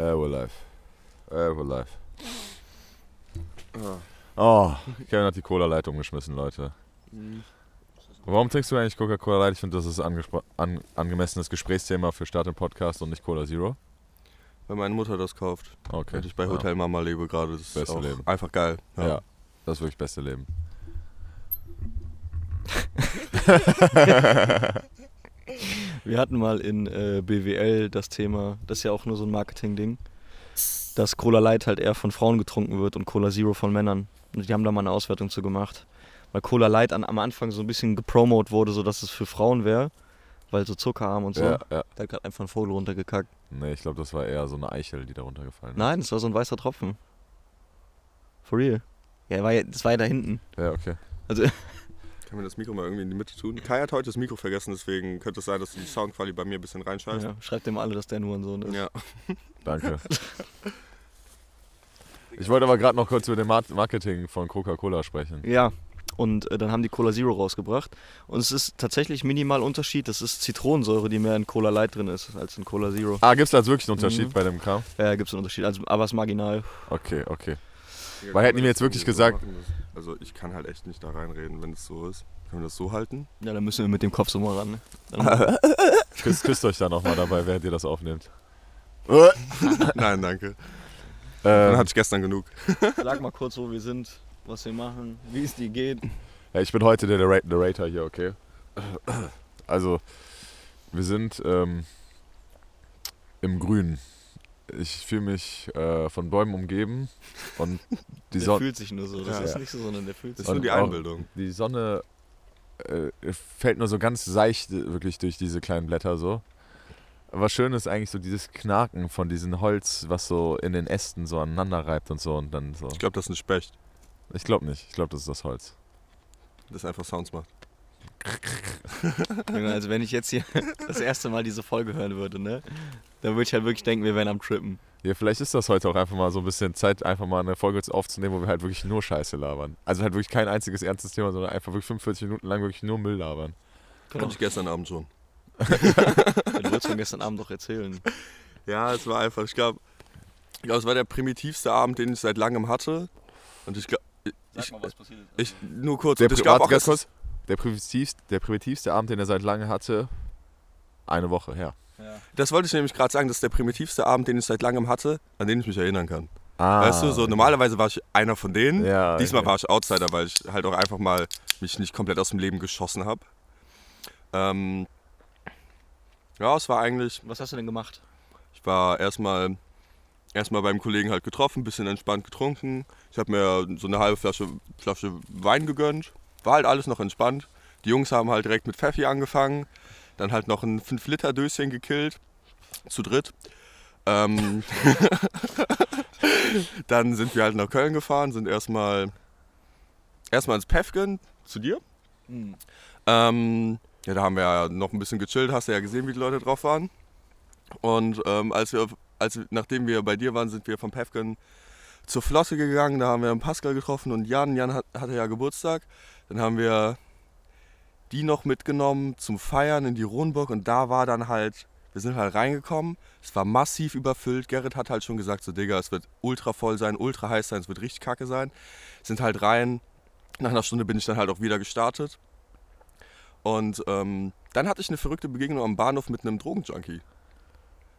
Äh, we're live. Oh, Kevin hat die Cola-Leitung geschmissen, Leute. Warum trinkst du eigentlich Coca-Cola Light? Ich finde, das ist ein an angemessenes Gesprächsthema für Start im Podcast und nicht Cola Zero. Weil meine Mutter das kauft. Okay. Und ich bei Hotel Mama lebe gerade. Das Beste ist auch Leben. einfach geil. Ja. das ist wirklich das beste Leben. Wir hatten mal in äh, BWL das Thema, das ist ja auch nur so ein Marketing-Ding, dass Cola Light halt eher von Frauen getrunken wird und Cola Zero von Männern. Und die haben da mal eine Auswertung zu gemacht. Weil Cola Light an, am Anfang so ein bisschen gepromot wurde, so dass es für Frauen wäre, weil so zuckerarm und so. Ja, ja. Da hat gerade einfach ein Vogel runtergekackt. Nee, ich glaube, das war eher so eine Eichel, die da runtergefallen ist. Nein, das war so ein weißer Tropfen. For real. Ja, war das war ja da hinten. Ja, okay. Also, Können wir das Mikro mal irgendwie in die Mitte tun? Kai hat heute das Mikro vergessen, deswegen könnte es sein, dass die Soundqualität bei mir ein bisschen reinscheißt. ja, schreibt dem alle, dass der nur ein Sohn ist. Ja. Danke. Ich wollte aber gerade noch kurz über den Mar Marketing von Coca-Cola sprechen. Ja, und äh, dann haben die Cola Zero rausgebracht. Und es ist tatsächlich minimal Unterschied. Das ist Zitronensäure, die mehr in Cola Light drin ist als in Cola Zero. Ah, gibt es da jetzt wirklich einen Unterschied Mhm. bei dem Kram? Ja, gibt es einen Unterschied. Also, aber es ist marginal. Okay, okay. Ja, Weil hätten die mir wir jetzt wirklich gesagt- Also ich kann halt echt nicht da reinreden, wenn es so ist. Können wir das so halten? Ja, dann müssen wir mit dem Kopf so mal ran. Ne? Dann, Küsst, küsst euch da nochmal dabei, während ihr das aufnehmt. Nein, danke. Dann Ähm, hatte ich gestern genug. sag mal kurz, wo wir sind, was wir machen, wie es dir geht. ja, ich bin heute der Narra- Narrator hier, okay? Also, wir sind ähm, im Grün. Ich fühle mich äh, von Bäumen umgeben und die Der Sonne. fühlt sich nur so. Das Ja. ist nicht so, sondern der fühlt Das sich ist nur die Einbildung. Die Sonne äh, fällt nur so ganz seicht äh, wirklich durch diese kleinen Blätter so. Was schön ist eigentlich so dieses Knacken von diesem Holz, was so in den Ästen so aneinander reibt und so und dann so. Ich glaube, das ist ein Specht, Ich glaube nicht. Ich glaube, das ist das Holz. das einfach Sounds macht. Also wenn ich jetzt hier das erste Mal diese Folge hören würde, ne? Dann würde ich halt wirklich denken, wir wären am Trippen. Ja, vielleicht ist das heute auch einfach mal so ein bisschen Zeit, einfach mal eine Folge aufzunehmen, wo wir halt wirklich nur Scheiße labern. Also halt wirklich kein einziges ernstes Thema, sondern einfach wirklich 45 Minuten lang wirklich nur Müll labern. Hatte ich gestern Abend schon. Du wolltest von gestern Abend doch erzählen. Ja, es war einfach, ich glaube, ich glaub, es war der primitivste Abend, den ich seit langem hatte. Und ich glaube, ich, passiert ist. ich, nur kurz, Der, und ich glaube auch, kurz. Der primitivste, der primitivste Abend, den er seit langem hatte, eine Woche her. das wollte ich nämlich gerade sagen, das ist der primitivste Abend, den ich seit langem hatte, an den ich mich erinnern kann. Ah. Weißt du, so normalerweise war ich einer von denen. Ja, Diesmal okay. war ich Outsider, weil ich halt auch einfach mal mich nicht komplett aus dem Leben geschossen habe. Ähm, ja, es war eigentlich, Was hast du denn gemacht? ich war erstmal erstmal beim Kollegen halt getroffen, bisschen entspannt getrunken. Ich habe mir so eine halbe Flasche, Flasche Wein gegönnt. War halt alles noch entspannt. Die Jungs haben halt direkt mit Pfeffi angefangen. Dann halt noch ein 5-Liter-Döschen gekillt. Zu dritt. Ähm, dann sind wir halt nach Köln gefahren, sind erstmal erstmal ins Pefken zu dir. Hm. Ähm, ja, da haben wir ja noch ein bisschen gechillt, hast du ja gesehen, wie die Leute drauf waren. Und ähm, als wir, als, nachdem wir bei dir waren, sind wir vom Pefken zur Flotte gegangen. Da haben wir einen Pascal getroffen und Jan. Jan hat, hatte ja Geburtstag. Dann haben wir die noch mitgenommen zum Feiern in die Ronburg und da war dann halt, wir sind halt reingekommen. Es war massiv überfüllt. Gerrit hat halt schon gesagt, so Digga, es wird ultra voll sein, ultra heiß sein, es wird richtig kacke sein. Sind halt rein. Nach einer Stunde bin ich dann halt auch wieder gestartet. Und ähm, dann hatte ich eine verrückte Begegnung am Bahnhof mit einem Drogenjunkie.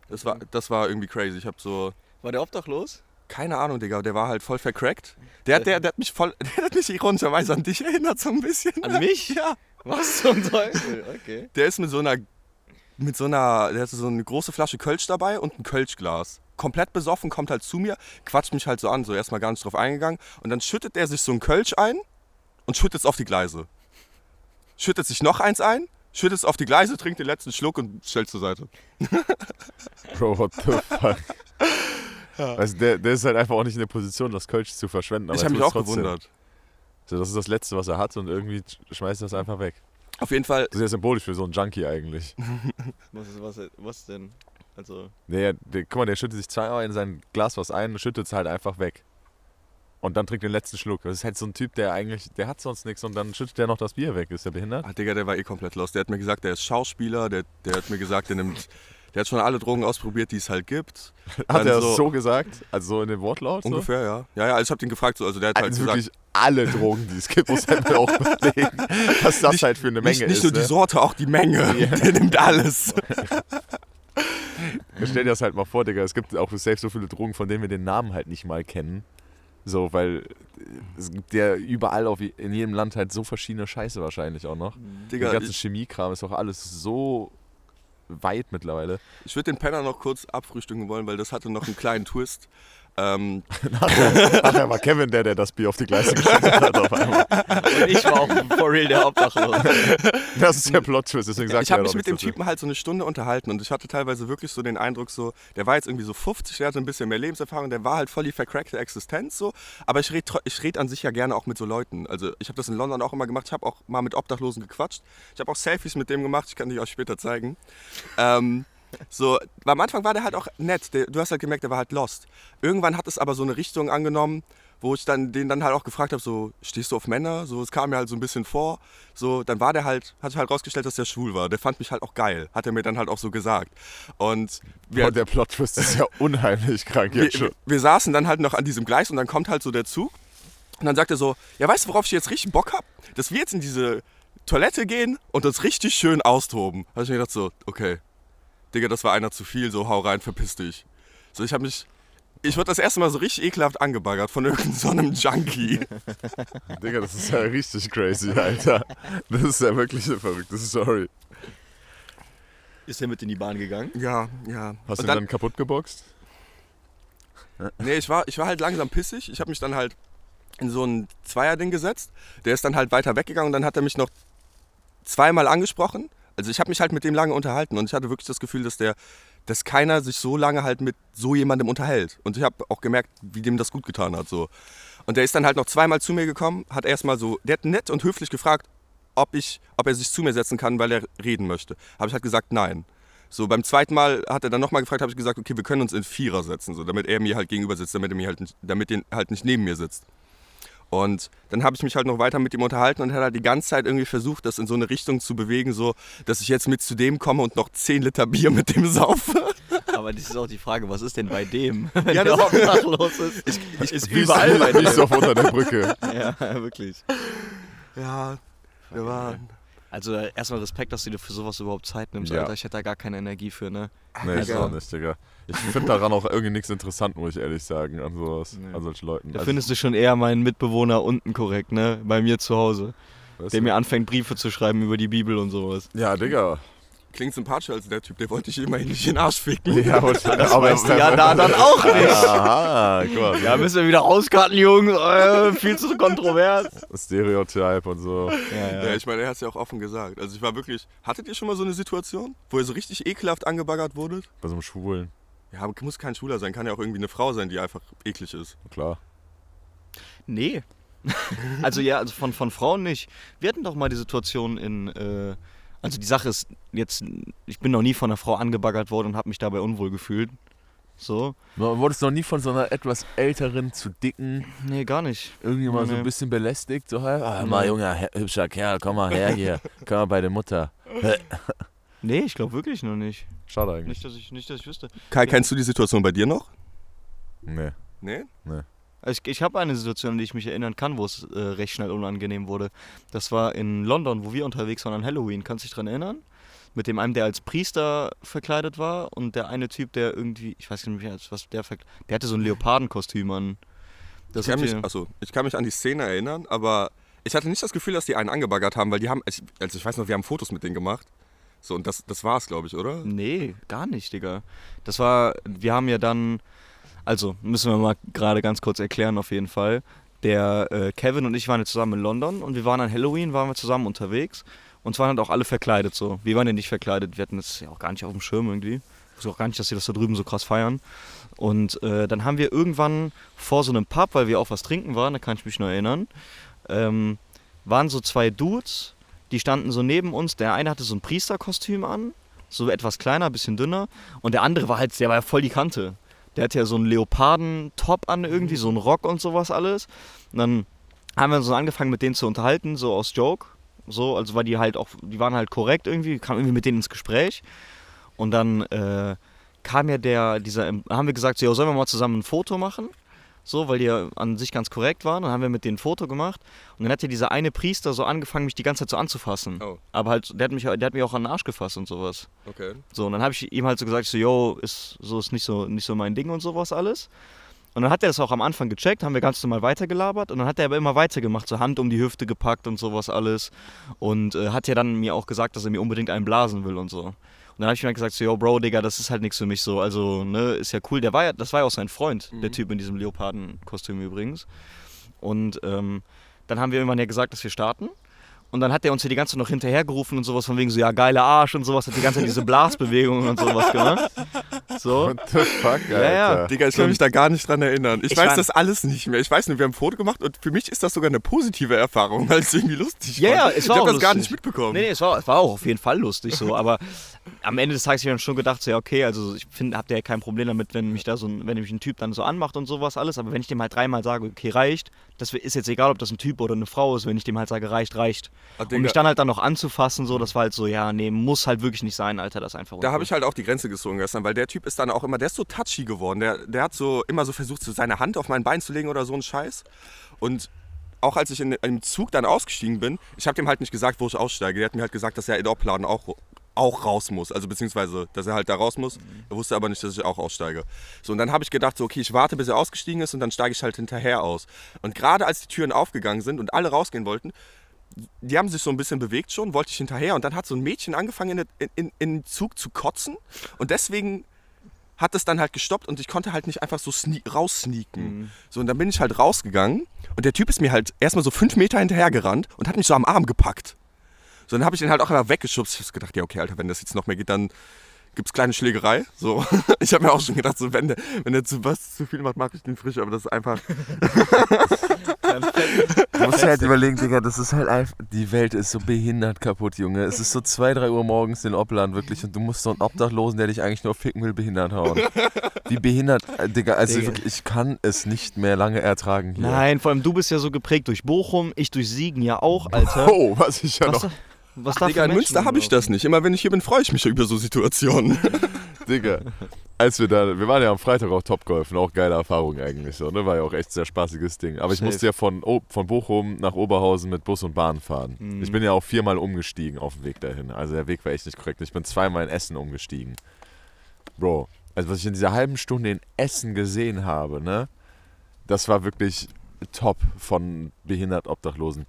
Das war, das war irgendwie crazy. Ich habe so, War der obdachlos? Keine Ahnung, Digga, der war halt voll vercrackt. Der, der, der hat mich voll, der hat mich ironischerweise an dich erinnert so ein bisschen. An mich? Ja. Was zum Teufel? Okay. Der ist mit so einer, mit so einer, der hatte so eine große Flasche Kölsch dabei und ein Kölschglas. Komplett besoffen, kommt halt zu mir, quatscht mich halt so an, so erstmal gar nicht drauf eingegangen. Und dann schüttet er sich so ein Kölsch ein und schüttet es auf die Gleise. Schüttet sich noch eins ein, schüttet es auf die Gleise, trinkt den letzten Schluck und stellt zur Seite. Bro, what the fuck? Also der, der ist halt einfach auch nicht in der Position, das Kölsch zu verschwenden. Aber ich er habe mich auch trotzdem. gewundert. So, das ist das Letzte, was er hat und irgendwie schmeißt er das einfach weg. Auf jeden Fall, Das ist ja symbolisch für so einen Junkie eigentlich. Was, ist, was, was denn? Also, Der, der, guck mal, der schüttet sich zweimal in sein Glas was ein und schüttet es halt einfach weg. Und dann trinkt den letzten Schluck. Das ist halt so ein Typ, der eigentlich, der hat sonst nichts und dann schüttet der noch das Bier weg. Ist der behindert? ah, Digga, der war eh komplett los. Der hat mir gesagt, der ist Schauspieler, der, der hat mir gesagt, der nimmt, Der hat schon alle Drogen ausprobiert, die es halt gibt. Hat er das so gesagt? Also so in dem Wortlaut? So? Ungefähr, ja. Ja, ja, also ich habe den gefragt, so, also der hat halt Also gesagt, wirklich alle Drogen, die es gibt, muss man auch überlegen, was das Nicht- halt für eine Menge nicht, nicht ist. nur die ne? Sorte, auch die Menge. Der nimmt alles. Stell dir das halt mal vor, Digga. Es gibt auch safe so viele Drogen, von denen wir den Namen halt nicht mal kennen. So, weil es gibt ja überall auf, in jedem Land halt so verschiedene Scheiße wahrscheinlich auch noch. Digga, Der ganze ich, Chemiekram ist auch alles so weit mittlerweile. ich würde den Penner noch kurz abfrühstücken wollen, weil das hatte noch einen kleinen Twist. Ähm, Nachher war Kevin der, der das Bier auf die Gleise geschüttet hat auf einmal. Und ich war auch for real der Obdachlose. Das ist der Plot-Twist, deswegen sagt ich habe mich mit dem. Typen halt so eine Stunde unterhalten und ich hatte teilweise wirklich so den Eindruck, so, der war jetzt irgendwie so 50, der hatte ein bisschen mehr Lebenserfahrung, der war halt voll die vercrackte Existenz so. Aber ich rede ich red an sich ja gerne auch mit so Leuten. Also ich habe das in London auch immer gemacht, ich habe auch mal mit Obdachlosen gequatscht. Ich habe auch Selfies mit dem gemacht, ich kann die euch später zeigen. Ähm, so, am Anfang war der halt auch nett, der, du hast halt gemerkt, der war halt lost. Irgendwann hat es aber so eine Richtung angenommen, wo ich dann den dann halt auch gefragt habe, so, stehst du auf Männer? So, es kam mir halt so ein bisschen vor. So, dann war der halt, hat sich halt rausgestellt, dass der schwul war. Der fand mich halt auch geil, hat er mir dann halt auch so gesagt. Und wir, Boah, der Plot-Twist ist ja unheimlich krank wir, jetzt schon. wir, wir saßen dann halt noch an diesem Gleis und dann kommt halt so der Zug. Und dann sagt er so, ja, weißt du, worauf ich jetzt richtig Bock hab? Dass wir jetzt in diese Toilette gehen und uns richtig schön austoben. Da hab ich mir gedacht so, okay, Digga, das war einer zu viel, so hau rein, verpiss dich. So, ich hab mich, ich wurde das erste Mal so richtig ekelhaft angebaggert von irgendeinem so einem Junkie. Digga, das ist ja richtig crazy, Alter. Das ist ja wirklich eine verrückte Story. Ist er mit in die Bahn gegangen? Ja, ja. Hast du ihn dann kaputt geboxt? Nee, ich war, ich war halt langsam pissig. Ich habe mich dann halt in so ein Zweierding gesetzt. Der ist dann halt weiter weggegangen und dann hat er mich noch zweimal angesprochen. Also ich habe mich halt mit dem lange unterhalten und ich hatte wirklich das Gefühl, dass der, dass keiner sich so lange halt mit so jemandem unterhält. Und ich habe auch gemerkt, wie dem das gut getan hat. So. Und der ist dann halt noch zweimal zu mir gekommen, hat erstmal so, der hat nett und höflich gefragt, ob, ich, ob er sich zu mir setzen kann, weil er reden möchte. Habe ich halt gesagt, nein. So, beim zweiten Mal hat er dann nochmal gefragt, habe ich gesagt, okay, wir können uns in Vierer setzen, so, damit er mir halt gegenüber sitzt, damit er mir halt nicht, damit er halt nicht neben mir sitzt. Und dann habe ich mich halt noch weiter mit ihm unterhalten und er hat halt die ganze Zeit irgendwie versucht, das in so eine Richtung zu bewegen, so, dass ich jetzt mit zu dem komme und noch 10 Liter Bier mit dem saufe. Aber das ist auch die Frage, was ist denn bei dem, wenn Ja, der das- obdachlos ist? ist Wie überall bei Wie ist dem. auf unter der Brücke. Ja, wirklich. Ja, wir waren. Also äh, erstmal Respekt, dass du dir für sowas überhaupt Zeit nimmst, Ja. Alter. Ich hätte da gar keine Energie für, ne? Nee, ich Digga. auch nicht, Digga. Ich finde daran auch irgendwie nichts interessant, muss ich ehrlich sagen, an sowas, Nee. an solchen Leuten. Da Also, findest du schon eher meinen Mitbewohner unten korrekt, ne? Bei mir zu Hause. weißt Der du? mir anfängt, Briefe zu schreiben über die Bibel und sowas. Ja, Digga. Klingt sympathischer als der Typ, der wollte ich immerhin nicht in den Arsch ficken. Ja, aber, aber weißt du ja da dann auch nicht. Aha, guck mal. Ja, müssen wir wieder rauskarten, Jungs. Äh, viel zu kontrovers. Stereotype und so. Ja, Ja, ich meine, er hat es ja auch offen gesagt. Also ich war wirklich. Hattet ihr schon mal so eine Situation, wo ihr so richtig ekelhaft angebaggert wurdet? Bei so einem Schwulen, Ja, aber muss kein Schwuler sein, kann ja auch irgendwie eine Frau sein, die einfach eklig ist. klar. Nee. also ja, also von, von Frauen nicht. Wir hatten doch mal die Situation in, äh, also die Sache ist jetzt, ich bin noch nie von einer Frau angebaggert worden und habe mich dabei unwohl gefühlt. So? Du wurdest noch nie von so einer etwas älteren zu dicken Nee, gar nicht. irgendwie mal so Nee. ein bisschen belästigt? So, hey, ah, mal junger, hübscher Kerl, komm mal her hier. Komm mal bei der Mutter. Nee, ich glaube wirklich noch nicht. Schade eigentlich. Nicht, dass ich, nicht, dass ich wüsste. Kai, kennst du die Situation bei dir noch? Nee. Nee? Also Ich, ich habe eine Situation, an die ich mich erinnern kann, wo es äh, recht schnell unangenehm wurde. Das war in London, wo wir unterwegs waren an Halloween. Kannst du dich dran erinnern? Mit dem einen, der als Priester verkleidet war und der eine Typ, der irgendwie, ich weiß nicht mehr, was der verkleidet, der hatte so ein Leopardenkostüm an. Das Ich kann, mich, achso, ich kann mich an die Szene erinnern, aber ich hatte nicht das Gefühl, dass die einen angebaggert haben, weil die haben, also ich weiß noch, wir haben Fotos mit denen gemacht. So, und das, das war's, glaube ich, oder? Nee, gar nicht, Digga. Das war, wir haben ja dann, also müssen wir mal gerade ganz kurz erklären auf jeden Fall. Der äh, Kevin und ich waren ja zusammen in London und wir waren an Halloween, waren wir zusammen unterwegs und zwar halt auch alle verkleidet so. Wir waren ja nicht verkleidet, wir hatten das ja auch gar nicht auf dem Schirm irgendwie. Ich wusste auch gar nicht, dass sie das da drüben so krass feiern. Und äh, dann haben wir irgendwann vor so einem Pub, weil wir auch was trinken waren, da kann ich mich noch erinnern, ähm, waren so zwei Dudes, die standen so neben uns. Der eine hatte so ein Priesterkostüm an, so etwas kleiner, bisschen dünner. Und der andere war halt, der war ja voll die Kante. Der hatte ja so einen Leoparden-Top an irgendwie, so einen Rock und sowas alles. Und dann haben wir so angefangen mit denen zu unterhalten, so aus Joke. So, also weil die halt auch, die waren halt korrekt irgendwie, kam irgendwie mit denen ins Gespräch. Und dann äh, kam ja der, dieser, haben wir gesagt, so, ja, sollen wir mal zusammen ein Foto machen? So, weil die ja an sich ganz korrekt waren. Dann haben wir mit denen ein Foto gemacht. Und dann hat ja dieser eine Priester so angefangen, mich die ganze Zeit so anzufassen. Oh. Aber halt, der hat, mich, der hat mich auch an den Arsch gefasst und sowas. Okay. So, und dann habe ich ihm halt so gesagt, so, yo, ist, so ist nicht so, nicht so mein Ding und sowas alles. Und dann hat er das auch am Anfang gecheckt, haben wir ganz normal weitergelabert und dann hat er aber immer weitergemacht, so Hand um die Hüfte gepackt und sowas alles. Und äh, hat ja dann mir auch gesagt, dass er mir unbedingt einen blasen will und so. Dann habe ich mir halt gesagt, so, yo, Bro, Digga, das ist halt nichts für mich so. Also, ne, ist ja cool. Der war ja, das war ja auch sein Freund, der Typ in diesem Leopardenkostüm übrigens. Und ähm, dann haben wir irgendwann ja gesagt, dass wir starten. Und dann hat er uns hier die ganze Zeit noch hinterhergerufen und sowas von wegen so, ja, geiler Arsch und sowas, hat die ganze Zeit diese Blasbewegungen und sowas gemacht. So. What the fuck, Alter? Ja, ja. Digga, ich kann mich da gar nicht dran erinnern. Ich, Ich weiß das alles nicht mehr. Ich weiß nur, wir haben ein Foto gemacht und für mich ist das sogar eine positive Erfahrung, weil es irgendwie lustig Ja, war. ja, es ich war habe auch das gar nicht mitbekommen. Nee, nee, es war, es war auch auf jeden Fall lustig so, aber am Ende des Tages habe ich dann schon gedacht, so, ja, okay, also ich finde, habt ihr ja kein Problem damit, wenn mich da so ein, wenn mich ein Typ dann so anmacht und sowas alles, aber wenn ich dem halt dreimal sage, okay, reicht, das ist jetzt egal, ob das ein Typ oder eine Frau ist, wenn ich dem halt sage, reicht, reicht. Ah, Und mich dann halt dann noch anzufassen, so, das war halt so, ja, nee, muss halt wirklich nicht sein, Alter, das einfach Da habe ich halt auch die Grenze gezogen gestern, weil der Typ ist dann auch immer, der ist so touchy geworden. Der, der hat so immer so versucht, so seine Hand auf mein Bein zu legen oder so ein Scheiß. Und auch als ich in, im Zug dann ausgestiegen bin, ich habe dem halt nicht gesagt, wo ich aussteige. Der hat mir halt gesagt, dass er in Opladen auch, auch raus muss. Also beziehungsweise, dass er halt da raus muss. Er wusste aber nicht, dass ich auch aussteige. So, und dann habe ich gedacht, so, okay, ich warte, bis er ausgestiegen ist und dann steige ich halt hinterher aus. Und gerade als die Türen aufgegangen sind und alle rausgehen wollten, die haben sich so ein bisschen bewegt schon, wollte ich hinterher und dann hat so ein Mädchen angefangen, in, in, in, in den Zug zu kotzen und deswegen hat es dann halt gestoppt und ich konnte halt nicht einfach so sne raussneaken. So, und dann bin ich halt rausgegangen und der Typ ist mir halt erstmal so fünf Meter hinterher gerannt und hat mich so am Arm gepackt. So, dann habe ich den halt auch immer weggeschubst. Ich habe gedacht, ja, okay, Alter, wenn das jetzt noch mehr geht, dann gibt es kleine Schlägerei. So, ich habe mir auch schon gedacht, so, wenn der, wenn der zu was zu viel macht, mache ich den frisch, aber das ist einfach. Du musst dir halt überlegen, Digga, das ist halt einfach, die Welt ist so behindert kaputt, Junge. Es ist so 2, 3 Uhr morgens in Oppland, wirklich, und du musst so einen Obdachlosen, der dich eigentlich nur ficken will, behindert hauen. Wie behindert, äh, Digga, also Digga. wirklich, ich kann es nicht mehr lange ertragen hier. Nein, vor allem du bist ja so geprägt durch Bochum, ich durch Siegen ja auch, Alter. Oh, was ich ja Was, noch, was da Digga, in Münster habe ich das nicht. Immer wenn ich hier bin, freue ich mich über so Situationen. Digga. Als wir da, wir waren ja am Freitag auch Topgolfen, auch geile Erfahrung eigentlich so, ne? War ja auch echt ein sehr spaßiges Ding. Aber ich Safe. musste ja von, von Bochum nach Oberhausen mit Bus und Bahn fahren. Mhm. Ich bin ja auch viermal umgestiegen auf dem Weg dahin. Also der Weg war echt nicht korrekt. Ich bin zweimal in Essen umgestiegen. Bro, also was ich in dieser halben Stunde in Essen gesehen habe, ne? Das war wirklich top von behindert Obdachlosen.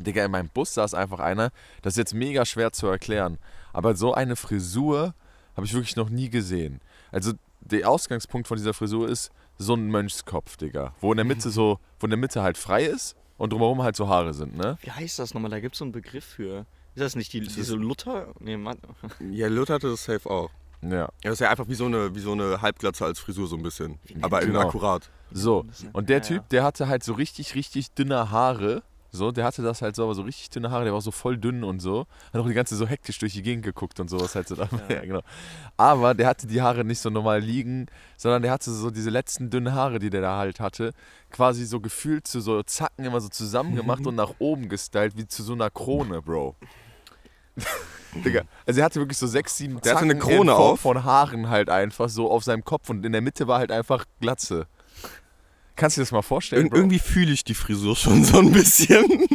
Digga, in meinem Bus saß einfach einer, das ist jetzt mega schwer zu erklären, aber so eine Frisur habe ich wirklich noch nie gesehen. Also der Ausgangspunkt von dieser Frisur ist so ein Mönchskopf, Digga, wo in der Mitte so, wo in der Mitte halt frei ist und drumherum halt so Haare sind, ne? Wie heißt das nochmal? Da gibt es so einen Begriff für. Ist das nicht die, diese Luther? Nee, Mann. Ja, Luther hatte das safe auch. Ja. Ja, das ist ja einfach wie so eine, wie so eine Halbglatze als Frisur so ein bisschen. Aber Genau. akkurat. So, und der Ja, Typ, der hatte halt so richtig, richtig dünne Haare. So, der hatte das halt so, aber so richtig dünne Haare, der war so voll dünn und so. Hat auch die ganze so hektisch durch die Gegend geguckt und sowas halt so. Da, ja. genau. Aber der hatte die Haare nicht so normal liegen, sondern der hatte so diese letzten dünnen Haare, die der da halt hatte, quasi so gefühlt zu so Zacken immer so zusammen gemacht und nach oben gestylt, wie zu so einer Krone, Bro. Digga, also er hatte wirklich so sechs, sieben Der hatte eine Zacken Krone in Form auf? von Haaren halt einfach so auf seinem Kopf und in der Mitte war halt einfach Glatze. Kannst du dir das mal vorstellen, Ir Bro? irgendwie fühle ich die Frisur schon so ein bisschen.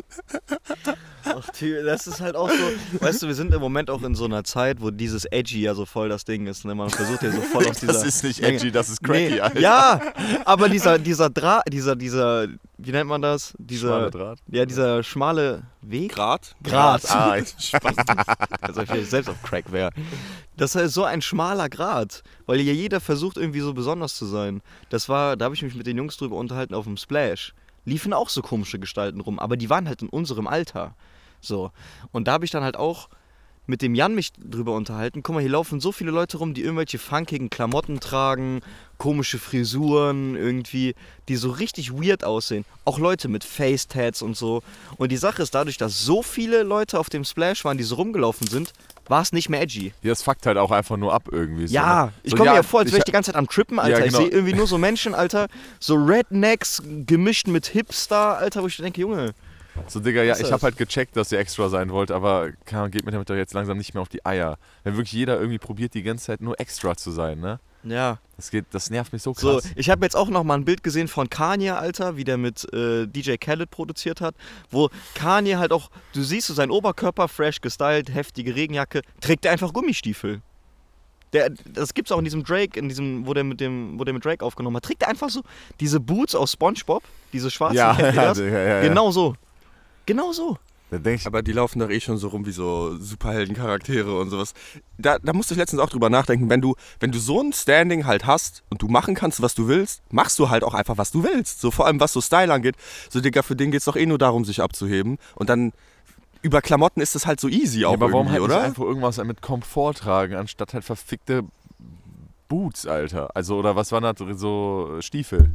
Ach, das ist halt auch so. Weißt du, wir sind im Moment auch in so einer Zeit, wo dieses Edgy ja so voll das Ding ist. Ne? Man versucht ja so voll aus dieser. Das ist nicht edgy, das ist cracky, Nee, Alter. Ja, aber dieser, dieser Draht, dieser, dieser, wie nennt man das? Dieser, Schmale Draht. Ja, dieser schmale Weg. Grad? Grat. Ah, Also ich selbst auf Crack wäre. Das ist so ein schmaler Grat, weil ja jeder versucht irgendwie so besonders zu sein. Das war, da habe ich mich mit den Jungs drüber unterhalten auf dem Splash. Liefen auch so komische Gestalten rum, aber die waren halt in unserem Alter. So. Und da habe ich dann halt auch mit dem Jan mich drüber unterhalten. Guck mal, hier laufen so viele Leute rum, die irgendwelche funkigen Klamotten tragen, komische Frisuren irgendwie, die so richtig weird aussehen. Auch Leute mit Face-Tats und so. Und die Sache ist, dadurch, dass so viele Leute auf dem Splash waren, die so rumgelaufen sind, war es nicht mehr edgy. Ja, das fuckt halt auch einfach nur ab irgendwie. So, Ja, ne? ich komme mir ja, ja vor, als wäre ich die ich, ganze Zeit am Trippen, Alter. Ja, Ich genau. sehe irgendwie nur so Menschen, Alter, so Rednecks gemischt mit Hipster, Alter, wo ich denke, Junge, So, Digga, ja, ich habe halt gecheckt, dass ihr extra sein wollt, aber Ahnung, geht mir damit doch jetzt langsam nicht mehr auf die Eier. Wenn wirklich jeder irgendwie probiert, die ganze Zeit nur extra zu sein, ne? Ja. Das, geht, das nervt mich so So, krass. ich habe jetzt auch noch mal ein Bild gesehen von Kanye, Alter, wie der mit äh, DJ Khaled produziert hat, wo Kanye halt auch, du siehst so seinen Oberkörper, fresh gestylt, heftige Regenjacke, trägt er einfach Gummistiefel. Der, das gibt's auch in diesem Drake, in diesem, wo der mit dem, wo der mit Drake aufgenommen hat. Trägt er einfach so diese Boots aus SpongeBob, diese schwarzen, ja, ja, ja, ja. Genau so. Genau so. Ich, Aber die laufen doch eh schon so rum wie so Superheldencharaktere und sowas. Da, da musste ich letztens auch drüber nachdenken, wenn du, wenn du so ein Standing halt hast und du machen kannst, was du willst, machst du halt auch einfach, was du willst. So vor allem, was so Style angeht. So, Digga, für den geht's doch eh nur darum, sich abzuheben. Und dann über Klamotten ist das halt so easy auch ja, aber warum irgendwie, halt nicht oder? einfach irgendwas mit Komfort tragen, anstatt halt verfickte Boots, Alter? Also, oder was waren das? So Stiefel.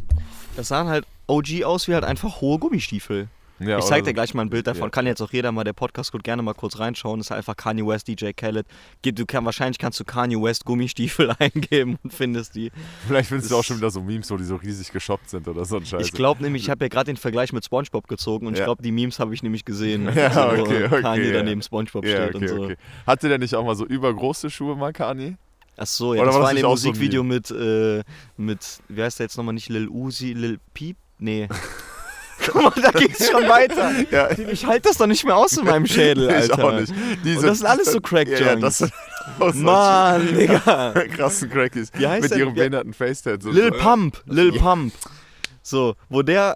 Das sahen halt OG aus wie halt einfach hohe Gummistiefel. Ja, ich zeig dir gleich mal ein Bild davon. Ja. Kann jetzt auch jeder mal, der Podcast gut gerne mal kurz reinschauen. Das ist einfach Kanye West, DJ Khaled. Du kann, wahrscheinlich kannst du Kanye West Gummistiefel eingeben und findest die. Vielleicht findest du Das- auch schon wieder so Memes, wo die so riesig geshoppt sind oder so ein Scheiß. Ich glaube nämlich, ich habe ja gerade den Vergleich mit SpongeBob gezogen und ich Ja. glaube, die Memes habe ich nämlich gesehen. Ja, wo okay, okay, Kanye daneben SpongeBob ja, steht okay, und so. Hatte der nicht auch mal so übergroße Schuhe, Makani? Ach so, ja, Oder das war in dem auch so ein Musikvideo mit, äh, mit, wie heißt der jetzt nochmal, nicht Lil Uzi, Lil Peep? Nee. Guck mal, da ging's schon weiter. Ja, Ich halte das doch nicht mehr aus in meinem Schädel, ich Alter. auch nicht. Diese, Und das sind alles so crack ja, ja, das sind Mann, Digga. krassen Crackies. Wie heißt Mit der? ihrem behinderten Facetat. So Lil so. Pump, Lil Pump. So, wo der.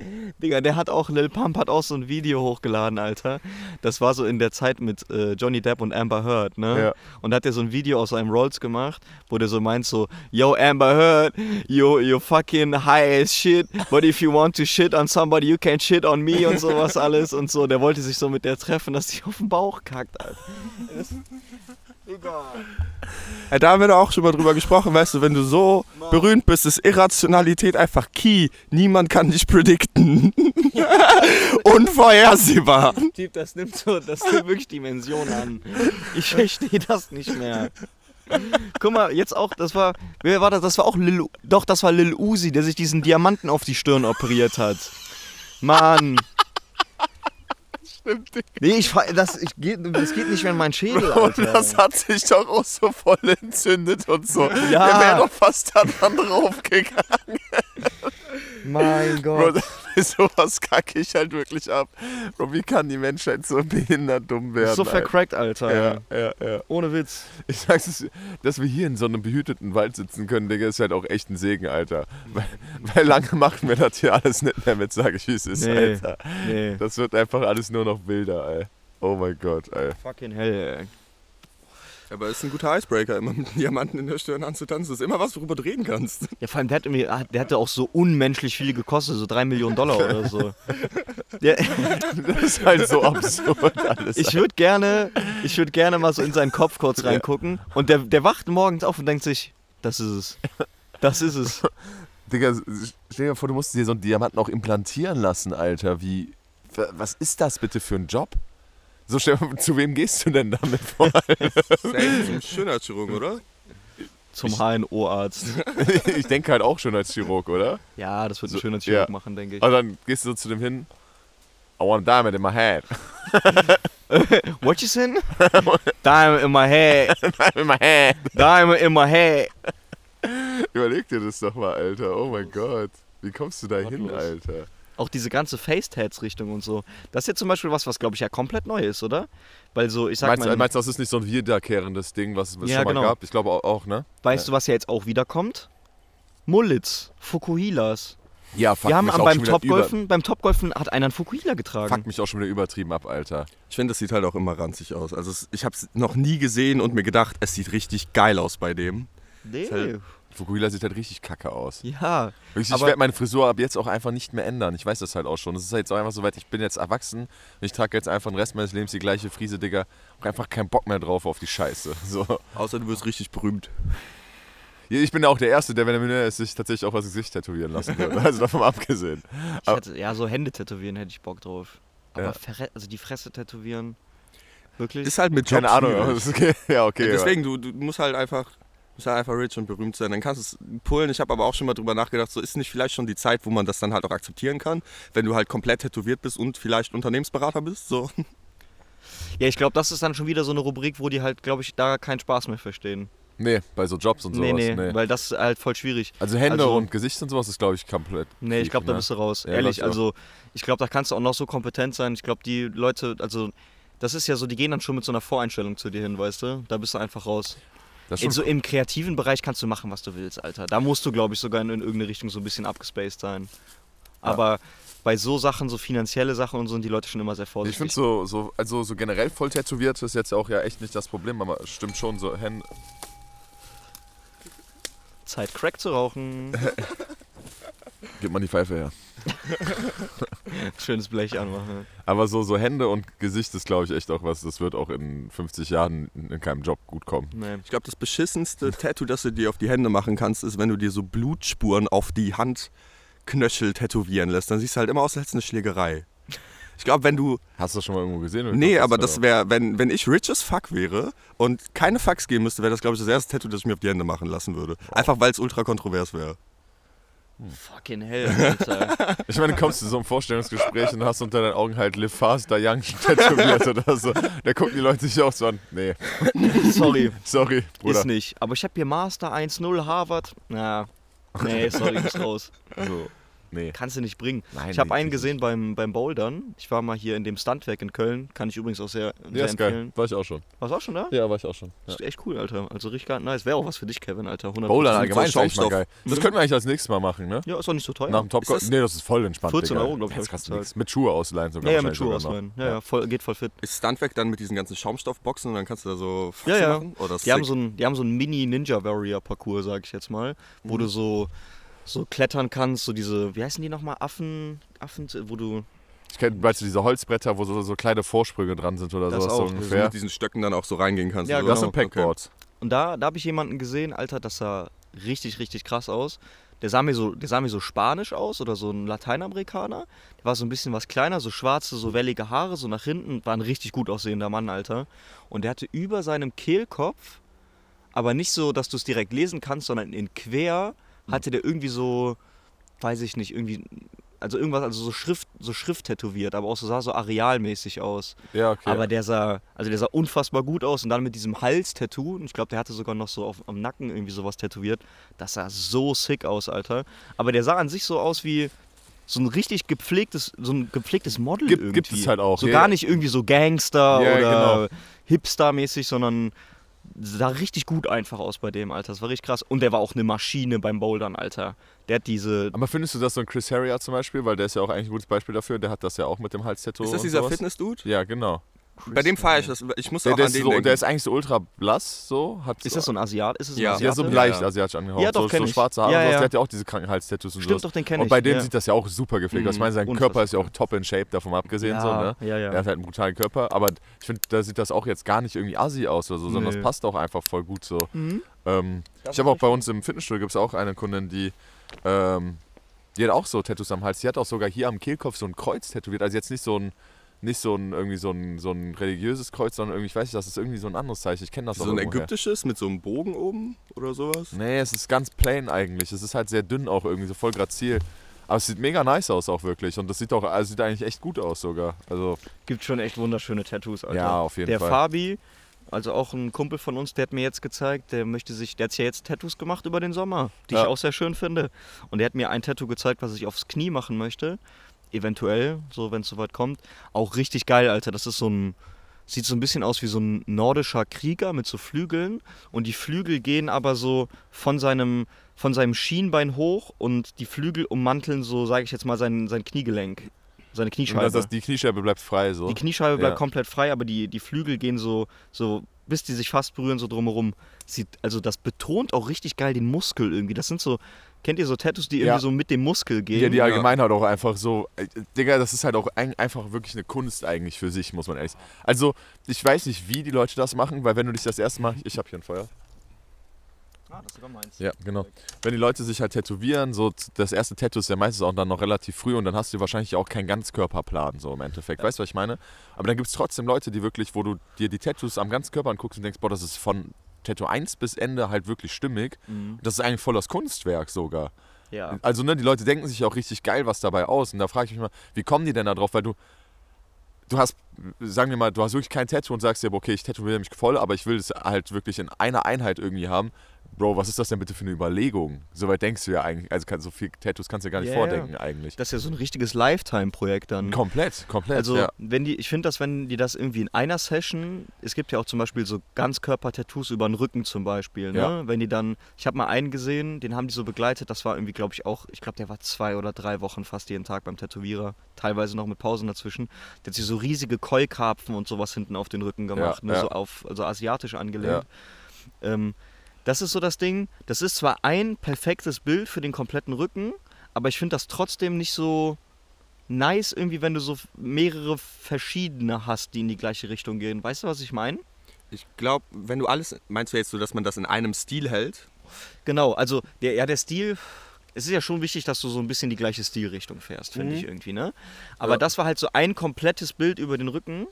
Digga, der hat auch, Lil Pump hat auch so ein Video hochgeladen, Alter. Das war so in der Zeit mit äh, Johnny Depp und Amber Heard, ne? Ja. Und da hat er so ein Video aus seinem Rolls gemacht, wo der so meint so, Yo, Amber Heard, you, you fucking high as shit, but if you want to shit on somebody, you can shit on me und sowas alles und so. Der wollte sich so mit der treffen, dass die auf den Bauch kackt, Alter. Digga. Ja, da haben wir doch auch schon mal drüber gesprochen, weißt du, wenn du so berühmt bist, ist Irrationalität einfach key. Niemand kann dich predikten. Unvorhersehbar. Typ, das nimmt so, das nimmt wirklich Dimensionen an. Ich verstehe das nicht mehr. Guck mal, jetzt auch, das war, wer war das? Das war auch Lil, doch, das war Lil Uzi, der sich diesen Diamanten auf die Stirn operiert hat. Mann. Stimmt, Digga. Nee, ich, das, ich, geht, das geht nicht mehr in meinen Schädel, Und Alter. das hat sich doch auch so voll entzündet und so. Ja. Der wäre doch fast da dran draufgegangen. mein Bro, Gott. sowas kacke ich halt wirklich ab. Bro, wie kann die Menschheit so behindert dumm werden? So vercrackt, Alter. Ja, ja, ja. Ohne Witz. Ich sag's dass wir hier in so einem behüteten Wald sitzen können, Digga, ist halt auch echt ein Segen, Alter. Weil, weil lange machen wir das hier alles nicht mehr mit, sag ich, wie es ist, Nee. Alter. Nee. Das wird einfach alles nur noch wilder, ey. Oh mein Gott, ey. Fucking hell, ey. Aber es ist ein guter Icebreaker, immer mit Diamanten in der Stirn anzutanzen. Das ist immer was, worüber du reden kannst. Ja, vor allem, der, hat irgendwie, der hatte auch so unmenschlich viel gekostet, so 3 Millionen Dollar oder so. Der, Das ist halt so absurd alles. Ich würde gerne, ich würde gerne mal so in seinen Kopf kurz reingucken. Und der, der wacht morgens auf und denkt sich, das ist es. Das ist es. Digga, stell dir vor, du musst dir so einen Diamanten auch implantieren lassen, Alter. Wie. Was ist das bitte für ein Job? So, mal, zu wem gehst du denn damit vor? Safe zum Schönheitschirurgen, oder? Zum HNO-Arzt. ich denke halt auch schon als Chirurg, oder? Ja, das wird ein So, schöner Chirurg ja. machen, denke ich. Und dann gehst du so zu dem hin. I want a diamond in my head. What you saying? Diamond in my head. diamond in my head. Diamond in my head. Überleg dir das doch mal, Alter. Oh mein Gott. Wie kommst du da hin. Alter? Auch diese ganze Face-Tats-Richtung und so. Das ist jetzt zum Beispiel was, was glaube ich ja komplett neu ist, oder? Weil so, ich sag Meinst, mal, meinst du, das ist nicht so ein wiederkehrendes Ding, was es Ja, schon mal genau. gab? Ich glaube auch, auch ne? weißt du, was ja jetzt auch wiederkommt? Mullits, Fukuhilas. Ja, fuck Wir haben mich auch beim schon wieder über- Topgolfen, beim Topgolfen hat einer einen Fukuhila getragen. Fuck mich auch schon wieder übertrieben ab, Alter. Ich finde, das sieht halt auch immer ranzig aus. Also es, ich habe es noch nie gesehen und mir gedacht, es sieht richtig geil aus bei dem. Nee. Fukuhila sieht halt richtig kacke aus. Ja, ich Aber- werde meine Frisur ab jetzt auch einfach nicht mehr ändern. Ich weiß das halt auch schon. Es ist halt jetzt auch einfach so weit, ich bin jetzt erwachsen und ich trage jetzt einfach den Rest meines Lebens die gleiche Frise, Digga. Hab einfach keinen Bock mehr drauf auf die Scheiße. So. Außer du wirst richtig berühmt. Ich bin ja auch der Erste, der, wenn er ist, sich tatsächlich auch was Gesicht tätowieren lassen würde. Also davon abgesehen. ich hätte, ja, so Hände tätowieren hätte ich Bock drauf. Aber Ja. Also die Fresse tätowieren, wirklich? Ist halt mit Job Keine Ahnung. das okay. Ja, okay. Ja, deswegen, du, du musst halt einfach Muss halt einfach rich und berühmt sein. Dann kannst du es pullen. Ich habe aber auch schon mal drüber nachgedacht, so ist nicht vielleicht schon die Zeit, wo man das dann halt auch akzeptieren kann, wenn du halt komplett tätowiert bist und vielleicht Unternehmensberater bist. So. Ja, ich glaube, das ist dann schon wieder so eine Rubrik, wo die halt, glaube ich, da keinen Spaß mehr verstehen. Nee, bei so Jobs und sowas. nee, nee, nee. weil das ist halt voll schwierig. Also Hände also- und Gesicht und sowas ist, glaube ich, komplett. Nee, ich glaube, da ne? bist du raus. Ja, Ehrlich, ich also ich glaube, da kannst du auch noch so kompetent sein. Ich glaube, die Leute, also das ist ja so, die gehen dann schon mit so einer Voreinstellung zu dir hin, weißt du? Da bist du einfach raus. In so im kreativen Bereich kannst du machen, was du willst, Alter. Da musst du, glaube ich, sogar in, in irgendeine Richtung so ein bisschen abgespaced sein. Aber bei so Sachen, so finanzielle Sachen und so, sind die Leute schon immer sehr Ich vorsichtig. finde so, so, also so generell voll tätowiert ist jetzt auch ja echt nicht das Problem, aber es stimmt schon so Hände. Zeit, Crack zu rauchen. Gib mal die Pfeife her. Schönes Blech anmachen. Aber so, so Hände und Gesicht ist, glaube ich, echt auch was, das wird auch in 50 Jahren in keinem Job gut kommen. Nee. Ich glaube, das beschissenste Tattoo, das du dir auf die Hände machen kannst, ist, wenn du dir so Blutspuren auf die Handknöchel tätowieren lässt. Dann siehst du halt immer aus, als hättest du eine Schlägerei. Ich glaube, wenn du. Hast du das schon mal irgendwo gesehen? oder Nee, aber das wäre, wenn, wenn ich rich as fuck wäre und keine Fucks geben müsste, wäre das, glaube ich, das erste Tattoo, das ich mir auf die Hände machen lassen würde. Einfach weil es ultra kontrovers wäre. Fucking hell, Alter. Ich meine, du kommst zu so einem Vorstellungsgespräch und hast unter deinen Augen halt Live Faster Young tätowiert oder so. Da gucken die Leute sich auch so an. Nee, sorry, sorry, Bruder. ist nicht. Aber ich habe hier Master 1.0 Harvard. Na, nee, sorry, bist raus. Also, nee. Kannst du nicht bringen. Nein, ich habe nee, einen nicht. gesehen beim, beim Bouldern. Ich war mal hier in dem Stuntwerk in Köln. Kann ich übrigens auch sehr, Ja, sehr ist geil. empfehlen. War ich auch schon. Warst du auch schon da? Ja, war ich auch schon. Ja. Ist echt cool, Alter. Also richtig geil. nice. Wäre auch was für dich, Kevin, Alter. 100%. Bowlern allgemein ist eigentlich mal geil. Das könnten wir eigentlich als nächstes Mal machen, ne? Ja, ist auch nicht so teuer. Nach dem Top Ist das- Nee, das ist voll entspannt. 14 Digga. Euro, glaub ich, Das kostet bezahlt. nichts. Mit Schuhe ausleihen sogar. ja, ja, mit Schuhe ausleihen. Ja, ja, voll, geht voll fit. Ist Stuntwerk dann mit diesen ganzen Schaumstoffboxen und dann kannst du da so Faxen Ja, ja. machen? Oder Die haben, so einen, die haben so einen Mini-Ninja-Warrior-Parcours, sag ich jetzt mal, wo Mhm. du so, so klettern kannst, so diese, wie heißen die nochmal, Affen, Affen, wo du, Ich kenne, weißt du, diese Holzbretter, wo so, so kleine Vorsprünge dran sind oder Das sowas so auch. Dass du ungefähr. mit diesen Stöcken dann auch so reingehen kannst. Ja, oder? Das genau. sind Packboards. und da, da habe ich jemanden gesehen, Alter, das sah richtig, richtig krass aus. Der sah, mir so, der sah mir so spanisch aus oder so ein Lateinamerikaner. Der war so ein bisschen was kleiner, so schwarze, so wellige Haare, so nach hinten. War ein richtig gut aussehender Mann, Alter. Und der hatte über seinem Kehlkopf, aber nicht so, dass du es direkt lesen kannst, sondern in quer hatte der irgendwie so, weiß ich nicht, irgendwie, also irgendwas, also so Schrift, so Schrift tätowiert, aber auch so sah so arealmäßig aus. Ja, okay. Aber der sah, also der sah unfassbar gut aus und dann mit diesem Hals-Tattoo, und ich glaube, der hatte sogar noch so auf, am Nacken irgendwie sowas tätowiert. Das sah so sick aus, Alter. Aber der sah an sich so aus wie so ein richtig gepflegtes, so ein gepflegtes Model Gibt- irgendwie. gibt es halt auch, So ja. gar nicht irgendwie so Gangster Ja, oder Hipster-mäßig, sondern sah richtig gut einfach aus bei dem, Alter. Das war richtig krass. Und der war auch eine Maschine beim Bouldern, Alter. Der hat diese. aber findest du das so ein Chris Harrier zum Beispiel? Weil der ist ja auch eigentlich ein gutes Beispiel dafür. Der hat das ja auch mit dem Hals-Tattoo. Ist das und dieser. Fitness-Dude? Ja, genau. Bei dem feiere ich das. Ich muss Der, auch der, an ist den so, denken. der ist eigentlich so ultra blass, so. Hat Ist das so ein Asiat? Ist es ein Ja. Asiate? Ja, so leicht ja. asiatisch angehaucht. Ja, doch, so, kenn so ich. schwarze Haare. Ja, und ja. Der hat ja auch diese Krankenhalstattoos und Stimmt, sowas. doch, den kenne Und ich. bei dem ja. sieht das ja auch super gepflegt aus. Ich Mhm, meine, sein unfassbar. Körper ist ja auch top in Shape, davon abgesehen. ja, So, ne? ja, ja. Er hat halt einen brutalen Körper, aber ich finde, da sieht das auch jetzt gar nicht irgendwie assi aus oder so, sondern Nee. das passt auch einfach voll gut so. Mhm. Ähm, Das ich habe auch bei uns im Fitnessstudio gibt es auch eine Kundin, die, ähm, die hat auch so Tattoos am Hals. Die hat auch sogar hier am Kehlkopf so ein Kreuz tätowiert. Also jetzt nicht so ein, nicht so ein irgendwie so ein, so ein religiöses Kreuz, sondern irgendwie, ich weiß nicht, das ist irgendwie so ein anderes Zeichen. Ich kenne das so auch ein irgendwoher. ägyptisches mit so einem Bogen oben oder sowas. Nee, es ist ganz plain eigentlich. Es ist halt sehr dünn auch irgendwie, so voll grazil. Aber es sieht mega nice aus auch wirklich. Und das sieht auch, also sieht eigentlich echt gut aus sogar. Also, Gibt schon echt wunderschöne Tattoos, Alter. ja, auf jeden der Fall. Fabi, also auch ein Kumpel von uns, der hat mir jetzt gezeigt, der möchte sich, der hat sich ja jetzt Tattoos gemacht über den Sommer, die Ja. ich auch sehr schön finde. Und der hat mir ein Tattoo gezeigt, was ich aufs Knie machen möchte. Eventuell, so wenn es soweit kommt. Auch richtig geil, Alter. Das ist so ein. Sieht so ein bisschen aus wie so ein nordischer Krieger mit so Flügeln. Und die Flügel gehen aber so von seinem, von seinem Schienbein hoch und die Flügel ummanteln so, sage ich jetzt mal, sein, sein Kniegelenk. Seine Und Kniescheibe. das, das, die Kniescheibe bleibt frei so. Die Kniescheibe bleibt Ja. komplett frei, aber die, die Flügel gehen so, so, bis die sich fast berühren, so drumherum. Sieht, also das betont auch richtig geil den Muskel irgendwie. Das sind so, kennt ihr so Tattoos, die Ja. irgendwie so mit dem Muskel gehen? Ja, die allgemein halt auch einfach so. äh, Digga, das ist halt auch ein, einfach wirklich eine Kunst eigentlich für sich, muss man ehrlich sagen. Also, ich weiß nicht, wie die Leute das machen, weil wenn du dich das erste Mal. Ich habe hier ein Feuer. Ah, das ist sogar meins. Ja, genau. Wenn die Leute sich halt tätowieren, so das erste Tattoo ist ja meistens auch dann noch relativ früh und dann hast du wahrscheinlich auch keinen Ganzkörperplan, so im Endeffekt. Weißt du, was ich meine? Aber dann gibt es trotzdem Leute, die wirklich, wo du dir die Tattoos am ganzen Körper anguckst und denkst, boah, das ist von Tattoo 1 bis Ende halt wirklich stimmig. Mhm. Das ist eigentlich voll das Kunstwerk sogar. Ja. Also, ne, die Leute denken sich auch richtig geil was dabei aus. Und da frage ich mich mal, wie kommen die denn da drauf? Weil du, du hast, sagen wir mal, du hast wirklich kein Tattoo und sagst dir, okay, ich tätowiere mich voll, aber ich will es halt wirklich in einer Einheit irgendwie haben. Bro, was ist das denn bitte für eine Überlegung? Soweit denkst du ja eigentlich, also so viel Tattoos kannst du ja gar nicht Ja, vordenken eigentlich. Das ist ja so ein richtiges Lifetime-Projekt dann. Komplett, komplett. Also, ja. wenn die, ich finde, dass wenn die das irgendwie in einer Session, es gibt ja auch zum Beispiel so Ganzkörper-Tattoos über den Rücken zum Beispiel, ne? Ja. Wenn die dann, ich habe mal einen gesehen, den haben die so begleitet, das war irgendwie, glaube ich, auch, ich glaube, der war zwei oder drei Wochen fast jeden Tag beim Tätowierer, teilweise noch mit Pausen dazwischen. Der hat sich so riesige Keukarpfen und sowas hinten auf den Rücken gemacht, ne? ja. so auf, also asiatisch angelehnt. Ähm, das ist so das Ding, das ist zwar ein perfektes Bild für den kompletten Rücken, aber ich finde das trotzdem nicht so nice irgendwie, wenn du so mehrere verschiedene hast, die in die gleiche Richtung gehen. Weißt du, was ich meine? Ich glaube, wenn du alles, meinst du jetzt so, dass man das in einem Stil hält? Genau, also der, ja, der Stil, es ist ja schon wichtig, dass du so ein bisschen die gleiche Stilrichtung fährst, finde Mhm. ich irgendwie, ne? Aber Ja. das war halt so ein komplettes Bild über den Rücken,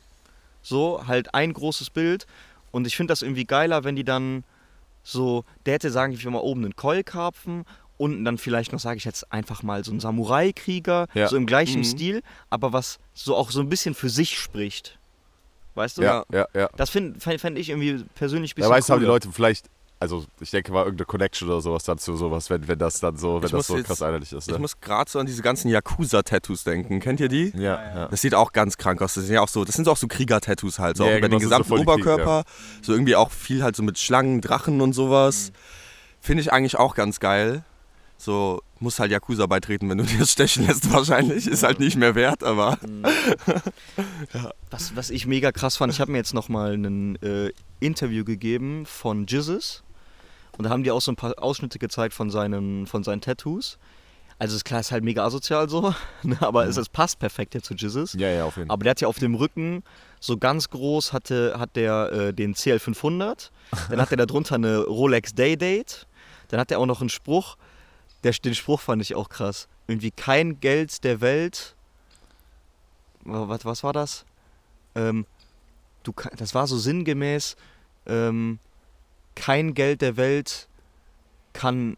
so halt ein großes Bild und ich finde das irgendwie geiler, wenn die dann so, der hätte, sagen wir mal, oben einen Keulkarpfen unten dann vielleicht noch, sage ich jetzt einfach mal, so ein Samurai-Krieger, Ja. so im gleichen Mhm. Stil, aber was so auch so ein bisschen für sich spricht. Weißt du? ja, ja, ja. Das finde fänd, fänd ich irgendwie persönlich ein Da bisschen weißt du, haben die. Leute vielleicht, also ich denke mal irgendeine Connection oder sowas dazu, sowas, wenn, wenn das dann so, wenn Ich das so jetzt- krass einheitlich ist. Ich Ne? muss gerade so an diese ganzen Yakuza-Tattoos denken. Kennt ihr die? Ja, ja. Das sieht auch ganz krank aus. Das sind ja auch so, das sind so auch so Krieger-Tattoos halt, so Ja, auch über genau, den so gesamten voll die Krieg- Oberkörper. So irgendwie auch viel halt so mit Schlangen, Drachen und sowas. Finde ich eigentlich auch ganz geil. So, muss halt Yakuza beitreten, wenn du dir das stechen lässt wahrscheinlich. Ist halt nicht mehr wert, aber Was, was ich mega krass fand, ich habe mir jetzt nochmal ein äh, Interview gegeben von Jizzes. Und da haben die auch so ein paar Ausschnitte gezeigt von seinen, von seinen Tattoos. Also ist klar, ist halt mega asozial so, ne, aber es, es passt perfekt jetzt zu Jizzes. ja, ja, auf jeden Fall. Aber der hat ja auf dem Rücken so ganz groß hatte, hat der äh, den CL500. Dann hat er darunter eine Rolex Day Date. Dann hat er auch noch einen Spruch. Der, den Spruch fand ich auch krass. Irgendwie kein Geld der Welt. Was, was war das? Ähm, du, das war so sinngemäß. Ähm, kein Geld der Welt kann,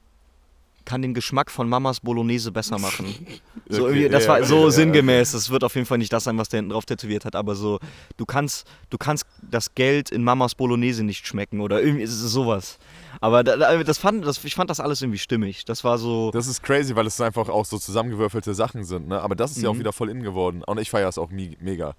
kann den Geschmack von Mamas Bolognese besser machen. So Okay, das war so ja, sinngemäß. Das wird auf jeden Fall nicht das sein, was der hinten drauf tätowiert hat, aber so, du kannst, du kannst das Geld in Mamas Bolognese nicht schmecken oder irgendwie ist es sowas. Aber da, da- das fand, das, ich fand das alles irgendwie stimmig. Das war so. Das ist crazy, weil es einfach auch so zusammengewürfelte Sachen sind, ne? Aber das ist ja auch Mhm. wieder voll in geworden. Und ich feiere es auch mega.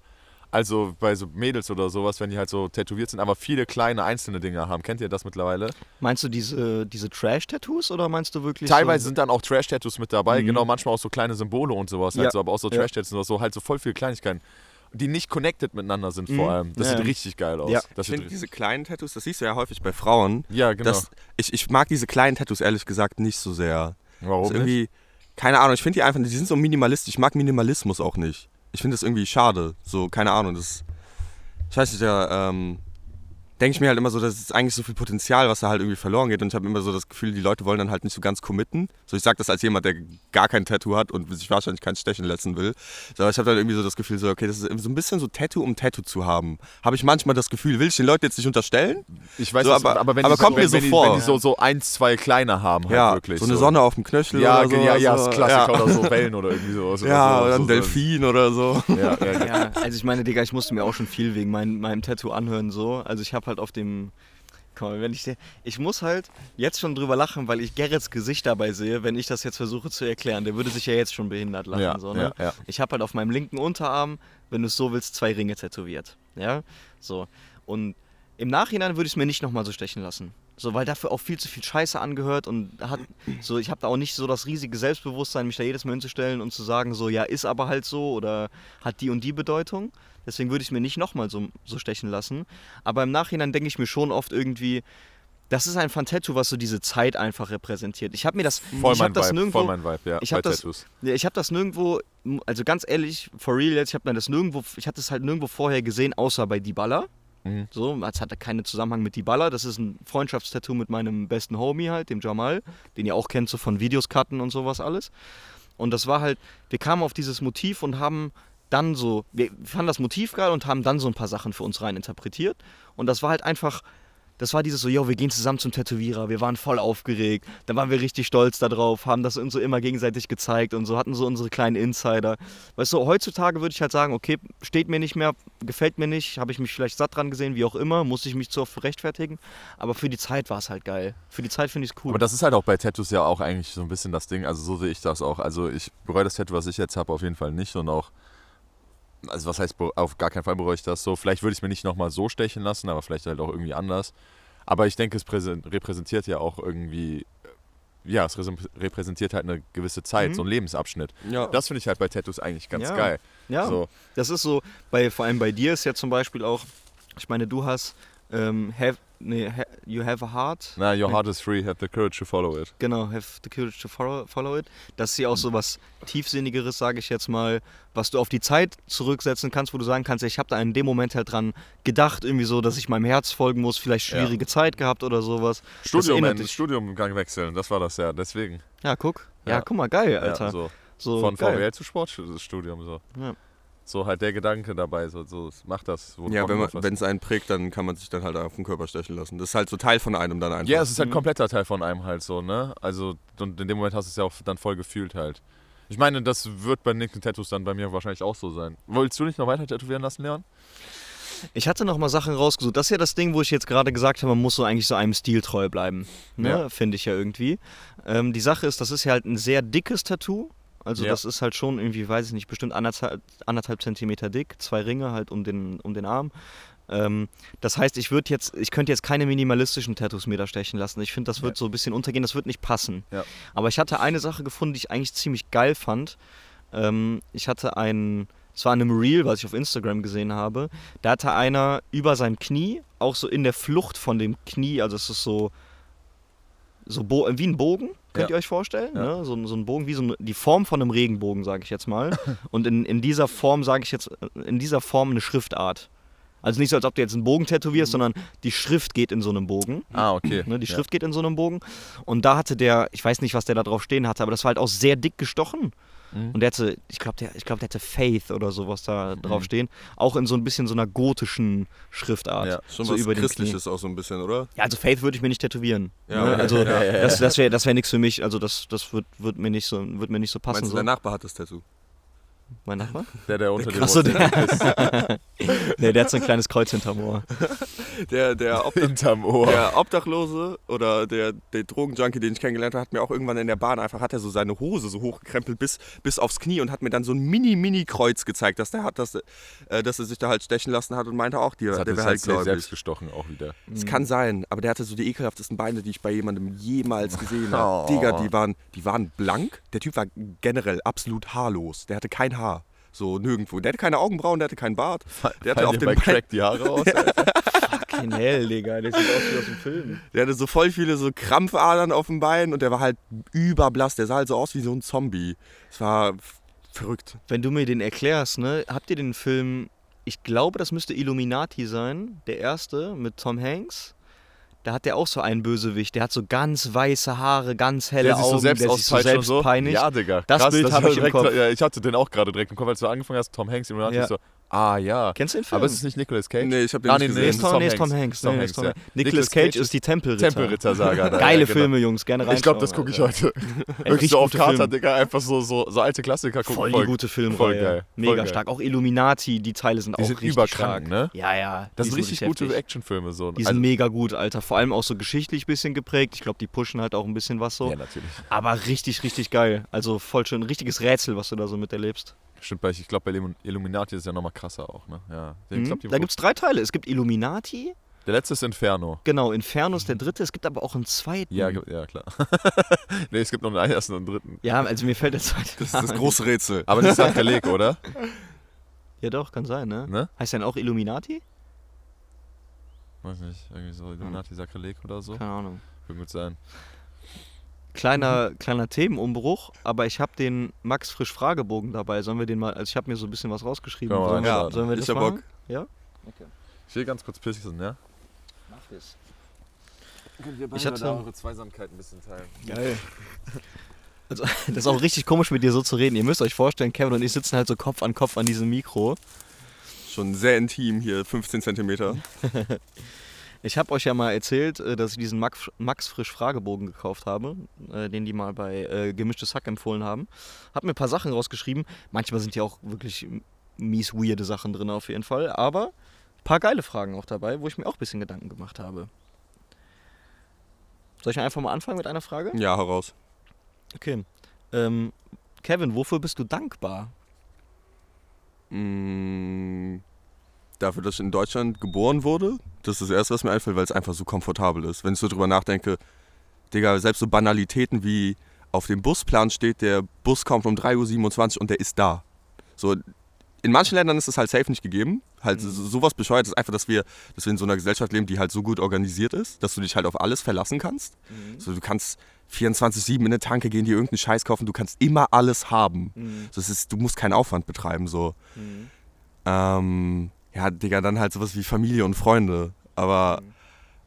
Also bei so Mädels oder sowas, wenn die halt so tätowiert sind, aber viele kleine einzelne Dinge haben. Kennt ihr das mittlerweile? Meinst du diese, diese Trash-Tattoos oder meinst du wirklich. Teilweise so, sind dann auch Trash-Tattoos mit dabei, Mhm. genau, manchmal auch so kleine Symbole und sowas, halt Ja. so, aber auch so. Trash-Tattoos oder so, halt so voll viele Kleinigkeiten, die nicht connected miteinander sind vor Mhm. allem. Das Ja, sieht richtig geil aus. Ja. Das ich finde diese kleinen Tattoos, das siehst du ja häufig bei Frauen. ja, genau. Das, ich, ich mag diese kleinen Tattoos ehrlich gesagt nicht so sehr. Warum Das ist nicht? irgendwie, keine Ahnung, ich finde die einfach, die sind so minimalistisch. Ich mag Minimalismus auch nicht. Ich finde das irgendwie schade. So, keine Ahnung, das. Ich weiß nicht, ja, ähm, denke ich mir halt immer so, das ist eigentlich so viel Potenzial, was da halt irgendwie verloren geht. Und ich habe immer so das Gefühl, die Leute wollen dann halt nicht so ganz committen. So, ich sage das als jemand, der gar kein Tattoo hat und sich wahrscheinlich kein Stechen lassen will. So, aber ich habe dann irgendwie so das Gefühl, so, okay, das ist so ein bisschen so Tattoo, um Tattoo zu haben. Habe ich manchmal das Gefühl, will ich den Leuten jetzt nicht unterstellen? Ich weiß, So, aber- aber wenn aber die, kommt mir so wenn die, vor. Wenn die so, so eins, zwei kleine haben, halt ja, wirklich. so eine Sonne auf dem Knöchel Ja, oder so. ja, ja, das Klassiker ja. oder so Wellen oder irgendwie sowas. Ja, oder oder so, ein so, Delfin oder so. So. Ja, ja, ja. Ja, also ich meine, Digga, ich musste mir auch schon viel wegen mein, meinem Tattoo anhören so. Also ich habe halt auf dem mal, wenn ich dir- ich muss halt jetzt schon drüber lachen, weil ich Gerrits Gesicht dabei sehe, wenn ich das jetzt versuche zu erklären. Der würde sich ja jetzt schon behindert lachen Ja, so, ne? ja, ja. Ich habe halt auf meinem linken Unterarm, wenn du es so willst, zwei Ringe tätowiert, ja? So und im Nachhinein würde ich es mir nicht nochmal so stechen lassen. So, weil dafür auch viel zu viel Scheiße angehört und hat so, ich habe da auch nicht so das riesige Selbstbewusstsein, mich da jedes Mal hinzustellen und zu sagen, so, ja, ist aber halt so oder hat die und die Bedeutung. Deswegen würde ich es mir nicht nochmal so, so stechen lassen. Aber im Nachhinein denke ich mir schon oft irgendwie, das ist einfach ein Tattoo, was so diese Zeit einfach repräsentiert. Ich habe mir das, Voll ich mein habe das Vibe, nirgendwo, voll mein Vibe, ja, ich habe das, Tattoos. ja, ich habe das nirgendwo, also ganz ehrlich, for real jetzt, ich habe mir das nirgendwo, ich hatte es halt nirgendwo vorher gesehen, außer bei Dybala. Mhm. So, es hatte keinen Zusammenhang mit Dybala. Das ist ein Freundschaftstattoo mit meinem besten Homie halt, dem Jamal, den ihr auch kennt, so von Videos cutten und sowas alles. Und das war halt, wir kamen auf dieses Motiv und haben dann so, wir fanden das Motiv geil und haben dann so ein paar Sachen für uns rein interpretiert. Und das war halt einfach, das war dieses so, yo, wir gehen zusammen zum Tätowierer, wir waren voll aufgeregt, da waren wir richtig stolz darauf, haben das uns so immer gegenseitig gezeigt und so, hatten so unsere kleinen Insider. Weißt du, heutzutage würde ich halt sagen, okay, steht mir nicht mehr, gefällt mir nicht, habe ich mich vielleicht satt dran gesehen, wie auch immer, muss ich mich zu oft rechtfertigen, aber für die Zeit war es halt geil. Für die Zeit finde ich es cool. Aber das ist halt auch bei Tattoos ja auch eigentlich so ein bisschen das Ding. Also so sehe ich das auch. Also ich bereue das Tattoo, was ich jetzt habe, auf jeden Fall nicht. Und auch, also was heißt, auf gar keinen Fall bereue ich das so. Vielleicht würde ich es mir nicht nochmal so stechen lassen, aber vielleicht halt auch irgendwie anders. Aber ich denke, es präsen- repräsentiert ja auch irgendwie, äh, ja, es repräsentiert halt eine gewisse Zeit, Mhm. so einen Lebensabschnitt. Ja. Das finde ich halt bei Tattoos eigentlich ganz Ja. geil. ja, So, das ist so, bei, vor allem bei dir ist ja zum Beispiel auch, ich meine, du hast, ähm, nee, ha, you have a heart, na, your heart is free, have the courage to follow it. Genau, have the courage to follow, follow it. Das ist ja auch so was tiefsinnigeres, sage ich jetzt mal, was du auf die Zeit zurücksetzen kannst, wo du sagen kannst, ich habe da in dem Moment halt dran gedacht, irgendwie so, dass ich meinem Herz folgen muss, vielleicht Ja. schwierige Zeit gehabt oder sowas. Studium, dich. Studiumgang wechseln, das war das ja, deswegen. Ja, guck. Ja, Ja. guck mal, geil, Alter. Ja, so. so Von geil. VWL zu Sportstudium so. Ja. So halt der Gedanke dabei, so, so mach das. Ja, wenn es einen prägt, dann kann man sich dann halt auf den Körper stechen lassen. Das ist halt so Teil von einem dann einfach. Ja, es ist halt Mhm. ein kompletter Teil von einem halt so, ne? Also, und in dem Moment hast du es ja auch dann voll gefühlt halt. Ich meine, das wird bei nächsten Tattoos dann bei mir wahrscheinlich auch so sein. Wolltest du nicht noch weiter tätowieren lassen, Leon? Ich hatte noch mal Sachen rausgesucht. Das ist ja das Ding, wo ich jetzt gerade gesagt habe, man muss so eigentlich so einem Stil treu bleiben. Ne? Ja. Finde ich ja irgendwie. Ähm, die Sache ist, das ist ja halt ein sehr dickes Tattoo. Also Ja. das ist halt schon irgendwie, weiß ich nicht, bestimmt anderthalb, anderthalb Zentimeter dick, zwei Ringe halt um den, um den Arm. Ähm, das heißt, ich würde jetzt, ich könnte jetzt keine minimalistischen Tattoos mir da stechen lassen. Ich finde, das wird Ja. so ein bisschen untergehen, das wird nicht passen. Ja. Aber ich hatte eine Sache gefunden, die ich eigentlich ziemlich geil fand. Ähm, ich hatte einen, es war in einem Reel, was ich auf Instagram gesehen habe. Da hatte einer über seinem Knie, auch so in der Flucht von dem Knie, also es ist so, so Bo wie ein Bogen, könnt Ja. ihr euch vorstellen? Ja. Ne? So, so ein Bogen, wie so ein, die Form von einem Regenbogen, sage ich jetzt mal. Und in, in dieser Form, sage ich jetzt, in dieser Form eine Schriftart. Also nicht so, als ob du jetzt einen Bogen tätowierst, sondern die Schrift geht in so einem Bogen. Ah, okay. Ne, die Ja. Schrift geht in so einem Bogen. Und da hatte der, ich weiß nicht, was der da drauf stehen hatte, aber das war halt auch sehr dick gestochen. Mhm. Und der hatte, ich glaube, der, ich glaub, der hatte Faith oder sowas da drauf Mhm. stehen. Auch in so ein bisschen so einer gotischen Schriftart. Ja. Schon so was über den Christliches auch so ein bisschen, oder? Ja, also Faith würde ich mir nicht tätowieren. Ja, ne? Also Ja, ja, das, das wäre das wär nichts für mich. Also das, das wird, wird, mir nicht so, wird mir nicht so passen. Meinst du, So. dein Nachbar hat das Tattoo? Mein Nachbar? Der, der unter dem Achso, der, nee, der hat so ein kleines Kreuz hinterm Ohr. Der, der, Ob hinterm Ohr. der Obdachlose oder der, der Drogenjunkie, den ich kennengelernt habe, hat mir auch irgendwann in der Bahn einfach, hat er so seine Hose so hochgekrempelt bis, bis aufs Knie und hat mir dann so ein Mini-Mini-Kreuz gezeigt, dass der hat, dass, äh, dass er sich da halt stechen lassen hat und meinte auch, die, Das hat der er wäre halt halt selbst gläubig. gestochen auch wieder. Das kann sein, aber der hatte so die ekelhaftesten Beine, die ich bei jemandem jemals gesehen habe. Oh. Digga, die waren, die waren blank. Der Typ war generell absolut haarlos. Der hatte kein Haar. So nirgendwo. Der hatte keine Augenbrauen, der hatte keinen Bart. Der hatte auf dem Crack die Haare aus? Fucking hell, Digga. Der sieht aus wie aus dem Film. der hatte so voll viele so Krampfadern auf dem Bein und der war halt überblass. Der sah halt so aus wie so ein Zombie. Es war verrückt. Wenn du mir den erklärst, ne, habt ihr den Film, ich glaube, das müsste Illuminati sein, der erste mit Tom Hanks. Da hat der auch so einen Bösewicht, der hat so ganz weiße Haare, ganz helle Der Augen, so selbst der sich so und selbst so. peinigt. Ja, Digga. Das Bild ist hab ja ich im direkt, Kopf. Ja, ich hatte den auch gerade direkt im Kopf, als du angefangen hast. Tom Hanks, Illuminati, Ja. ich so, ah ja. Kennst du den Film? Aber es ist nicht Nicolas Cage? Nee, ich hab den Ah, nicht nee, nee, nee, ist gesehen. Tom, nee, ist Tom Hanks. Tom Nee, Hanks, ist Tom ja. Hanks. Nicolas Cage ist die Tempelritter. Tempelritter-Saga. da, Geile ja, genau. Filme, Jungs, gerne reinschauen. Ich glaube, das gucke ich heute. Wirklich richtig so auf gute Kater, Filme. Digga, einfach so, so, so alte Klassiker gucken. Voll die gute Filmreihe. voll geil. Mega Voll geil. stark. Auch Illuminati, die Teile sind Die auch sind richtig überkrank, stark. ne? Ja, ja. Das sind richtig gute. Actionfilme. So. Die sind mega gut, Alter. Vor allem auch so geschichtlich ein bisschen geprägt. Ich glaube, die pushen halt auch ein bisschen was so. Ja, natürlich. Aber richtig, richtig geil. Also voll schön. Ein richtiges Rätsel, was du da so miterlebst. Stimmt, bei, ich glaube, bei Illum- Illuminati ist es ja nochmal krasser auch, ne? Ja. Ich Mhm. glaub, die- Da gibt es drei Teile. Es gibt Illuminati, Der letzte ist Inferno. genau, Inferno ist der dritte. Es gibt aber auch einen zweiten. Ja, ja klar. nee, es gibt noch einen ersten und einen dritten. Ja, also mir fällt der zweite. Das ist das große Rätsel. Aber nicht Sakrileg, oder? Ja, doch, kann sein, ne? Ne? Heißt denn auch Illuminati? Weiß nicht, irgendwie so Illuminati Sakrileg oder so. Keine Ahnung. Könnte gut sein. Kleiner, kleiner Themenumbruch, aber ich habe den Max Frisch Fragebogen dabei. Sollen wir den mal, also ich habe mir so ein bisschen was rausgeschrieben. Wir Sollen, starten. sollen wir das machen? Bock. Ja? Ich will ganz kurz pissen, ja? Mach es. Könnt ihr Ich hatte- eure Zweisamkeit ein bisschen teilen? Geil. Also, das ist auch richtig komisch mit dir so zu reden. Ihr müsst euch vorstellen, Kevin und ich sitzen halt so Kopf an Kopf an diesem Mikro. Schon sehr intim hier, 15 Zentimeter. Ich habe euch ja mal erzählt, äh, dass ich diesen Max, Max Frisch Fragebogen gekauft habe, äh, den die mal bei äh, Gemischtes Hack empfohlen haben. Hab mir ein paar Sachen rausgeschrieben. Manchmal sind ja auch wirklich mies weirde Sachen drin auf jeden Fall, aber ein paar geile Fragen auch dabei, wo ich mir auch ein bisschen Gedanken gemacht habe. Soll ich einfach mal anfangen mit einer Frage? Ja, heraus. Okay. Ähm, Kevin, wofür bist du dankbar? Mm, dafür, dass ich in Deutschland geboren wurde. Das ist das Erste, was mir einfällt, weil es einfach so komfortabel ist. Wenn ich so drüber nachdenke, Digga, selbst so Banalitäten wie auf dem Busplan steht, der Bus kommt um 3.27 Uhr und der ist da. So, in manchen Ländern ist das halt safe nicht gegeben. Halt Mhm. so- sowas bescheuert ist einfach, dass wir, dass wir in so einer Gesellschaft leben, die halt so gut organisiert ist, dass du dich halt auf alles verlassen kannst. So, du kannst 24-7 in eine Tanke gehen, dir irgendeinen Scheiß kaufen, du kannst immer alles haben. Mhm. So, ist, du musst keinen Aufwand betreiben. So. Mhm. Ähm, ja, Digga, dann halt sowas wie Familie und Freunde. Aber Mhm.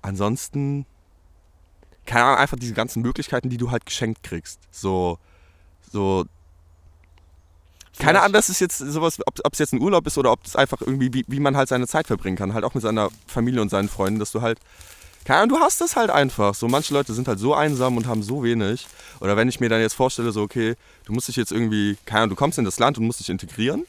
ansonsten, keine Ahnung, einfach diese ganzen Möglichkeiten, die du halt geschenkt kriegst. So, so, keine Ahnung, das ist jetzt sowas, ob es jetzt ein Urlaub ist oder ob es einfach irgendwie, wie, wie man halt seine Zeit verbringen kann. Halt auch mit seiner Familie und seinen Freunden, dass du halt, keine Ahnung, du hast das halt einfach. So, manche Leute sind halt so einsam und haben so wenig. Oder wenn ich mir dann jetzt vorstelle, so, okay, du musst dich jetzt irgendwie, keine Ahnung, du kommst in das Land und musst dich integrieren.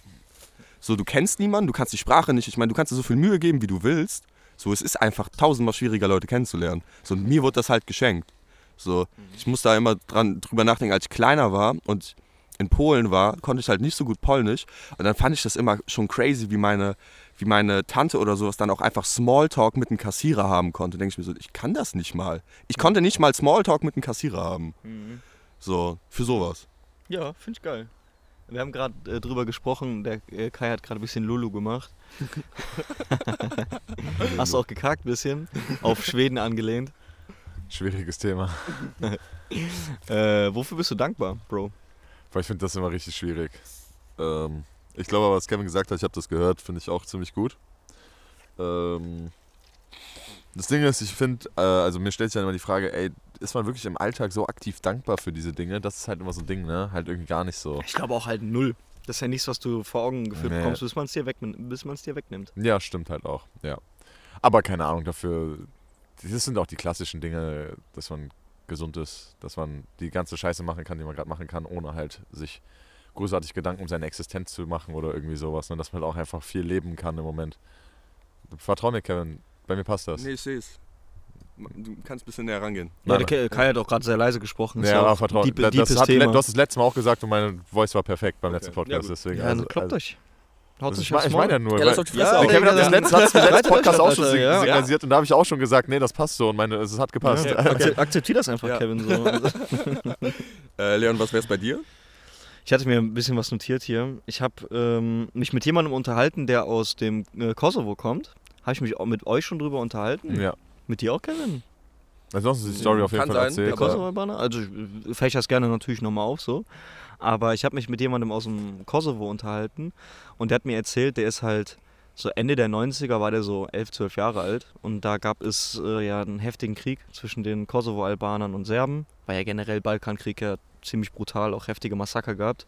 So, du kennst niemanden, du kannst die Sprache nicht. Ich meine, du kannst dir so viel Mühe geben, wie du willst. So, es ist einfach tausendmal schwieriger, Leute kennenzulernen. So, und mir wurde das halt geschenkt. So, ich muss da immer dran, drüber nachdenken, als ich kleiner war und in Polen war, konnte ich halt nicht so gut Polnisch. Und dann fand ich das immer schon crazy, wie meine, wie meine Tante oder sowas dann auch einfach Smalltalk mit einem Kassierer haben konnte. Denke ich mir so, ich kann das nicht mal. Ich konnte nicht mal Smalltalk mit einem Kassierer haben. Mhm. So, für sowas. Ja, finde ich geil. Wir haben gerade äh, drüber gesprochen, der äh, Kai hat gerade ein bisschen Lulu gemacht. Hast du auch gekackt ein bisschen? Auf Schweden angelehnt. Schwieriges Thema. Äh, wofür bist du dankbar, Bro? Weil ich finde das immer richtig schwierig. Ähm, ich glaube aber, was Kevin gesagt hat, ich habe das gehört, finde ich auch ziemlich gut. Ähm, das Ding ist, ich finde, äh, also mir stellt sich dann immer die Frage, ey, ist man wirklich im Alltag so aktiv dankbar für diese Dinge? Das ist halt immer so ein Ding, ne? Halt irgendwie gar nicht so. Ich glaube auch halt null. Das ist ja nichts, was du vor Augen geführt Nee. bekommst, bis man es dir, weg, bis man's dir wegnimmt. Ja, stimmt halt auch, ja. Aber keine Ahnung dafür, das sind auch die klassischen Dinge, dass man gesund ist, dass man die ganze Scheiße machen kann, die man gerade machen kann, ohne halt sich großartig Gedanken um seine Existenz zu machen oder irgendwie sowas, ne? dass man halt auch einfach viel leben kann im Moment. Vertrau mir, Kevin, bei mir passt das. Nee, ich sehe es. Du kannst ein bisschen näher rangehen. Ja, der Kai, hat auch gerade sehr leise gesprochen. Ja, auch aber vertrau deep, das, das, hat, Thema. du hast das letzte Mal auch gesagt und meine Voice war perfekt beim Okay. letzten Podcast, Ja, deswegen. ja, also, dann kloppt also, euch. Haut also euch ich, ich meine ja nur, Ja, lass die Fresse Ja, auf. Kevin hat das Ja. letzte, das im letzten Podcast auch schon ja. signalisiert und da habe ich auch schon gesagt, nee, das passt so und meine, es hat gepasst. Ja, akze- Akzeptier das einfach, Ja. Kevin. So. Also, Äh, Leon, was wär's bei dir? Ich hatte mir ein bisschen was notiert hier. Ich habe ähm, mich mit jemandem unterhalten, der aus dem äh, Kosovo kommt. Habe ich mich auch mit euch schon drüber unterhalten? Ja. Mit dir auch, Kevin? Ansonsten ist die Story auf jeden Kann Fall sein, Der erzählt. ja. Kosovo-Albaner? Also ich fächer das gerne natürlich nochmal auf so. Aber ich habe mich mit jemandem aus dem Kosovo unterhalten und der hat mir erzählt, der ist halt so Ende der 90er war der so 11, 12 Jahre alt und da gab es äh, ja einen heftigen Krieg zwischen den Kosovo-Albanern und Serben. War ja generell Balkankrieg ja ziemlich brutal, auch heftige Massaker gehabt.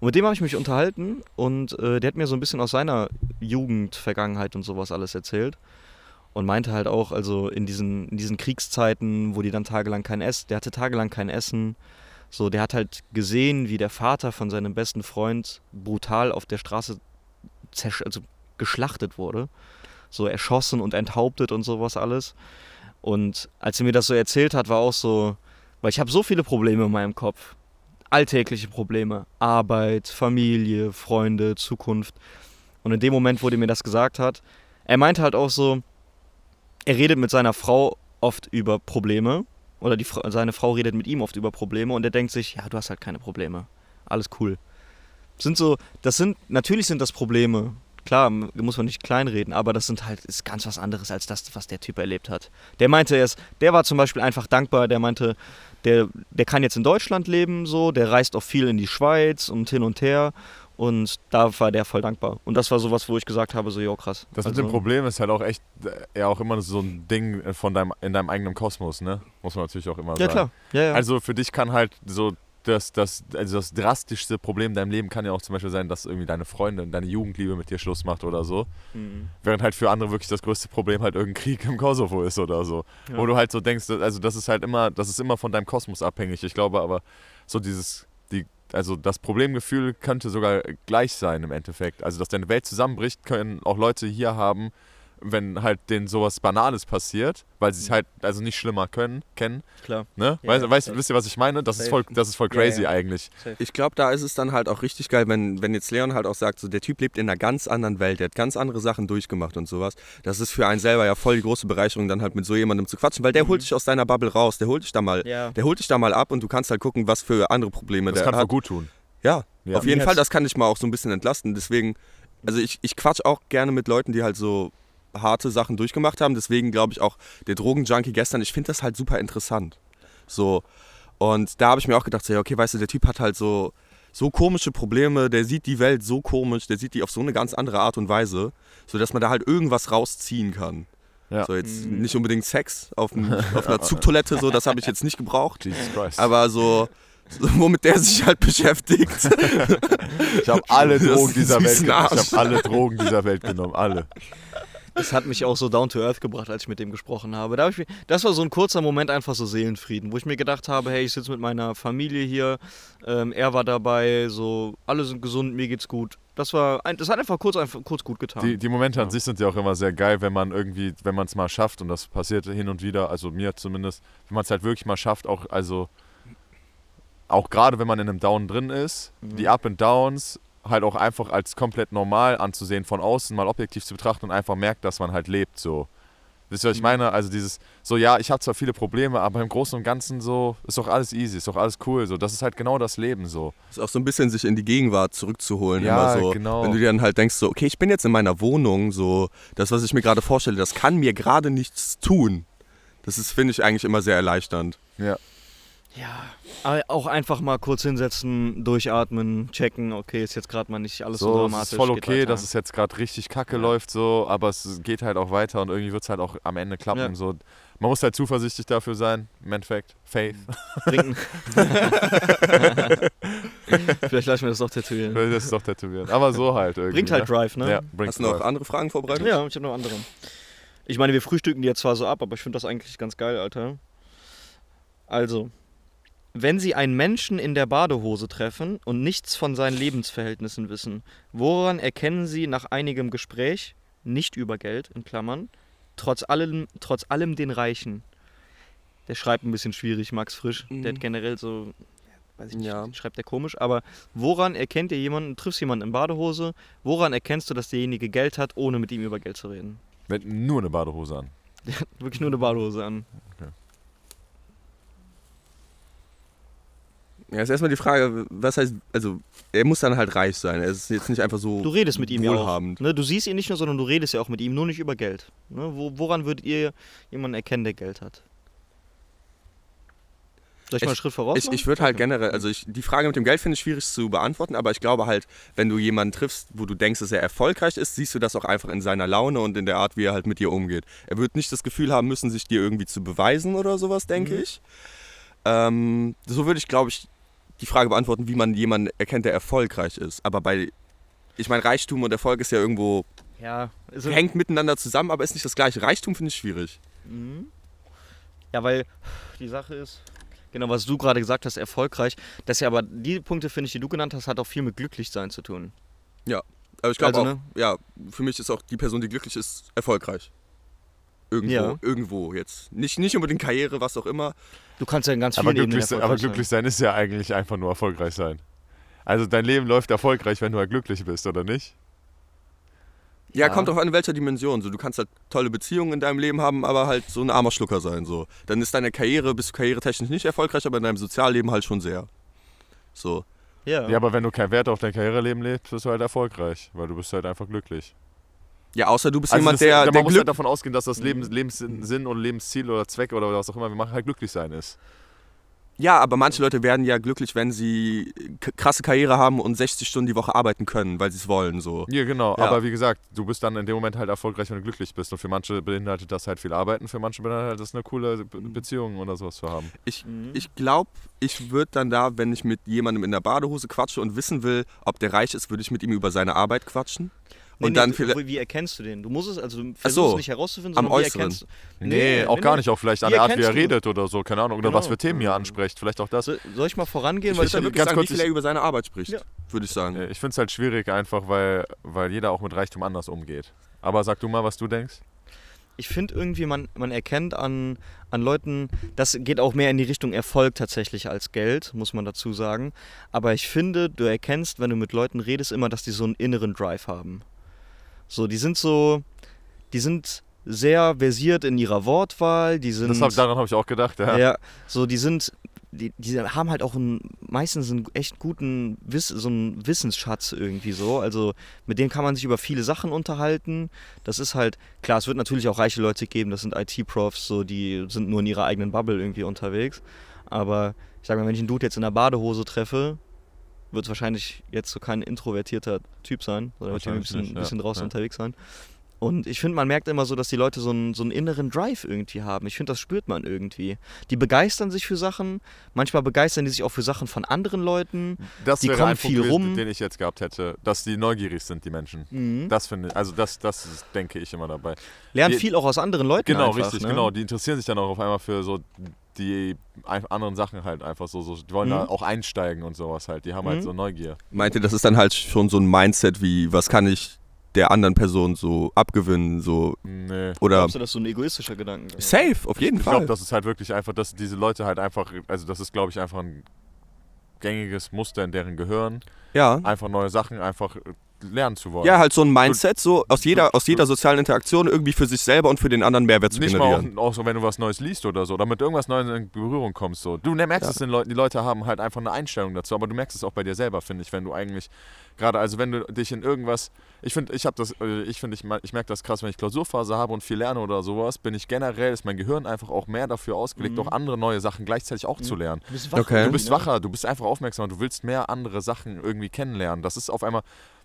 Und mit dem habe ich mich unterhalten und äh, der hat mir so ein bisschen aus seiner Jugend, Vergangenheit und sowas alles erzählt. Und meinte halt auch, also in diesen, in diesen Kriegszeiten, wo die dann tagelang kein Essen, der hatte tagelang kein Essen. So, der hat halt gesehen, wie der Vater von seinem besten Freund brutal auf der Straße also geschlachtet wurde. So erschossen und enthauptet und sowas alles. Und als er mir das so erzählt hat, war auch so, weil ich habe so viele Probleme in meinem Kopf. Alltägliche Probleme. Arbeit, Familie, Freunde, Zukunft. Und in dem Moment, wo der mir das gesagt hat, er meinte halt auch so, er redet mit seiner Frau oft über Probleme oder die, seine Frau redet mit ihm oft über Probleme und er denkt sich, ja, du hast halt keine Probleme. Alles cool. Sind so, das sind, natürlich sind das Probleme. Klar, muss man nicht kleinreden, aber das sind halt, ist ganz was anderes als das, was der Typ erlebt hat. Der meinte erst, der war zum Beispiel einfach dankbar, der meinte, der, der kann jetzt in Deutschland leben, so, der reist auch viel in die Schweiz und hin und her und da war der voll dankbar. Und das war sowas, wo ich gesagt habe, so, jo, krass. Das mit Also- dem Problem ist halt auch echt äh, ja auch immer so ein Ding von deinem, in deinem eigenen Kosmos, ne? Muss man natürlich auch immer Ja, sagen. klar. Ja, ja. Also für dich kann halt so das, das, also das drastischste Problem in deinem Leben kann ja auch zum Beispiel sein, dass irgendwie deine Freundin, deine Jugendliebe mit dir Schluss macht oder so. Mhm. Während halt für andere wirklich das größte Problem halt irgendein Krieg im Kosovo ist oder so. Ja. Wo du halt so denkst, also das ist halt immer, das ist immer von deinem Kosmos abhängig. Ich glaube aber, so dieses, die, also das Problemgefühl könnte sogar gleich sein im Endeffekt. Also dass deine Welt zusammenbricht, können auch Leute hier haben, wenn halt denen sowas Banales passiert, weil sie es halt also nicht schlimmer können, kennen. Klar. Ne? Ja, weißt, ja, weißt, safe. wisst ihr, was ich meine? Das ist Safe. voll, das ist voll crazy ja. eigentlich. Ich glaube, da ist es dann halt auch richtig geil, wenn, wenn jetzt Leon halt auch sagt, so der Typ lebt in einer ganz anderen Welt, der hat ganz andere Sachen durchgemacht und sowas. Das ist für einen selber ja voll die große Bereicherung, dann halt mit so jemandem zu quatschen, weil der Mhm. holt dich aus deiner Bubble raus, der holt dich da mal, Ja. der holt dich da mal ab und du kannst halt gucken, was für andere Probleme Das der kann voll hat. gut tun. Ja, Ja. auf jeden Fall, das kann ich mal auch so ein bisschen entlasten. Deswegen, also ich, ich quatsch auch gerne mit Leuten, die halt so harte Sachen durchgemacht haben. Deswegen glaube ich auch, der Drogenjunkie gestern, ich finde das halt super interessant. So. Und da habe ich mir auch gedacht, so, ja, okay, weißt du, der Typ hat halt so, so komische Probleme, der sieht die Welt so komisch, der sieht die auf so eine ganz andere Art und Weise, sodass man da halt irgendwas rausziehen kann. Ja. So jetzt Mhm. nicht unbedingt Sex auf, auf einer Zugtoilette, so, das habe ich jetzt nicht gebraucht. Jesus Christ. Aber so, so, womit der sich halt beschäftigt. ich habe alle Drogen dieser Welt genommen. Ich Arsch. habe alle Drogen dieser Welt genommen. Alle. Das hat mich auch so down to earth gebracht, als ich mit dem gesprochen habe. Da hab ich, mir- das war so ein kurzer Moment einfach so Seelenfrieden, wo ich mir gedacht habe, hey, ich sitze mit meiner Familie hier, ähm, er war dabei, so alle sind gesund, mir geht's gut. Das war, ein, das hat einfach kurz, einfach kurz gut getan. Die, die Momente an Ja. sich sind ja auch immer sehr geil, wenn man irgendwie, wenn man es mal schafft und das passiert hin und wieder, also mir zumindest, wenn man es halt wirklich mal schafft, auch also auch gerade wenn man in einem Down drin ist, Mhm. die Up and Downs halt auch einfach als komplett normal anzusehen, von außen mal objektiv zu betrachten und einfach merkt, dass man halt lebt so. Wisst ihr, was ich Mhm. meine? Also dieses, so ja, ich habe zwar viele Probleme, aber im Großen und Ganzen so, ist doch alles easy, ist doch alles cool, so. Das ist halt genau das Leben so. ist auch so ein bisschen sich in die Gegenwart zurückzuholen. Ja, immer so. genau. Wenn du dir dann halt denkst, so, okay, ich bin jetzt in meiner Wohnung, so, das, was ich mir gerade vorstelle, das kann mir gerade nichts tun. Das ist, finde ich, eigentlich immer sehr erleichternd. Ja. Ja, aber auch einfach mal kurz hinsetzen, durchatmen, checken, okay, ist jetzt gerade mal nicht alles so, So, es dramatisch. ist voll okay, dass es jetzt gerade richtig kacke Ja. läuft, so, aber es geht halt auch weiter und irgendwie wird es halt auch am Ende klappen. Ja. So. Man muss halt zuversichtlich dafür sein, im Endeffekt. Faith. Bringt- Vielleicht lass ich mir das doch tätowieren. das ist doch tätowieren. Aber so halt irgendwie. Bringt halt ne? Drive, ne? Ja, bringt Hast du noch Drive. andere Fragen vorbereitet? Ja, ich habe noch andere. Ich meine, wir frühstücken die jetzt zwar so ab, aber ich finde das eigentlich ganz geil, Alter. Also, wenn Sie einen Menschen in der Badehose treffen und nichts von seinen Lebensverhältnissen wissen, woran erkennen Sie nach einigem Gespräch, nicht über Geld, in Klammern, trotz allem, trotz allem den Reichen? Der schreibt ein bisschen schwierig, Max Frisch. Der Mhm. hat generell so, weiß ich nicht, Ja. schreibt der komisch, aber woran erkennt ihr jemanden, triffst jemanden in Badehose, woran erkennst du, dass derjenige Geld hat, ohne mit ihm über Geld zu reden? Wenn nur eine Badehose an. Der hat wirklich nur eine Badehose an. Ja, ist erstmal die Frage, was heißt, also, er muss dann halt reich sein. Er ist jetzt nicht einfach so Du redest mit ihm ja auch. wohlhabend. Ne? Du siehst ihn nicht nur, sondern du redest ja auch mit ihm, nur nicht über Geld. Ne? Wo, woran würdet ihr jemanden erkennen, der Geld hat? Soll ich, mal einen Ich- Schritt voraus Ich, ich würde halt generell, also ich, die Frage mit dem Geld finde ich schwierig zu beantworten, aber ich glaube halt, wenn du jemanden triffst, wo du denkst, dass er erfolgreich ist, siehst du das auch einfach in seiner Laune und in der Art, wie er halt mit dir umgeht. Er wird nicht das Gefühl haben müssen, sich dir irgendwie zu beweisen oder sowas, denke Mhm. ich. Ähm, so würde ich, glaube ich, die Frage beantworten, wie man jemanden erkennt, der erfolgreich ist. Aber bei, ich meine, Reichtum und Erfolg ist ja irgendwo, Ja, also, hängt miteinander zusammen, aber ist nicht das gleiche. Reichtum finde ich schwierig. Mhm. Ja, weil die Sache ist, genau, was du gerade gesagt hast, erfolgreich, das ja aber die Punkte, finde ich, die du genannt hast, hat auch viel mit Glücklichsein zu tun. Aber ich glaube Also, auch, ja, für mich ist auch die Person, die glücklich ist, erfolgreich. Irgendwo, Ja. irgendwo jetzt. Nicht, nicht unbedingt Karriere, was auch immer. Du kannst ja in ganz vielen Aber glücklich, sein, aber glücklich sein ist ja eigentlich einfach nur erfolgreich sein. Also dein Leben läuft erfolgreich, wenn du halt glücklich bist, oder nicht? Ja, Ja. kommt auch an in welcher Dimension. So, du kannst halt tolle Beziehungen in deinem Leben haben, aber halt so ein armer Schlucker sein. So. Dann ist deine Karriere, bist du karrieretechnisch nicht erfolgreich, aber in deinem Sozialleben halt schon sehr. So. Ja. Ja, aber wenn du keinen Wert auf dein Karriereleben legst, bist du halt erfolgreich, weil du bist halt einfach glücklich. Ja, außer du bist Also jemand, das, der, man der muss Glück. halt davon ausgehen, dass das Leben, Mhm. Lebenssinn Sinn oder Lebensziel oder Zweck oder was auch immer wir machen, halt glücklich sein ist. Ja, aber manche Leute werden ja glücklich, wenn sie krasse Karriere haben und 60 Stunden die Woche arbeiten können, weil sie es wollen. So. Ja, genau. Ja. Aber wie gesagt, du bist dann in dem Moment halt erfolgreich, wenn du glücklich bist. Und für manche beinhaltet das halt viel Arbeiten, für manche beinhaltet das eine coole Be Beziehung oder sowas zu haben. Ich, Mhm. ich glaube, ich würde dann da, wenn ich mit jemandem in der Badehose quatsche und wissen will, ob der reich ist, würde ich mit ihm über seine Arbeit quatschen. Nee, Und nee, dann du- vielleicht. wie, wie erkennst du den? Du musst es, also du versuchst so, es nicht herauszufinden, am sondern wie Äußeren. erkennst du. Nee, auch nee, gar nee. nicht. Auch vielleicht an Wie der Art, wie er redet oder so. Keine Ahnung. Oder Genau. was für Themen ihr ansprecht. Vielleicht auch das. So, soll ich mal vorangehen? Ich Weil würde dann ich, wirklich ganz sagen, kurz, wie viel er über seine Arbeit spricht, Ja. würde ich sagen. Äh, Ich finde es halt schwierig einfach, weil, weil jeder auch mit Reichtum anders umgeht. Aber sag du mal, was du denkst. ich finde irgendwie, man, man erkennt an, an Leuten, das geht auch mehr in die Richtung Erfolg tatsächlich als Geld, muss man dazu sagen. Aber ich finde, du erkennst, wenn du mit Leuten redest, immer, dass die so einen inneren Drive haben. So, die sind so, die sind sehr versiert in ihrer Wortwahl, die sind. Hab, daran habe ich auch gedacht. Ja. Ja, so die sind, die, die haben halt auch einen, meistens einen echt guten Wiss, so einen Wissensschatz irgendwie so. Also mit denen kann man sich über viele Sachen unterhalten. Das ist halt, klar, es wird natürlich auch reiche Leute geben, das sind IT-Profs, so die sind nur in ihrer eigenen Bubble irgendwie unterwegs. Aber ich sag mal, wenn ich einen Dude jetzt in der Badehose treffe, wird wahrscheinlich jetzt so kein introvertierter Typ sein, sondern wird ein bisschen, nicht, ja. bisschen draußen Ja. unterwegs sein. Und ich finde, man merkt immer so, dass die Leute so einen, so einen inneren Drive irgendwie haben. Ich finde, das spürt man irgendwie. Die begeistern sich für Sachen, manchmal begeistern die sich auch für Sachen von anderen Leuten. Das Die wäre kommen ein Punkt viel gewesen, rum. den ich jetzt gehabt hätte, dass die neugierig sind, die Menschen. Mhm. Das finde ich, also das, das ist, denke ich immer dabei. Lernen die- viel auch aus anderen Leuten. Genau, einfach, richtig, ne? genau. Die interessieren sich dann auch auf einmal für so die anderen Sachen halt einfach so. so die wollen Mhm. da auch einsteigen und sowas halt. Die haben halt Mhm. so Neugier. Meint ihr, das ist dann halt schon so ein Mindset wie, was kann ich der anderen Person so abgewinnen, so Nee. oder Glaubst du, das ist so ein egoistischer Gedanke? safe, auf jeden Ich Fall. glaube, das ist halt wirklich einfach, dass diese Leute halt einfach, also das ist glaube ich einfach ein gängiges Muster in deren Gehirn, ja. einfach neue Sachen einfach lernen zu wollen. Ja, halt so ein Mindset, so aus jeder, aus jeder sozialen Interaktion irgendwie für sich selber und für den anderen Mehrwert zu Nicht mal generieren. auch, auch so, wenn du was Neues liest oder so, oder mit irgendwas Neues in Berührung kommst. So. Du ne, merkst Ja. es den Leuten, die Leute haben halt einfach eine Einstellung dazu, aber du merkst es auch bei dir selber, finde ich, wenn du eigentlich, gerade, also wenn du dich in irgendwas, ich finde, ich habe das, äh, ich finde, ich, ich merke das krass, wenn ich Klausurphase habe und viel lerne oder sowas, bin ich generell, ist mein Gehirn einfach auch mehr dafür ausgelegt, Mhm. auch andere neue Sachen gleichzeitig auch zu Mhm. lernen. Du bist Okay. irgendwie, Du bist wacher, du bist einfach aufmerksamer, du willst mehr andere Sachen irgendwie kennenlernen. Das ist auf einmal,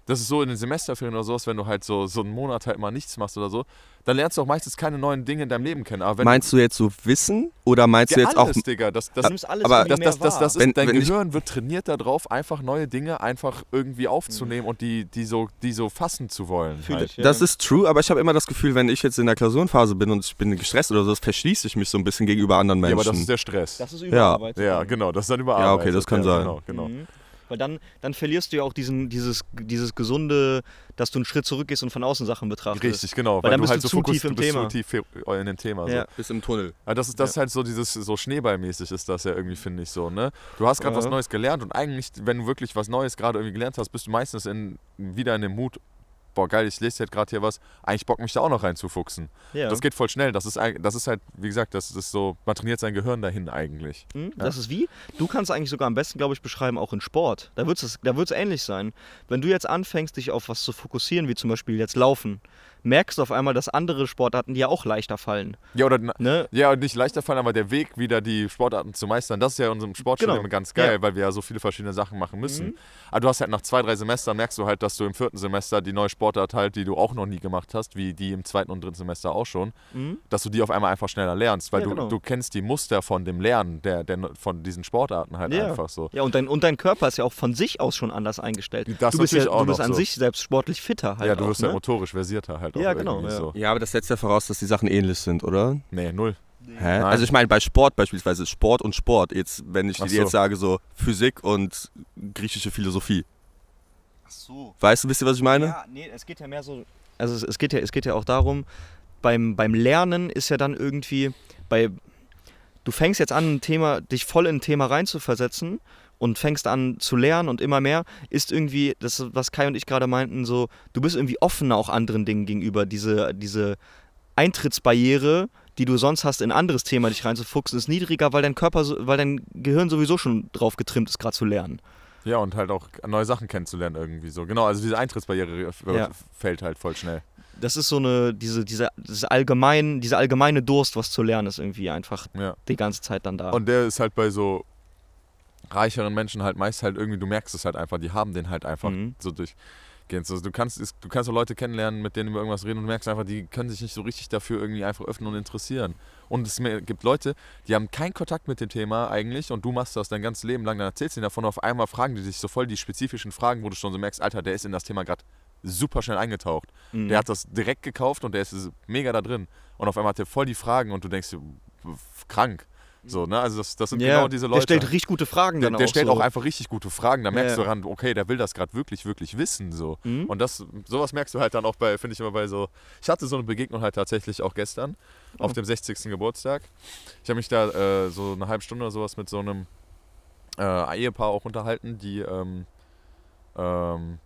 das ist so in den Semesterferien oder sowas, wenn du halt so, so einen Monat halt mal nichts machst oder so, dann lernst du auch meistens keine neuen Dinge in deinem Leben kennen. Aber wenn Meinst du jetzt so Wissen oder meinst du ja, jetzt auch alles, Digga, das, das, Du nimmst alles aber das, das, das, das ist, Wenn- dein wenn ich- Gehirn wird trainiert darauf, einfach neue Dinge einfach irgendwie aufzunehmen und die, die, so, die so fassen zu wollen. Halt. ich, ja. Das ist true, aber ich habe immer das Gefühl, wenn ich jetzt in der Klausurenphase bin und ich bin gestresst oder so, das verschließe ich mich so ein bisschen gegenüber anderen Ja, Menschen. aber das ist der Stress. Das ist Überarbeitung. ja, genau, das ist dann überall. Ja, okay, das kann sein. Genau, genau. Mhm. Weil dann, dann verlierst du ja auch diesen, dieses, dieses gesunde, dass du einen Schritt zurückgehst und von außen Sachen betrachtest. Richtig, genau. Weil Weil, dann du bist halt du so zu fokus- tief im du bist Thema. zu tief in dem Thema. So. Ja. Bis im Tunnel. Ja, das ist das halt so dieses so schneeballmäßig ist das ja irgendwie finde ich so, ne? Du hast gerade was Ja. Neues gelernt und eigentlich wenn du wirklich was Neues gerade irgendwie gelernt hast, bist du meistens in wieder in dem Mut boah geil, ich lese jetzt gerade hier was, eigentlich Bock mich da auch noch reinzufuchsen. Ja. Das geht voll schnell, das ist das ist halt wie gesagt, das ist so man trainiert sein Gehirn dahin eigentlich. Hm, Das ist wie? Du kannst eigentlich sogar am besten, glaube ich, beschreiben, auch in Sport. Da wird es da wird's ähnlich sein. Wenn du jetzt anfängst, dich auf was zu fokussieren, wie zum Beispiel jetzt Laufen, merkst du auf einmal, dass andere Sportarten dir auch leichter fallen. Ja, oder Ne? ja, und nicht leichter fallen, aber der Weg wieder die Sportarten zu meistern, das ist ja in unserem Sportstudium Genau. ganz geil, Ja. weil wir ja so viele verschiedene Sachen machen müssen. Mhm. Aber du hast halt nach zwei, drei Semestern merkst du halt, dass du im vierten Semester die neue Sportart halt, die du auch noch nie gemacht hast, wie die im zweiten und dritten Semester auch schon, Mhm. dass du die auf einmal einfach schneller lernst, weil Ja, du, genau. du kennst die Muster von dem Lernen der, der, von diesen Sportarten halt Ja. einfach so. Ja, und dein, und dein Körper ist ja auch von sich aus schon anders eingestellt. Das du bist, ja, auch du bist an so. sich selbst sportlich fitter halt. ja, du auch, wirst ne? ja motorisch versierter halt auch Ja, genau, ja. so. Ja, aber das setzt ja voraus, dass die Sachen ähnlich sind, oder? Nee, null. Hä? Also ich meine bei Sport beispielsweise, Sport und Sport. Jetzt, wenn ich Ach dir so. jetzt sage, so Physik und griechische Philosophie. Ach so. Weißt du, wisst ihr, was ich meine? Ja, nee, es geht ja mehr so. Also es, es, geht, ja, es geht ja auch darum, beim, beim Lernen ist ja dann irgendwie, bei, du fängst jetzt an, ein Thema, dich voll in ein Thema reinzuversetzen und fängst an zu lernen und immer mehr, ist irgendwie, das, was Kai und ich gerade meinten, so, du bist irgendwie offener auch anderen Dingen gegenüber. Diese, diese Eintrittsbarriere, die du sonst hast, in ein anderes Thema dich reinzufuchsen, ist niedriger, weil dein Körper, weil dein Gehirn sowieso schon drauf getrimmt ist, gerade zu lernen. Ja, und halt auch neue Sachen kennenzulernen irgendwie so. Genau, also diese Eintrittsbarriere f- Ja. fällt halt voll schnell. Das ist so eine, diese, diese, dieses allgemein, diese allgemeine Durst, was zu lernen ist irgendwie einfach Ja. die ganze Zeit dann da. Und der ist halt bei so reicheren Menschen halt meist halt irgendwie, du merkst es halt einfach, die haben den halt einfach Mhm. so durchgehend. So, du kannst, du kannst so Leute kennenlernen, mit denen über irgendwas reden und du merkst einfach, die können sich nicht so richtig dafür irgendwie einfach öffnen und interessieren. Und es gibt Leute, die haben keinen Kontakt mit dem Thema eigentlich und du machst das dein ganzes Leben lang, dann erzählst du ihnen davon und auf einmal fragen die dich so voll die spezifischen Fragen, wo du schon so merkst, Alter, der ist in das Thema gerade super schnell eingetaucht. Mhm. Der hat das direkt gekauft und der ist mega da drin. Und auf einmal hat er voll die Fragen und du denkst, krank. So, ne? Also das, das sind ja, genau diese Leute. Der stellt richtig gute Fragen Der, dann der auch stellt so. auch einfach richtig gute Fragen. Da merkst Ja. du daran, okay, der will das gerade wirklich, wirklich wissen. So. Mhm. Und das, sowas merkst du halt dann auch bei, finde ich immer bei so. Ich hatte so eine Begegnung halt tatsächlich auch gestern auf Oh. dem 60. Geburtstag. Ich habe mich da äh, so eine halbe Stunde oder sowas mit so einem äh, Ehepaar auch unterhalten, die ähm, ähm,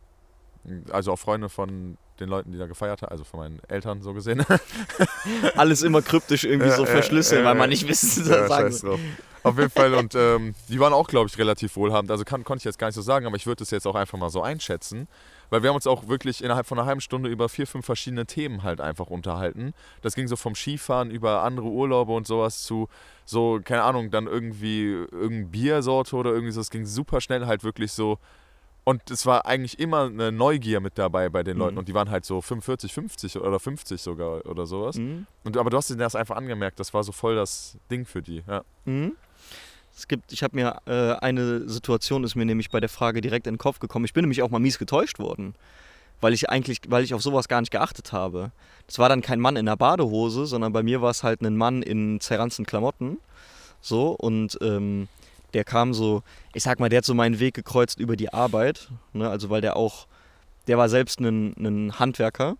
also auch Freunde von den Leuten, die da gefeiert haben, also von meinen Eltern so gesehen. Alles immer kryptisch irgendwie so ja, verschlüsseln, ja, weil man nicht wissen Ja, sagen drauf. Auf jeden Fall und ähm, die waren auch, glaube ich, relativ wohlhabend. Also kann, konnte ich jetzt gar nicht so sagen, aber ich würde es jetzt auch einfach mal so einschätzen. Weil wir haben uns auch wirklich innerhalb von einer halben Stunde über vier, fünf verschiedene Themen halt einfach unterhalten. Das ging so vom Skifahren über andere Urlaube und sowas zu so, keine Ahnung, dann irgendwie irgendeine Biersorte oder irgendwie so. Es ging super schnell halt wirklich so. Und es war eigentlich immer eine Neugier mit dabei bei den Leuten. Mhm. Und die waren halt so 45, 50 oder 50 sogar oder sowas. Mhm. Und, aber du hast ihnen das einfach angemerkt, das war so voll das Ding für die. Ja. Mhm. Es gibt, ich habe mir äh, eine Situation ist mir nämlich bei der Frage direkt in den Kopf gekommen. Ich bin nämlich auch mal mies getäuscht worden, weil ich eigentlich, weil ich auf sowas gar nicht geachtet habe. Das war dann kein Mann in einer Badehose, sondern bei mir war es halt ein Mann in zerranzten Klamotten. So und ähm, der kam so, ich sag mal, der hat so meinen Weg gekreuzt über die Arbeit, ne? also weil der auch, der war selbst ein, ein Handwerker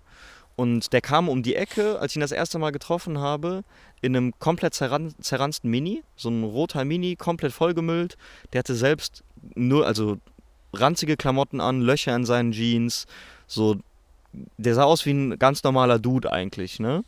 und der kam um die Ecke, als ich ihn das erste Mal getroffen habe, in einem komplett zerran zerranzten Mini, so ein roter Mini, komplett vollgemüllt. Der hatte selbst nur, also ranzige Klamotten an, Löcher in seinen Jeans, so, der sah aus wie ein ganz normaler Dude eigentlich, ne?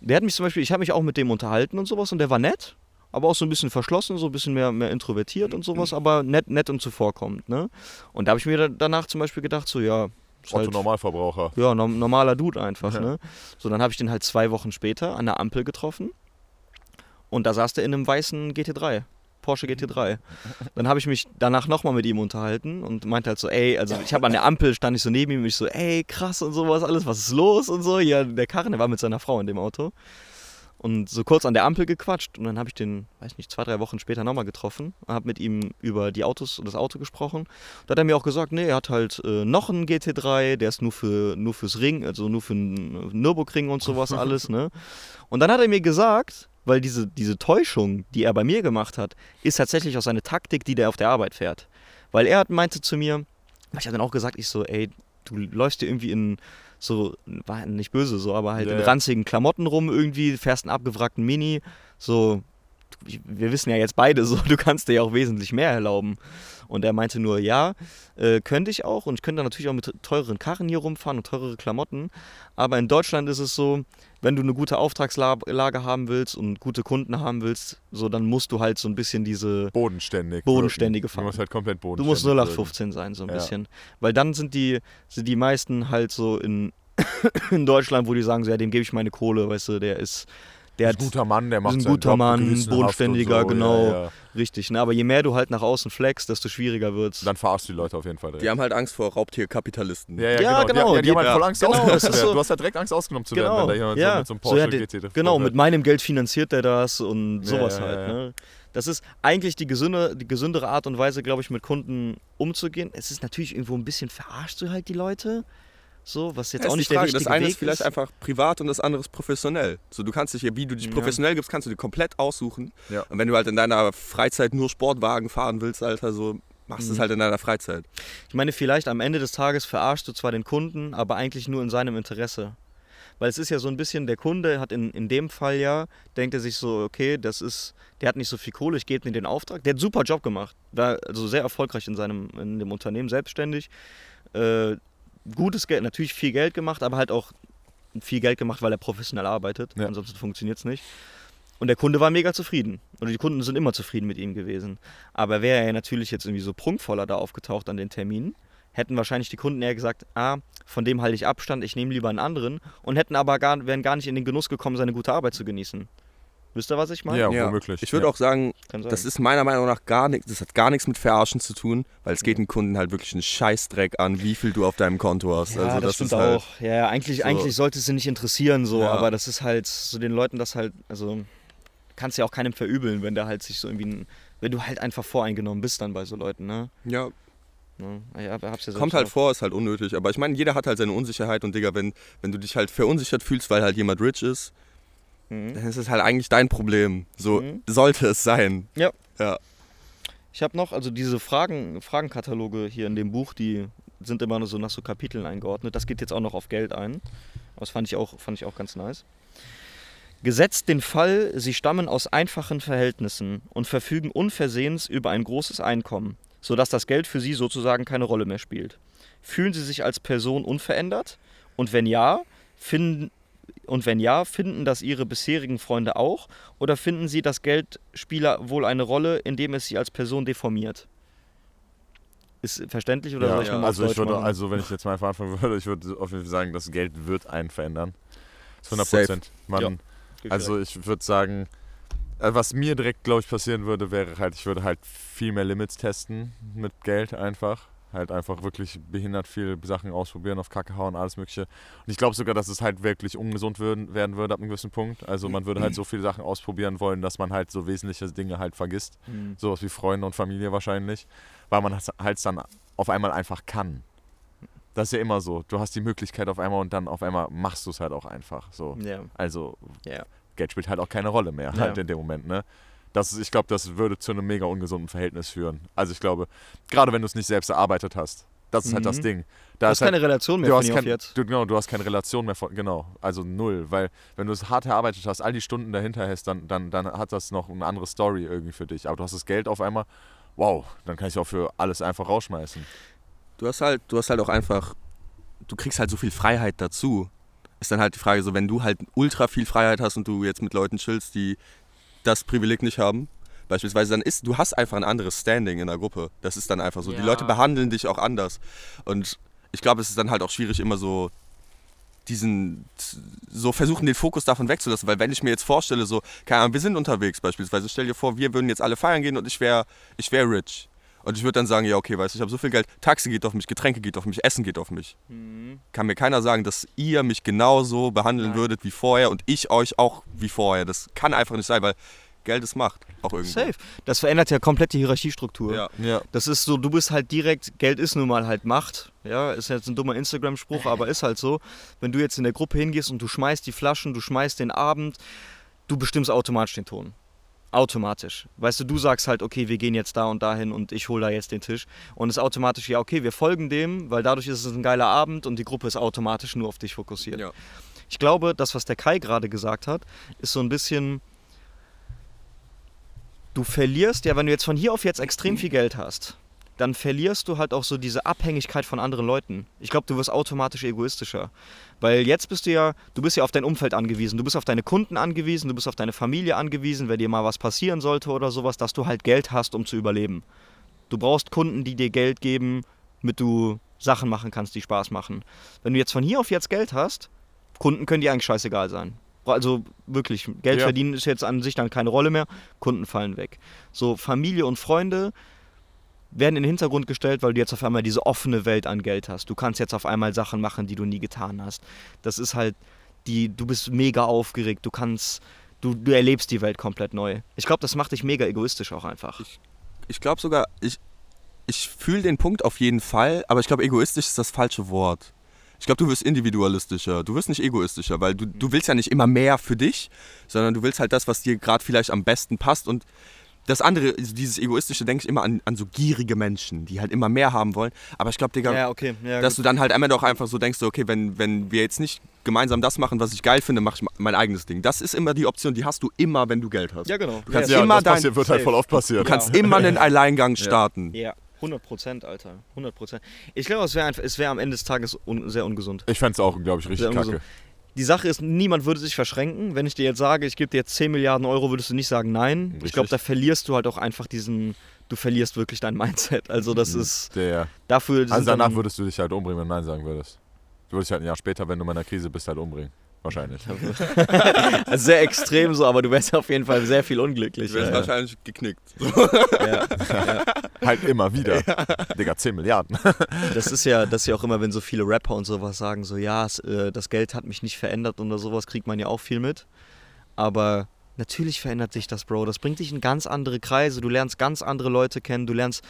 Der hat mich zum Beispiel, ich habe mich auch mit dem unterhalten und sowas und der war nett, aber auch so ein bisschen verschlossen, so ein bisschen mehr, mehr introvertiert und sowas, aber nett, nett und zuvorkommend, ne? Und da habe ich mir da- danach zum Beispiel gedacht, so, ja, ist halt- Normalverbraucher. ja, norm- normaler Dude einfach, Ja. ne? So, dann habe ich den halt zwei Wochen später an der Ampel getroffen. Und da saß der in einem weißen GT3. Porsche GT3. Dann habe ich mich danach nochmal mit ihm unterhalten und meinte halt so, ey, also ich habe an der Ampel, stand ich so neben ihm und ich so, ey, krass und sowas alles, was ist los und so. Ja, der Karren, der war mit seiner Frau in dem Auto. Und so kurz an der Ampel gequatscht und dann habe ich den, weiß nicht, zwei, drei Wochen später nochmal getroffen und habe mit ihm über die Autos und das Auto gesprochen. Da hat er mir auch gesagt, nee, er hat halt äh, noch einen GT3, der ist nur für nur fürs Ring, also nur für den Nürburgring und sowas alles, ne? Und dann hat er mir gesagt, weil diese, diese Täuschung, die er bei mir gemacht hat, ist tatsächlich auch seine Taktik, die der auf der Arbeit fährt. Weil er hat- meinte zu mir, ich habe dann auch gesagt, ich so, ey, du läufst hier irgendwie in so, war nicht böse so, aber halt Ja, in ranzigen Klamotten rum irgendwie, fährst einen abgewrackten Mini, so, wir wissen ja jetzt beide so, du kannst dir ja auch wesentlich mehr erlauben. Und er meinte nur, ja, äh, könnte ich auch und ich könnte natürlich auch mit teureren Karren hier rumfahren und teurere Klamotten. Aber in Deutschland ist es so, wenn du eine gute Auftragslage haben willst und gute Kunden haben willst, so dann musst du halt so ein bisschen diese, Bodenständig. Bodenständige wirken. Du Fahren. musst halt komplett du bodenständig musst wirken. 0815 sein, so ein Ja. bisschen. Weil dann sind die, sind die meisten halt so in, in Deutschland, wo die sagen, so, ja, dem gebe ich meine Kohle, weißt du, der ist, der Ist ein guter Mann, der macht ein seinen guter Job Mann, gewissenhaft bodenständiger, und so. genau. Ja, ja. richtig, ne? Aber je mehr du halt nach außen flexst, desto schwieriger wird's. Dann verarschst du die Leute auf jeden Fall direkt. Die haben halt Angst vor Raubtierkapitalisten. Ja, ja, Ja, genau. genau, Die, ja, die die- haben halt voll ja, Angst, genau, ausgenommen zu ist werden. so- Du hast ja direkt Angst, ausgenommen zu werden, Genau, wenn da jemand ja. so mit so einem So, Porsche ja, der- GT Genau, vorfährt. mit meinem Geld finanziert er das und sowas ja, halt. ja. Ne? Das ist eigentlich die, gesünde, die gesündere Art und Weise, glaube ich, mit Kunden umzugehen. Es ist natürlich irgendwo ein bisschen verarscht du halt die Leute. So, was jetzt Ja, auch ist nicht die Frage. der Das richtige eine Weg ist vielleicht einfach privat und das andere ist professionell. So, du kannst dich ja, wie du dich Ja. professionell gibst, kannst du dir komplett aussuchen. Ja. Und wenn du halt in deiner Freizeit nur Sportwagen fahren willst, Alter, so machst du es Mhm. halt in deiner Freizeit. Ich meine, vielleicht am Ende des Tages verarschst du zwar den Kunden, aber eigentlich nur in seinem Interesse. Weil es ist ja so ein bisschen, der Kunde hat in, in dem Fall ja, denkt er sich so, okay, das ist, der hat nicht so viel Kohle, ich gebe ihm den Auftrag. Der hat einen super Job gemacht. War also sehr erfolgreich in seinem, in dem Unternehmen, selbstständig. Äh, gutes Geld, natürlich viel Geld gemacht, aber halt auch viel Geld gemacht, weil er professionell arbeitet. Ja. Ansonsten funktioniert es nicht. Und der Kunde war mega zufrieden. Oder die Kunden sind immer zufrieden mit ihm gewesen. Aber wäre er natürlich jetzt irgendwie so prunkvoller da aufgetaucht an den Terminen, hätten wahrscheinlich die Kunden eher gesagt, ah, von dem halte ich Abstand, ich nehme lieber einen anderen und hätten aber gar, wären gar nicht in den Genuss gekommen, seine gute Arbeit zu genießen. Wisst ihr, was ich meine? Ja, Ja. womöglich. Ich würde ja. auch sagen, das ist meiner Meinung nach gar nichts, das hat gar nichts mit Verarschen zu tun, weil es geht den Kunden halt wirklich einen Scheißdreck an, wie viel du auf deinem Konto hast. Ja, also das, stimmt ist halt, auch. Ja, ja, eigentlich, so- eigentlich sollte es sie nicht interessieren, so, Ja. aber das ist halt so den Leuten das halt, also kannst ja auch keinem verübeln, wenn der halt sich so irgendwie, ein, wenn du halt einfach voreingenommen bist dann bei so Leuten, ne? Ja, ne? Ja, hab's ja kommt halt auch. vor, ist halt unnötig. Aber ich meine, jeder hat halt seine Unsicherheit und Digga, wenn, wenn du dich halt verunsichert fühlst, weil halt jemand rich ist, Mhm. dann ist es halt eigentlich dein Problem. So Mhm. sollte es sein. Ja. Ja. Ich habe noch, also diese Fragen, Fragenkataloge hier in dem Buch, die sind immer nur so nach so Kapiteln eingeordnet. Das geht jetzt auch noch auf Geld ein. Das fand ich auch, fand ich auch ganz nice. Gesetzt den Fall, Sie stammen aus einfachen Verhältnissen und verfügen unversehens über ein großes Einkommen, sodass das Geld für Sie sozusagen keine Rolle mehr spielt. Fühlen Sie sich als Person unverändert? Und wenn ja, finden, und wenn ja, finden das Ihre bisherigen Freunde auch? Oder finden Sie, das Geld spiele wohl eine Rolle, indem es Sie als Person deformiert? Ist verständlich oder Ja, soll ich ja, nochmal also ich würde, machen? also wenn ich jetzt mal anfangen würde, ich würde auf jeden Fall sagen, das Geld wird einen verändern. Das ist 100 Safe. Prozent. Ja. Also ich würde sagen, äh, was mir direkt, glaube ich, passieren würde, wäre halt, ich würde halt viel mehr Limits testen mit Geld einfach. Halt einfach wirklich behindert viel Sachen ausprobieren, auf Kacke hauen, alles mögliche. Und ich glaube sogar, dass es halt wirklich ungesund würden, werden würde ab einem gewissen Punkt. Also man würde halt so viele Sachen ausprobieren wollen, dass man halt so wesentliche Dinge halt vergisst. Hm. Sowas wie Freunde und Familie wahrscheinlich. Weil man es halt dann auf einmal einfach kann. Das ist ja immer so. Du hast die Möglichkeit auf einmal und dann auf einmal machst du es halt auch einfach. So. Ja. Also Ja. Geld spielt halt auch keine Rolle mehr Ja. halt in dem Moment, ne? Das ist, ich glaube, das würde zu einem mega ungesunden Verhältnis führen. Also ich glaube, gerade wenn du es nicht selbst erarbeitet hast, das ist halt das Mhm. Ding. Du Da hast ist halt, keine Relation mehr du von hast kein, jetzt. Du, genau, du hast keine Relation mehr von, genau, also null, weil wenn du es hart erarbeitet hast, all die Stunden dahinter hast, dann, dann, dann hat das noch eine andere Story irgendwie für dich. Aber du hast das Geld auf einmal, wow, dann kann ich auch für alles einfach rausschmeißen. Du hast halt, du hast halt auch einfach, du kriegst halt so viel Freiheit dazu. Ist dann halt die Frage, so wenn du halt ultra viel Freiheit hast und du jetzt mit Leuten chillst, die das Privileg nicht haben, beispielsweise, dann ist, du hast einfach ein anderes Standing in der Gruppe. Das ist dann einfach so. Die Ja. Leute behandeln dich auch anders. Und ich glaube, es ist dann halt auch schwierig, immer so diesen, so versuchen, den Fokus davon wegzulassen. Weil wenn ich mir jetzt vorstelle, so, keine Ahnung, wir sind unterwegs beispielsweise, stell dir vor, wir würden jetzt alle feiern gehen und ich wäre ich wär rich. Und ich würde dann sagen, ja, okay, weißt du, ich habe so viel Geld, Taxi geht auf mich, Getränke geht auf mich, Essen geht auf mich. Kann mir keiner sagen, dass ihr mich genauso behandeln Nein. würdet wie vorher und ich euch auch wie vorher. Das kann einfach nicht sein, weil Geld ist Macht. Auch irgendwo. Safe. Das verändert ja komplett die Hierarchiestruktur. Ja. Ja. Das ist so, du bist halt direkt, Geld ist nun mal halt Macht. Ja, ist jetzt ein dummer Instagram-Spruch, aber ist halt so. Wenn du jetzt in der Gruppe hingehst und du schmeißt die Flaschen, du schmeißt den Abend, du bestimmst automatisch den Ton. Automatisch. Weißt du, du sagst halt, okay, wir gehen jetzt da und dahin und ich hole da jetzt den Tisch. Und es ist automatisch, ja, okay, wir folgen dem, weil dadurch ist es ein geiler Abend und die Gruppe ist automatisch nur auf dich fokussiert. Ja. Ich glaube, das, was der Kai gerade gesagt hat, ist so ein bisschen. Du verlierst, ja, wenn du jetzt von hier auf jetzt extrem viel Geld hast, dann verlierst du halt auch so diese Abhängigkeit von anderen Leuten. Ich glaube, du wirst automatisch egoistischer. Weil jetzt bist du ja, du bist ja auf dein Umfeld angewiesen, du bist auf deine Kunden angewiesen, du bist auf deine Familie angewiesen, wenn dir mal was passieren sollte oder sowas, dass du halt Geld hast, um zu überleben. Du brauchst Kunden, die dir Geld geben, damit du Sachen machen kannst, die Spaß machen. Wenn du jetzt von hier auf jetzt Geld hast, Kunden können dir eigentlich scheißegal sein. Also wirklich, Geld Ja. verdienen ist jetzt an sich dann keine Rolle mehr, Kunden fallen weg. So, Familie und Freunde werden in den Hintergrund gestellt, weil du jetzt auf einmal diese offene Welt an Geld hast. Du kannst jetzt auf einmal Sachen machen, die du nie getan hast. Das ist halt, die, du bist mega aufgeregt, du kannst, du, du erlebst die Welt komplett neu. Ich glaube, das macht dich mega egoistisch auch einfach. Ich glaube sogar, ich, ich fühle den Punkt auf jeden Fall, aber ich glaube, egoistisch ist das falsche Wort. Ich glaube, du wirst individualistischer. Du wirst nicht egoistischer, weil du, du willst ja nicht immer mehr für dich, sondern du willst halt das, was dir gerade vielleicht am besten passt. Und das andere, dieses Egoistische, denke ich immer an, an so gierige Menschen, die halt immer mehr haben wollen. Aber ich glaube, Digga, okay. Ja, dass du dann halt einmal doch einfach so denkst, okay, wenn, wenn wir jetzt nicht gemeinsam das machen, was ich geil finde, mache ich mein eigenes Ding. Das ist immer die Option, die hast du immer, wenn du Geld hast. ja, genau. Du kannst Ja, immer das dein- passiert, wird halt Safe. voll oft passieren. Du kannst immer einen Alleingang starten. Ja, 100 Prozent, Alter. 100 Prozent. Ich glaube, es wäre wäre am Ende des Tages un sehr ungesund. Ich fände es auch, glaube ich, richtig Sehr ungesund. kacke. Die Sache ist, niemand würde sich verschränken. Wenn ich dir jetzt sage, ich gebe dir jetzt 10 Milliarden Euro, würdest du nicht sagen nein. Ich Richtig. glaube, da verlierst du halt auch einfach diesen, du verlierst wirklich dein Mindset. Also das ist Der, dafür. also danach würdest du dich halt umbringen, wenn du Nein sagen würdest. Du würdest dich halt ein Jahr später, wenn du in einer Krise bist, halt umbringen. Wahrscheinlich. Also sehr extrem so, aber du wärst auf jeden Fall sehr viel Ich unglücklicher. wäre Ja, wahrscheinlich geknickt. ja. halt immer wieder. Digga, 10 Milliarden. Das ist ja, das ist ja auch immer, wenn so viele Rapper und sowas sagen, so ja, es, äh, das Geld hat mich nicht verändert oder sowas, kriegt man ja auch viel mit. Aber natürlich verändert sich das, Bro. Das bringt dich in ganz andere Kreise. Du lernst ganz andere Leute kennen. Du lernst.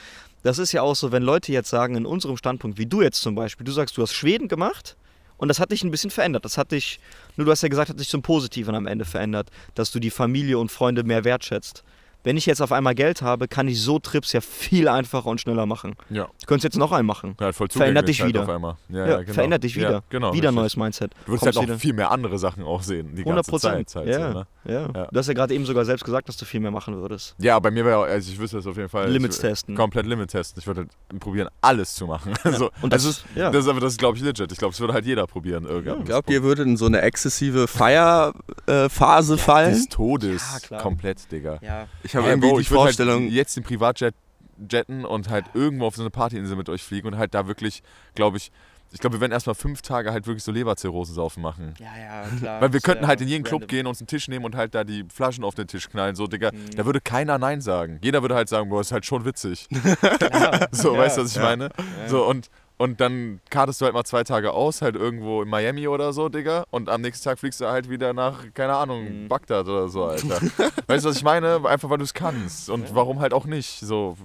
Das ist ja auch so, wenn Leute jetzt sagen, in unserem Standpunkt, wie du jetzt zum Beispiel, du sagst, du hast Schweden gemacht und das hat dich ein bisschen verändert. Das hat dich, nur du hast ja gesagt, hat sich zum Positiven am Ende verändert, dass du die Familie und Freunde mehr wertschätzt. Wenn ich jetzt auf einmal Geld habe, kann ich so Trips ja viel einfacher und schneller machen. Ja. Du könntest jetzt noch einen machen. Ja, voll Verändert dich Zugänglichkeit wieder. Auf einmal. Ja, Ja, ja, genau. verändert dich wieder. Ja, genau, wieder ein richtig. neues Mindset. Du würdest Kommst halt auch wieder- viel mehr andere Sachen auch sehen, die 100 ganze Prozent. Zeit. Halt ja, so, ne? ja. Ja. Du hast ja gerade eben sogar selbst gesagt, dass du viel mehr machen würdest. Ja, bei mir wäre, also ich wüsste das auf jeden Fall. Limits ich, testen. Komplett Limit testen. Ich würde halt probieren, alles zu machen. so, Und das, also ja. das ist aber das ist, glaube ich, legit. Ich glaube, es würde halt jeder probieren. Irgendwann. Glaubt ihr, würde in so eine exzessive Feierphase fallen? Des Todes. Komplett, Digga. ja. Ich habe Ey, irgendwie Bro, die ich würd Vorstellung, Halt jetzt den Privatjet jetten und halt irgendwo auf so eine Partyinsel mit euch fliegen und halt da wirklich, glaube ich, ich glaube, wir werden erstmal fünf Tage halt wirklich so Leberzirrhosen saufen machen. Ja, ja, klar. Weil wir könnten halt in jeden Club random. gehen, uns einen Tisch nehmen und halt da die Flaschen auf den Tisch knallen. So, Digga, Mhm. da würde keiner Nein sagen. Jeder würde halt sagen, boah, ist halt schon witzig. Ja, So, ja, weißt du, was ich ja. meine? So, und, und dann kartest du halt mal zwei Tage aus, halt irgendwo in Miami oder so, Digga. Und am nächsten Tag fliegst du halt wieder nach, keine Ahnung, Mhm. Bagdad oder so, Alter. weißt du, was ich meine? Einfach weil du es kannst. Und warum halt auch nicht? So,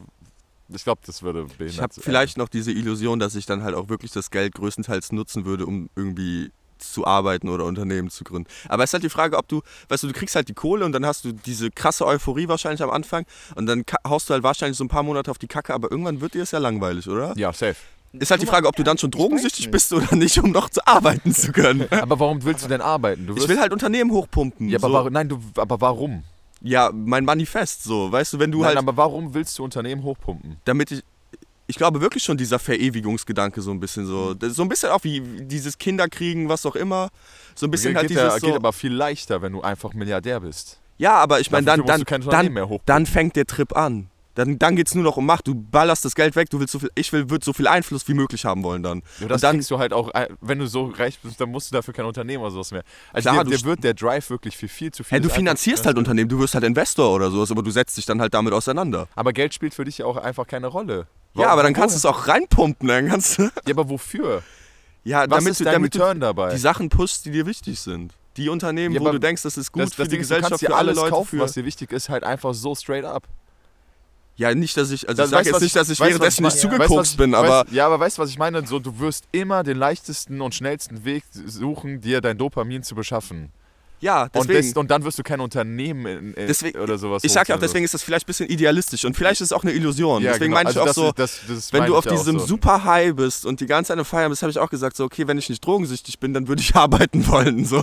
ich glaube, das würde behindert ich habe vielleicht noch diese Illusion, dass ich dann halt auch wirklich das Geld größtenteils nutzen würde, um irgendwie zu arbeiten oder Unternehmen zu gründen. Aber es ist halt die Frage, ob du, weißt du, du kriegst halt die Kohle und dann hast du diese krasse Euphorie wahrscheinlich am Anfang und dann haust du halt wahrscheinlich so ein paar Monate auf die Kacke, aber irgendwann wird dir es ja langweilig, oder? Ja, safe. Ist halt die Frage, ob du dann schon drogensüchtig bist oder nicht, um noch zu arbeiten zu können. Aber warum willst du denn arbeiten? Du Ich will halt Unternehmen hochpumpen. Ja, aber so. warum, nein, du, aber warum? Ja, mein Manifest so, weißt du, wenn du nein, halt, aber warum willst du Unternehmen hochpumpen? damit ich, ich glaube wirklich schon dieser Verewigungsgedanke so ein bisschen so, ist so ein bisschen auch wie dieses Kinderkriegen, was auch immer, so ein bisschen geht, halt geht, dieses ja, so, geht aber viel leichter, wenn du einfach Milliardär bist. ja, aber ich meine, dann, dann, dann, dann fängt der Trip an. Dann, dann geht es nur noch um Macht. Du ballerst das Geld weg, du willst so viel, ich will, würd so viel Einfluss wie möglich haben wollen dann. Ja, das und dann, kriegst du halt auch, äh, wenn du so reich bist, dann musst du dafür kein Unternehmen oder sowas mehr. Also Klar, dir, du dir wird der Drive wirklich für viel zu viel. hey, du finanzierst halt Unternehmen, du wirst halt Investor oder sowas, aber du setzt dich dann halt damit auseinander. Aber Geld spielt für dich ja auch einfach keine Rolle. Ja, aber dann kannst du es auch reinpumpen, dann kannst du, Ja, aber wofür? ja, Was damit ist du, dein damit du Return dabei? die Sachen pushst, die dir wichtig sind. Die Unternehmen, Ja, wo du denkst, das ist gut das, für das die du Gesellschaft, dir für alle alles Leute. kaufen, für, was dir wichtig ist, halt einfach so straight up. Ja, nicht, dass ich, also Das- ich sag weißt, jetzt nicht, dass ich weißt, währenddessen nicht ich meine? zugekokst Weißt, bin, aber Weißt, ja, aber weißt du, was ich meine? So, du wirst immer den leichtesten und schnellsten Weg suchen, dir dein Dopamin zu beschaffen. Ja, Und, deswegen. das, und dann wirst du kein Unternehmen in, in, Deswegen- oder sowas ich sag ja auch, deswegen ist das vielleicht ein bisschen idealistisch und vielleicht ist es auch eine Illusion. Ja, deswegen genau. meine ich Also auch das so, ist- das, das wenn du auf ja diesem so. super High bist und die ganze Zeit am Feiern bist, habe ich auch gesagt, so, okay, wenn ich nicht drogensüchtig bin, dann würde ich arbeiten wollen. So.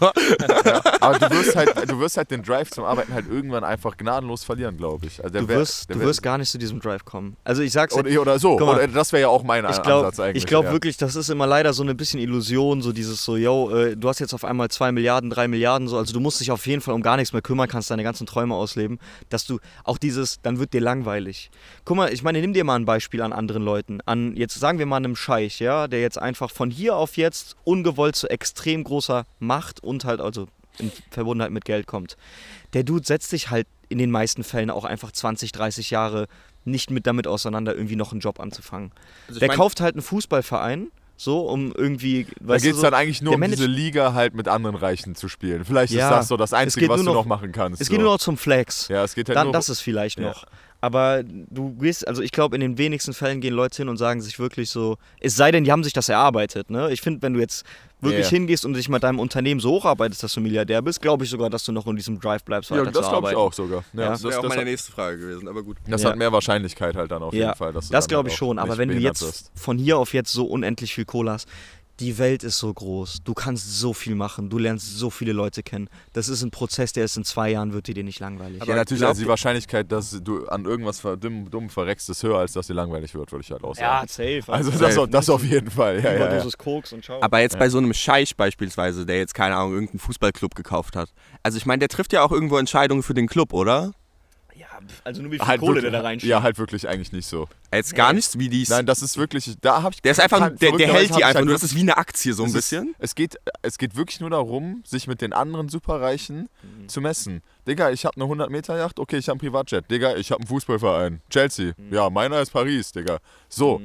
Aber du wirst, halt, du wirst halt den Drive zum Arbeiten halt irgendwann einfach gnadenlos verlieren, glaube ich. Also der Du wär- wirst, der du wär- wirst gar nicht zu diesem Drive kommen. Also ich sag's oder, oder so. Mal, oder das wäre ja auch mein ich Ansatz glaube eigentlich. ich glaub ja. wirklich, das ist immer leider so eine bisschen Illusion, so dieses so, yo, äh, du hast jetzt auf einmal zwei Milliarden, drei Milliarden, so, also du musst dich auf jeden Fall um gar nichts mehr kümmern, kannst deine ganzen Träume ausleben, dass du auch dieses, dann wird dir langweilig. Guck mal, ich meine, nimm dir mal ein Beispiel an anderen Leuten, an, jetzt sagen wir mal einem Scheich, ja, der jetzt einfach von hier auf jetzt ungewollt zu extrem großer Macht und halt also in Verbundenheit mit Geld kommt. Der Dude setzt sich halt in den meisten Fällen auch einfach 20, 30 Jahre nicht mit damit auseinander, irgendwie noch einen Job anzufangen. Also der kauft halt einen Fußballverein, so, um irgendwie, Da geht es so, dann eigentlich nur um diese Liga halt mit anderen Reichen zu spielen. Vielleicht Ja, ist das so das Einzige, was du noch- noch machen kannst. es so. geht nur noch zum Flex. Ja, es geht halt Dann, nur das ist vielleicht Ja. noch. Aber du gehst, also ich glaube, in den wenigsten Fällen gehen Leute hin und sagen sich wirklich so, es sei denn, die haben sich das erarbeitet. Ne? Ich finde, wenn du jetzt wirklich Ja. hingehst und dich mit deinem Unternehmen so hocharbeitest, dass du Milliardär bist, glaube ich sogar, dass du noch in diesem Drive bleibst, Ja, das glaube ich auch sogar. Ja, Ja. Das, wäre auch meine hat, nächste Frage gewesen, aber gut. das Ja. hat mehr Wahrscheinlichkeit halt dann auf Ja, jeden Fall. Dass du Das glaube ich schon, aber wenn du jetzt wirst. von hier auf jetzt so unendlich viel Kohle hast, die Welt ist so groß, du kannst so viel machen, du lernst so viele Leute kennen. Das ist ein Prozess, der ist in zwei Jahren, wird dir den nicht langweilig. Aber Ja, natürlich, glaubt also die Wahrscheinlichkeit, dass du an irgendwas dumm, dumm verreckst, ist höher, als dass dir langweilig wird, würde ich halt auch sagen. safe. also safe. das, auf- das auf jeden Fall. Ja, ja, ja. Koks und Ciao. Aber jetzt bei so einem Scheich beispielsweise, der jetzt, keine Ahnung, irgendeinen Fußballclub gekauft hat. Also ich meine, der trifft ja auch irgendwo Entscheidungen für den Club, oder? Ja, also nur wie viel Halt Kohle wirklich, der da reinschiebt. Ja, halt wirklich eigentlich nicht so. Jetzt gar nichts, wie die Nein, das ist wirklich, da habe ich... Der ist einfach, der, der hält die einfach halt nur. Das ist wie eine Aktie so ein es bisschen. Ist, es, geht, es geht wirklich nur darum, sich mit den anderen Superreichen Mhm. zu messen. Digga, ich habe eine 100-Meter-Yacht, okay, ich habe einen Privatjet. Digga, ich habe einen Fußballverein. Chelsea. Mhm. Ja, meiner ist Paris, Digga. So,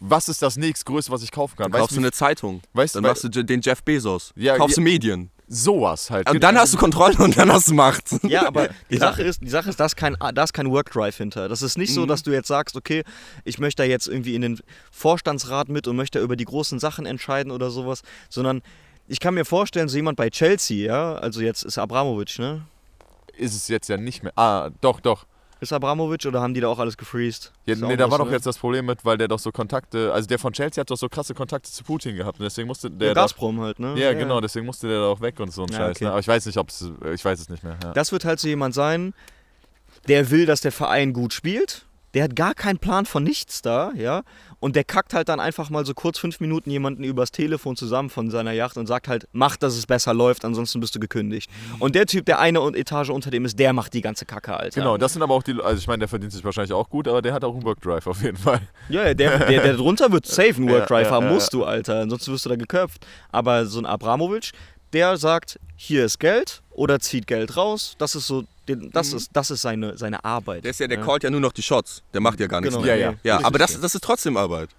was ist das nächstgrößte, was ich kaufen kann? Dann kaufst du eine Zeitung. weißt, Dann weil- machst du den Jeff Bezos. Ja, kaufst ja. du Medien. Sowas halt. Und dann hast du Kontrolle und dann hast du Macht. Ja, aber die Ja. Sache ist, die Sache ist, da ist kein, da ist kein Work Drive hinter. Das ist nicht so, Mhm. dass du jetzt sagst, okay, ich möchte da jetzt irgendwie in den Vorstandsrat mit und möchte über die großen Sachen entscheiden oder sowas, sondern ich kann mir vorstellen, so jemand bei Chelsea, ja, also jetzt ist Abramovic, ne? ist es jetzt ja nicht mehr. Ah, doch, doch. Ist Abramovic oder haben die da auch alles gefreezed? Ja, nee, da was, war doch ne? jetzt das Problem mit, weil der doch so Kontakte, also der von Chelsea hat doch so krasse Kontakte zu Putin gehabt und deswegen musste der Ja, doch, Gazprom halt, ne? ja, genau, deswegen musste der da auch weg und so ein Ja, Scheiß. okay. Ne? Aber ich weiß nicht, ob es, ich weiß es nicht mehr. Ja. Das wird halt so jemand sein, der will, dass der Verein gut spielt. Der hat gar keinen Plan von nichts da, ja. Und der kackt halt dann einfach mal so kurz fünf Minuten jemanden übers Telefon zusammen von seiner Yacht und sagt halt, mach, dass es besser läuft, ansonsten bist du gekündigt. Und der Typ, der eine Etage unter dem ist, der macht die ganze Kacke, Alter. Genau, das sind aber auch die, also ich meine, der verdient sich wahrscheinlich auch gut, aber der hat auch einen Workdrive auf jeden Fall. Ja, ja, der, der, der drunter wird safe einen Work Drive Ja, ja, haben, ja, musst du, Alter. Ansonsten wirst du da geköpft. Aber so ein Abramovic, der sagt, hier ist Geld oder zieht Geld raus. Das ist so, den- das ist, das ist seine, seine Arbeit. Der ist ja, der callt ja nur noch die Shots. Der macht ja gar nichts Genau. mehr. Ja, ja. Ja, aber das, das ist trotzdem Arbeit.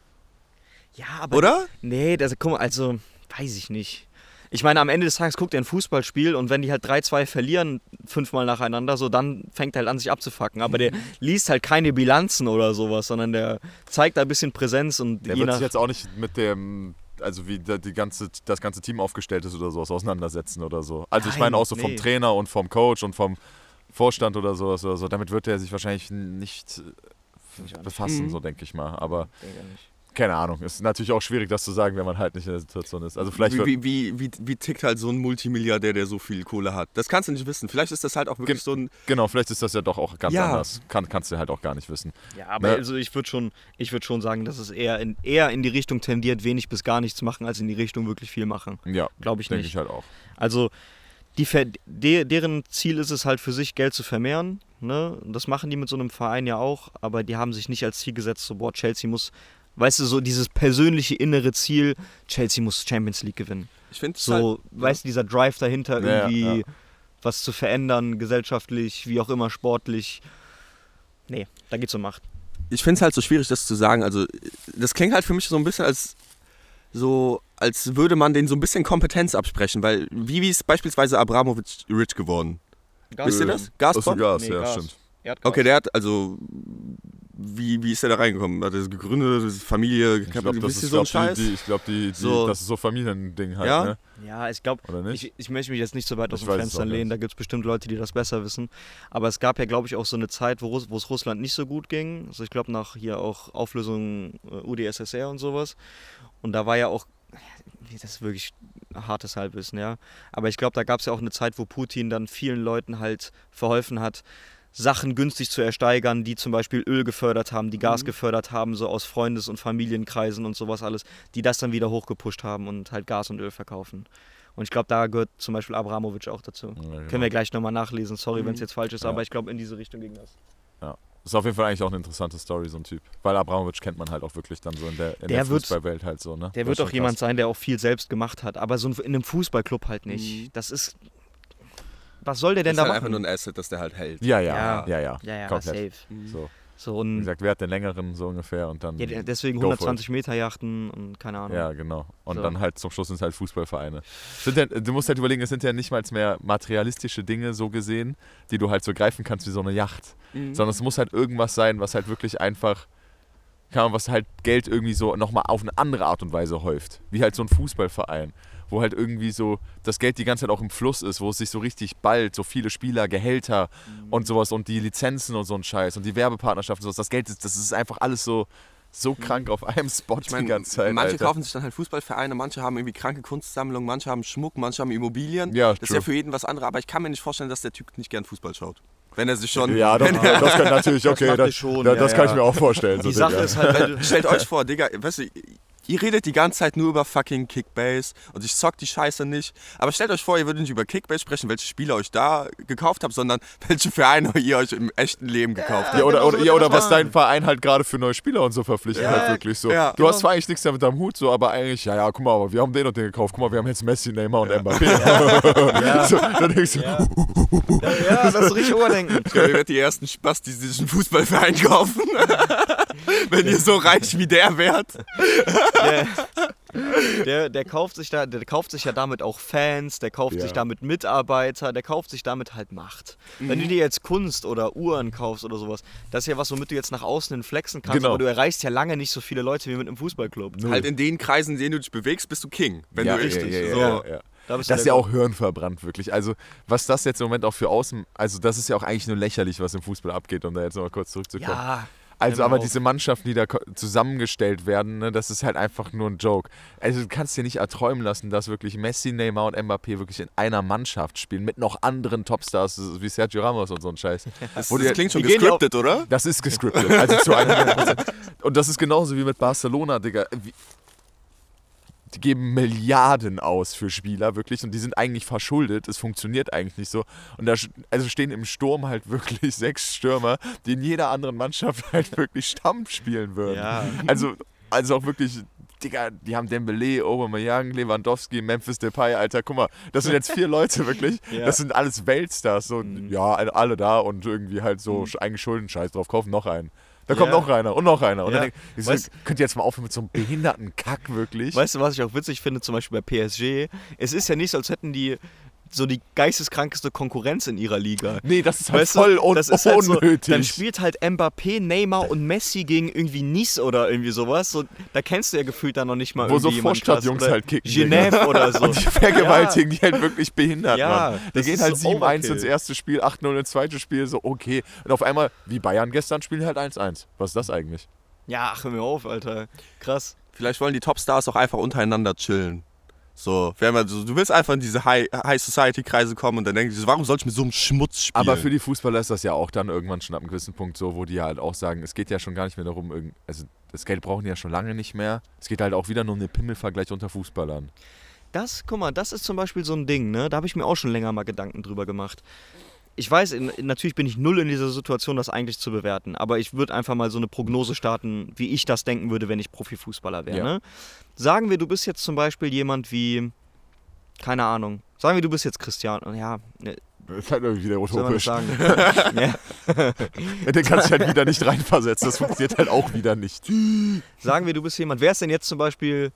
Ja, aber. Oder? Nee, das, guck mal, also, weiß ich nicht. Ich meine, am Ende des Tages guckt er ein Fußballspiel und wenn die halt 3-2 verlieren, fünfmal nacheinander, so dann fängt er halt an, sich abzufacken. Aber der liest halt keine Bilanzen oder sowas, sondern der zeigt da ein bisschen Präsenz und Der je wird nach. sich jetzt auch nicht mit dem, also wie die ganze, das ganze Team aufgestellt ist oder sowas, auseinandersetzen oder so. Also ich Nein, meine auch so vom nee. Trainer und vom Coach und vom Vorstand oder sowas oder so. Damit wird er sich wahrscheinlich nicht äh, befassen, Mhm. so denke ich mal. Aber keine Ahnung, ist natürlich auch schwierig, das zu sagen, wenn man halt nicht in der Situation ist. Also vielleicht Wie, wie, wie, wie, wie tickt halt so ein Multimilliardär, der so viel Kohle hat? Das kannst du nicht wissen. Vielleicht ist das halt auch wirklich Gen- so ein. genau, vielleicht ist das ja doch auch ganz Ja. anders. Kann, kannst du halt auch gar nicht wissen. Ja, aber Ne? also ich würde schon, ich würd schon sagen, dass es eher in, eher in die Richtung tendiert, wenig bis gar nichts machen, als in die Richtung wirklich viel machen. Ja, Glaube ich denke nicht. ich halt auch. Also die de deren Ziel ist es halt für sich, Geld zu vermehren. Ne? Das machen die mit so einem Verein ja auch, aber die haben sich nicht als Ziel gesetzt, so, boah, Chelsea muss, weißt du, so dieses persönliche innere Ziel, Chelsea muss Champions League gewinnen. Ich finde So, weißt du, dieser Drive dahinter, Ja, irgendwie ja. was zu verändern, gesellschaftlich, wie auch immer, sportlich. Nee, da geht's um Macht. ich finde es halt so schwierig, das zu sagen. Also, das klingt halt für mich so ein bisschen als so, als würde man denen so ein bisschen Kompetenz absprechen, weil wie, ist beispielsweise Abramovic rich geworden? Wisst ihr das? Aus Gazprom? Gas, Nee, ja, Gas. stimmt. Erdgas. Okay, der hat also. Wie, wie ist der da reingekommen? Hat er das gegründet, Familie, Ich glaube, das ist so ein glaub, Scheiß? die, ich glaub, die, die, So. das ist so Familiending halt, Ja? ne? Ja, ich glaube, Oder nicht? Ich, ich möchte mich jetzt nicht so weit aus Ich dem Fenster lehnen, da gibt es bestimmt Leute, die das besser wissen. Aber es gab ja, glaube ich, auch so eine Zeit, wo es Russland nicht so gut ging. Also ich glaube nach hier auch Auflösung äh, UdSSR und sowas. Und da war ja auch, das ist wirklich hartes Halbwissen, ja. Aber ich glaube, da gab es ja auch eine Zeit, wo Putin dann vielen Leuten halt verholfen hat, Sachen günstig zu ersteigern, die zum Beispiel Öl gefördert haben, die Gas gefördert haben, so aus Freundes- und Familienkreisen und sowas alles, die das dann wieder hochgepusht haben und halt Gas und Öl verkaufen. Und ich glaube, da gehört zum Beispiel Abramovic auch dazu. Ja, genau. Können wir gleich nochmal nachlesen, sorry, wenn es jetzt falsch ist, Ja. aber ich glaube, in diese Richtung ging das. Ist auf jeden Fall eigentlich auch eine interessante Story, so ein Typ. Weil Abramovic kennt man halt auch wirklich dann so in der, in Der der Fußballwelt halt so, ne? Der Das wird ist auch jemand krass. sein, der auch viel selbst gemacht hat, aber so in einem Fußballclub halt nicht. Mhm. Das ist. Was soll der denn das ist da halt einfach machen? nur ein Asset, das der halt hält. Ja, ja, Ja. ja, ja. ja, ja, komplett. safe. So. So Wie und gesagt, wer hat den längeren so ungefähr und dann. ja, de- deswegen go for it. 120 Meter Yachten und keine Ahnung. Ja, genau. Und So. dann halt zum Schluss sind es halt Fußballvereine. Sind ja, du musst halt überlegen, es sind ja nicht mal mehr materialistische Dinge so gesehen, die du halt so greifen kannst wie so eine Yacht. Mhm. Sondern es muss halt irgendwas sein, was halt wirklich einfach, kann man, was halt Geld irgendwie so nochmal auf eine andere Art und Weise häuft. Wie halt so ein Fußballverein. Wo halt irgendwie so das Geld die ganze Zeit auch im Fluss ist, wo es sich so richtig ballt, so viele Spieler, Gehälter Mhm. und sowas und die Lizenzen und so ein Scheiß und die Werbepartnerschaften und sowas. Das Geld ist, das ist einfach alles so, so krank auf einem Spot Mhm. Ich meine, die ganze Zeit. manche Alter. kaufen sich dann halt Fußballvereine, manche haben irgendwie kranke Kunstsammlungen, manche haben Schmuck, manche haben Immobilien. Ja, das ist true. ja für jeden was anderes, aber ich kann mir nicht vorstellen, dass der Typ nicht gern Fußball schaut. Wenn er sich schon. Ja, das, er, das kann natürlich, okay, macht das, er schon, das, ja, das kann ja. ich mir auch vorstellen. Die so, Sache Digga. ist halt, Stellt euch vor, Digga, weißt du, ihr redet die ganze Zeit nur über fucking Kickbase und ich zock die Scheiße nicht. Aber stellt euch vor, ihr würdet nicht über Kickbase sprechen, welche Spiele euch da gekauft habt, sondern welche Vereine ihr euch im echten Leben gekauft habt. Ja, oder, genau oder, ja, oder was dein Verein halt gerade für neue Spieler und so verpflichtet Ja, halt wirklich so. ja, du genau. hast zwar eigentlich nichts damit am Hut, so, aber eigentlich, ja, ja, guck mal, aber wir haben den und den gekauft. Guck mal, wir haben jetzt Messi, Neymar und Mbappé. so, dann denkst du, Ja. ja, das ist richtig überdenken. Ich glaube, ihr werdet die ersten Spaß, die sich einen Fußballverein kaufen. Wenn ihr so reich wie der wärt. Der, der, der, kauft sich da, der kauft sich ja damit auch Fans, der kauft Ja. sich damit Mitarbeiter, der kauft sich damit halt Macht. Wenn du dir jetzt Kunst oder Uhren kaufst oder sowas, das ist ja was, womit du jetzt nach außen hin flexen kannst, Genau. aber du erreichst ja lange nicht so viele Leute wie mit einem Fußballclub. Halt in den Kreisen, in denen du dich bewegst, bist du King. Wenn ja, du richtig. ja, ja, so. ja, ja. Da bist Das ist ja auch hirnverbrannt, wirklich. Also, was das jetzt im Moment auch für außen, also das ist ja auch eigentlich nur lächerlich, was im Fußball abgeht, um da jetzt nochmal kurz zurückzukommen. Ja, Also, mir aber auf. diese Mannschaften, die da zusammengestellt werden, ne, das ist halt einfach nur ein Joke. Also, du kannst dir nicht erträumen lassen, dass wirklich Messi, Neymar und Mbappé wirklich in einer Mannschaft spielen, mit noch anderen Topstars wie Sergio Ramos und so ein Scheiß. Das, das die- klingt schon gescriptet, oder? Das ist gescriptet, also zu 100%. Und das ist genauso wie mit Barcelona, Digga. Wie, die geben Milliarden aus für Spieler, wirklich, und die sind eigentlich verschuldet. Es funktioniert eigentlich nicht so. Und da also stehen im Sturm halt wirklich sechs Stürmer, die in jeder anderen Mannschaft halt wirklich Stamm spielen würden. Ja. Also, also auch wirklich, Digga, die haben Dembele, Aubameyang, Lewandowski, Memphis Depay, Alter, guck mal, das sind jetzt vier Leute wirklich. Ja. Das sind alles Weltstars. So, Mhm. ja, alle- da und irgendwie halt so sch- eigentlich Schulden, Scheiß drauf, kaufen noch einen. Da kommt noch einer und noch einer. Und dann denk, ich so, Weißt- könnt ihr jetzt mal aufhören mit so einem behinderten Kack, wirklich? Weißt du, was ich auch witzig finde, zum Beispiel bei PSG? Es ist ja nicht so, als hätten die so die geisteskrankeste Konkurrenz in ihrer Liga. Nee, das ist halt Weißt voll un das ist halt so, unnötig. dann spielt halt Mbappé, Neymar und Messi gegen irgendwie Nice oder irgendwie sowas. So, da kennst du ja gefühlt dann noch nicht mal Wo so irgendwie jemanden krass. Vorstadtjungs halt kicken, Genève oder so. und die vergewaltigen die halt wirklich behindert, Ja, Mann. Die gehen halt so 7-1 Overkill. ins erste Spiel, 8-0 ins zweite Spiel, so okay. Und auf einmal, wie Bayern gestern, spielen halt 1-1. Was ist das eigentlich? Ja, ach, hör mir auf, Alter. Krass. Vielleicht wollen die Topstars auch einfach untereinander chillen. So, wenn man so, du willst einfach in diese High, High Society Kreise kommen und dann denkst du, warum soll ich mit so einem Schmutz spielen? Aber für die Fußballer ist das ja auch dann irgendwann schon ab einem gewissen Punkt so, wo die halt auch sagen, es geht ja schon gar nicht mehr darum, also das Geld brauchen die ja schon lange nicht mehr. Es geht halt auch wieder nur um den Pimmelvergleich unter Fußballern. Das, guck mal, das ist zum Beispiel so ein Ding, ne? Da habe ich mir auch schon länger mal Gedanken drüber gemacht. Ich weiß, in, natürlich bin ich null in dieser Situation, das eigentlich zu bewerten, aber ich würde einfach mal so eine Prognose starten, wie ich das denken würde, wenn ich Profifußballer wäre. Ja. Ne? Sagen wir, du bist jetzt zum Beispiel jemand wie, keine Ahnung, sagen wir, du bist jetzt Cristiano, ja, ne, Das halt irgendwie wieder utopisch. sagen? Ja, Den kannst du halt wieder nicht reinversetzen. Das funktioniert halt auch wieder nicht. Sagen wir, du bist jemand, wer ist denn jetzt zum Beispiel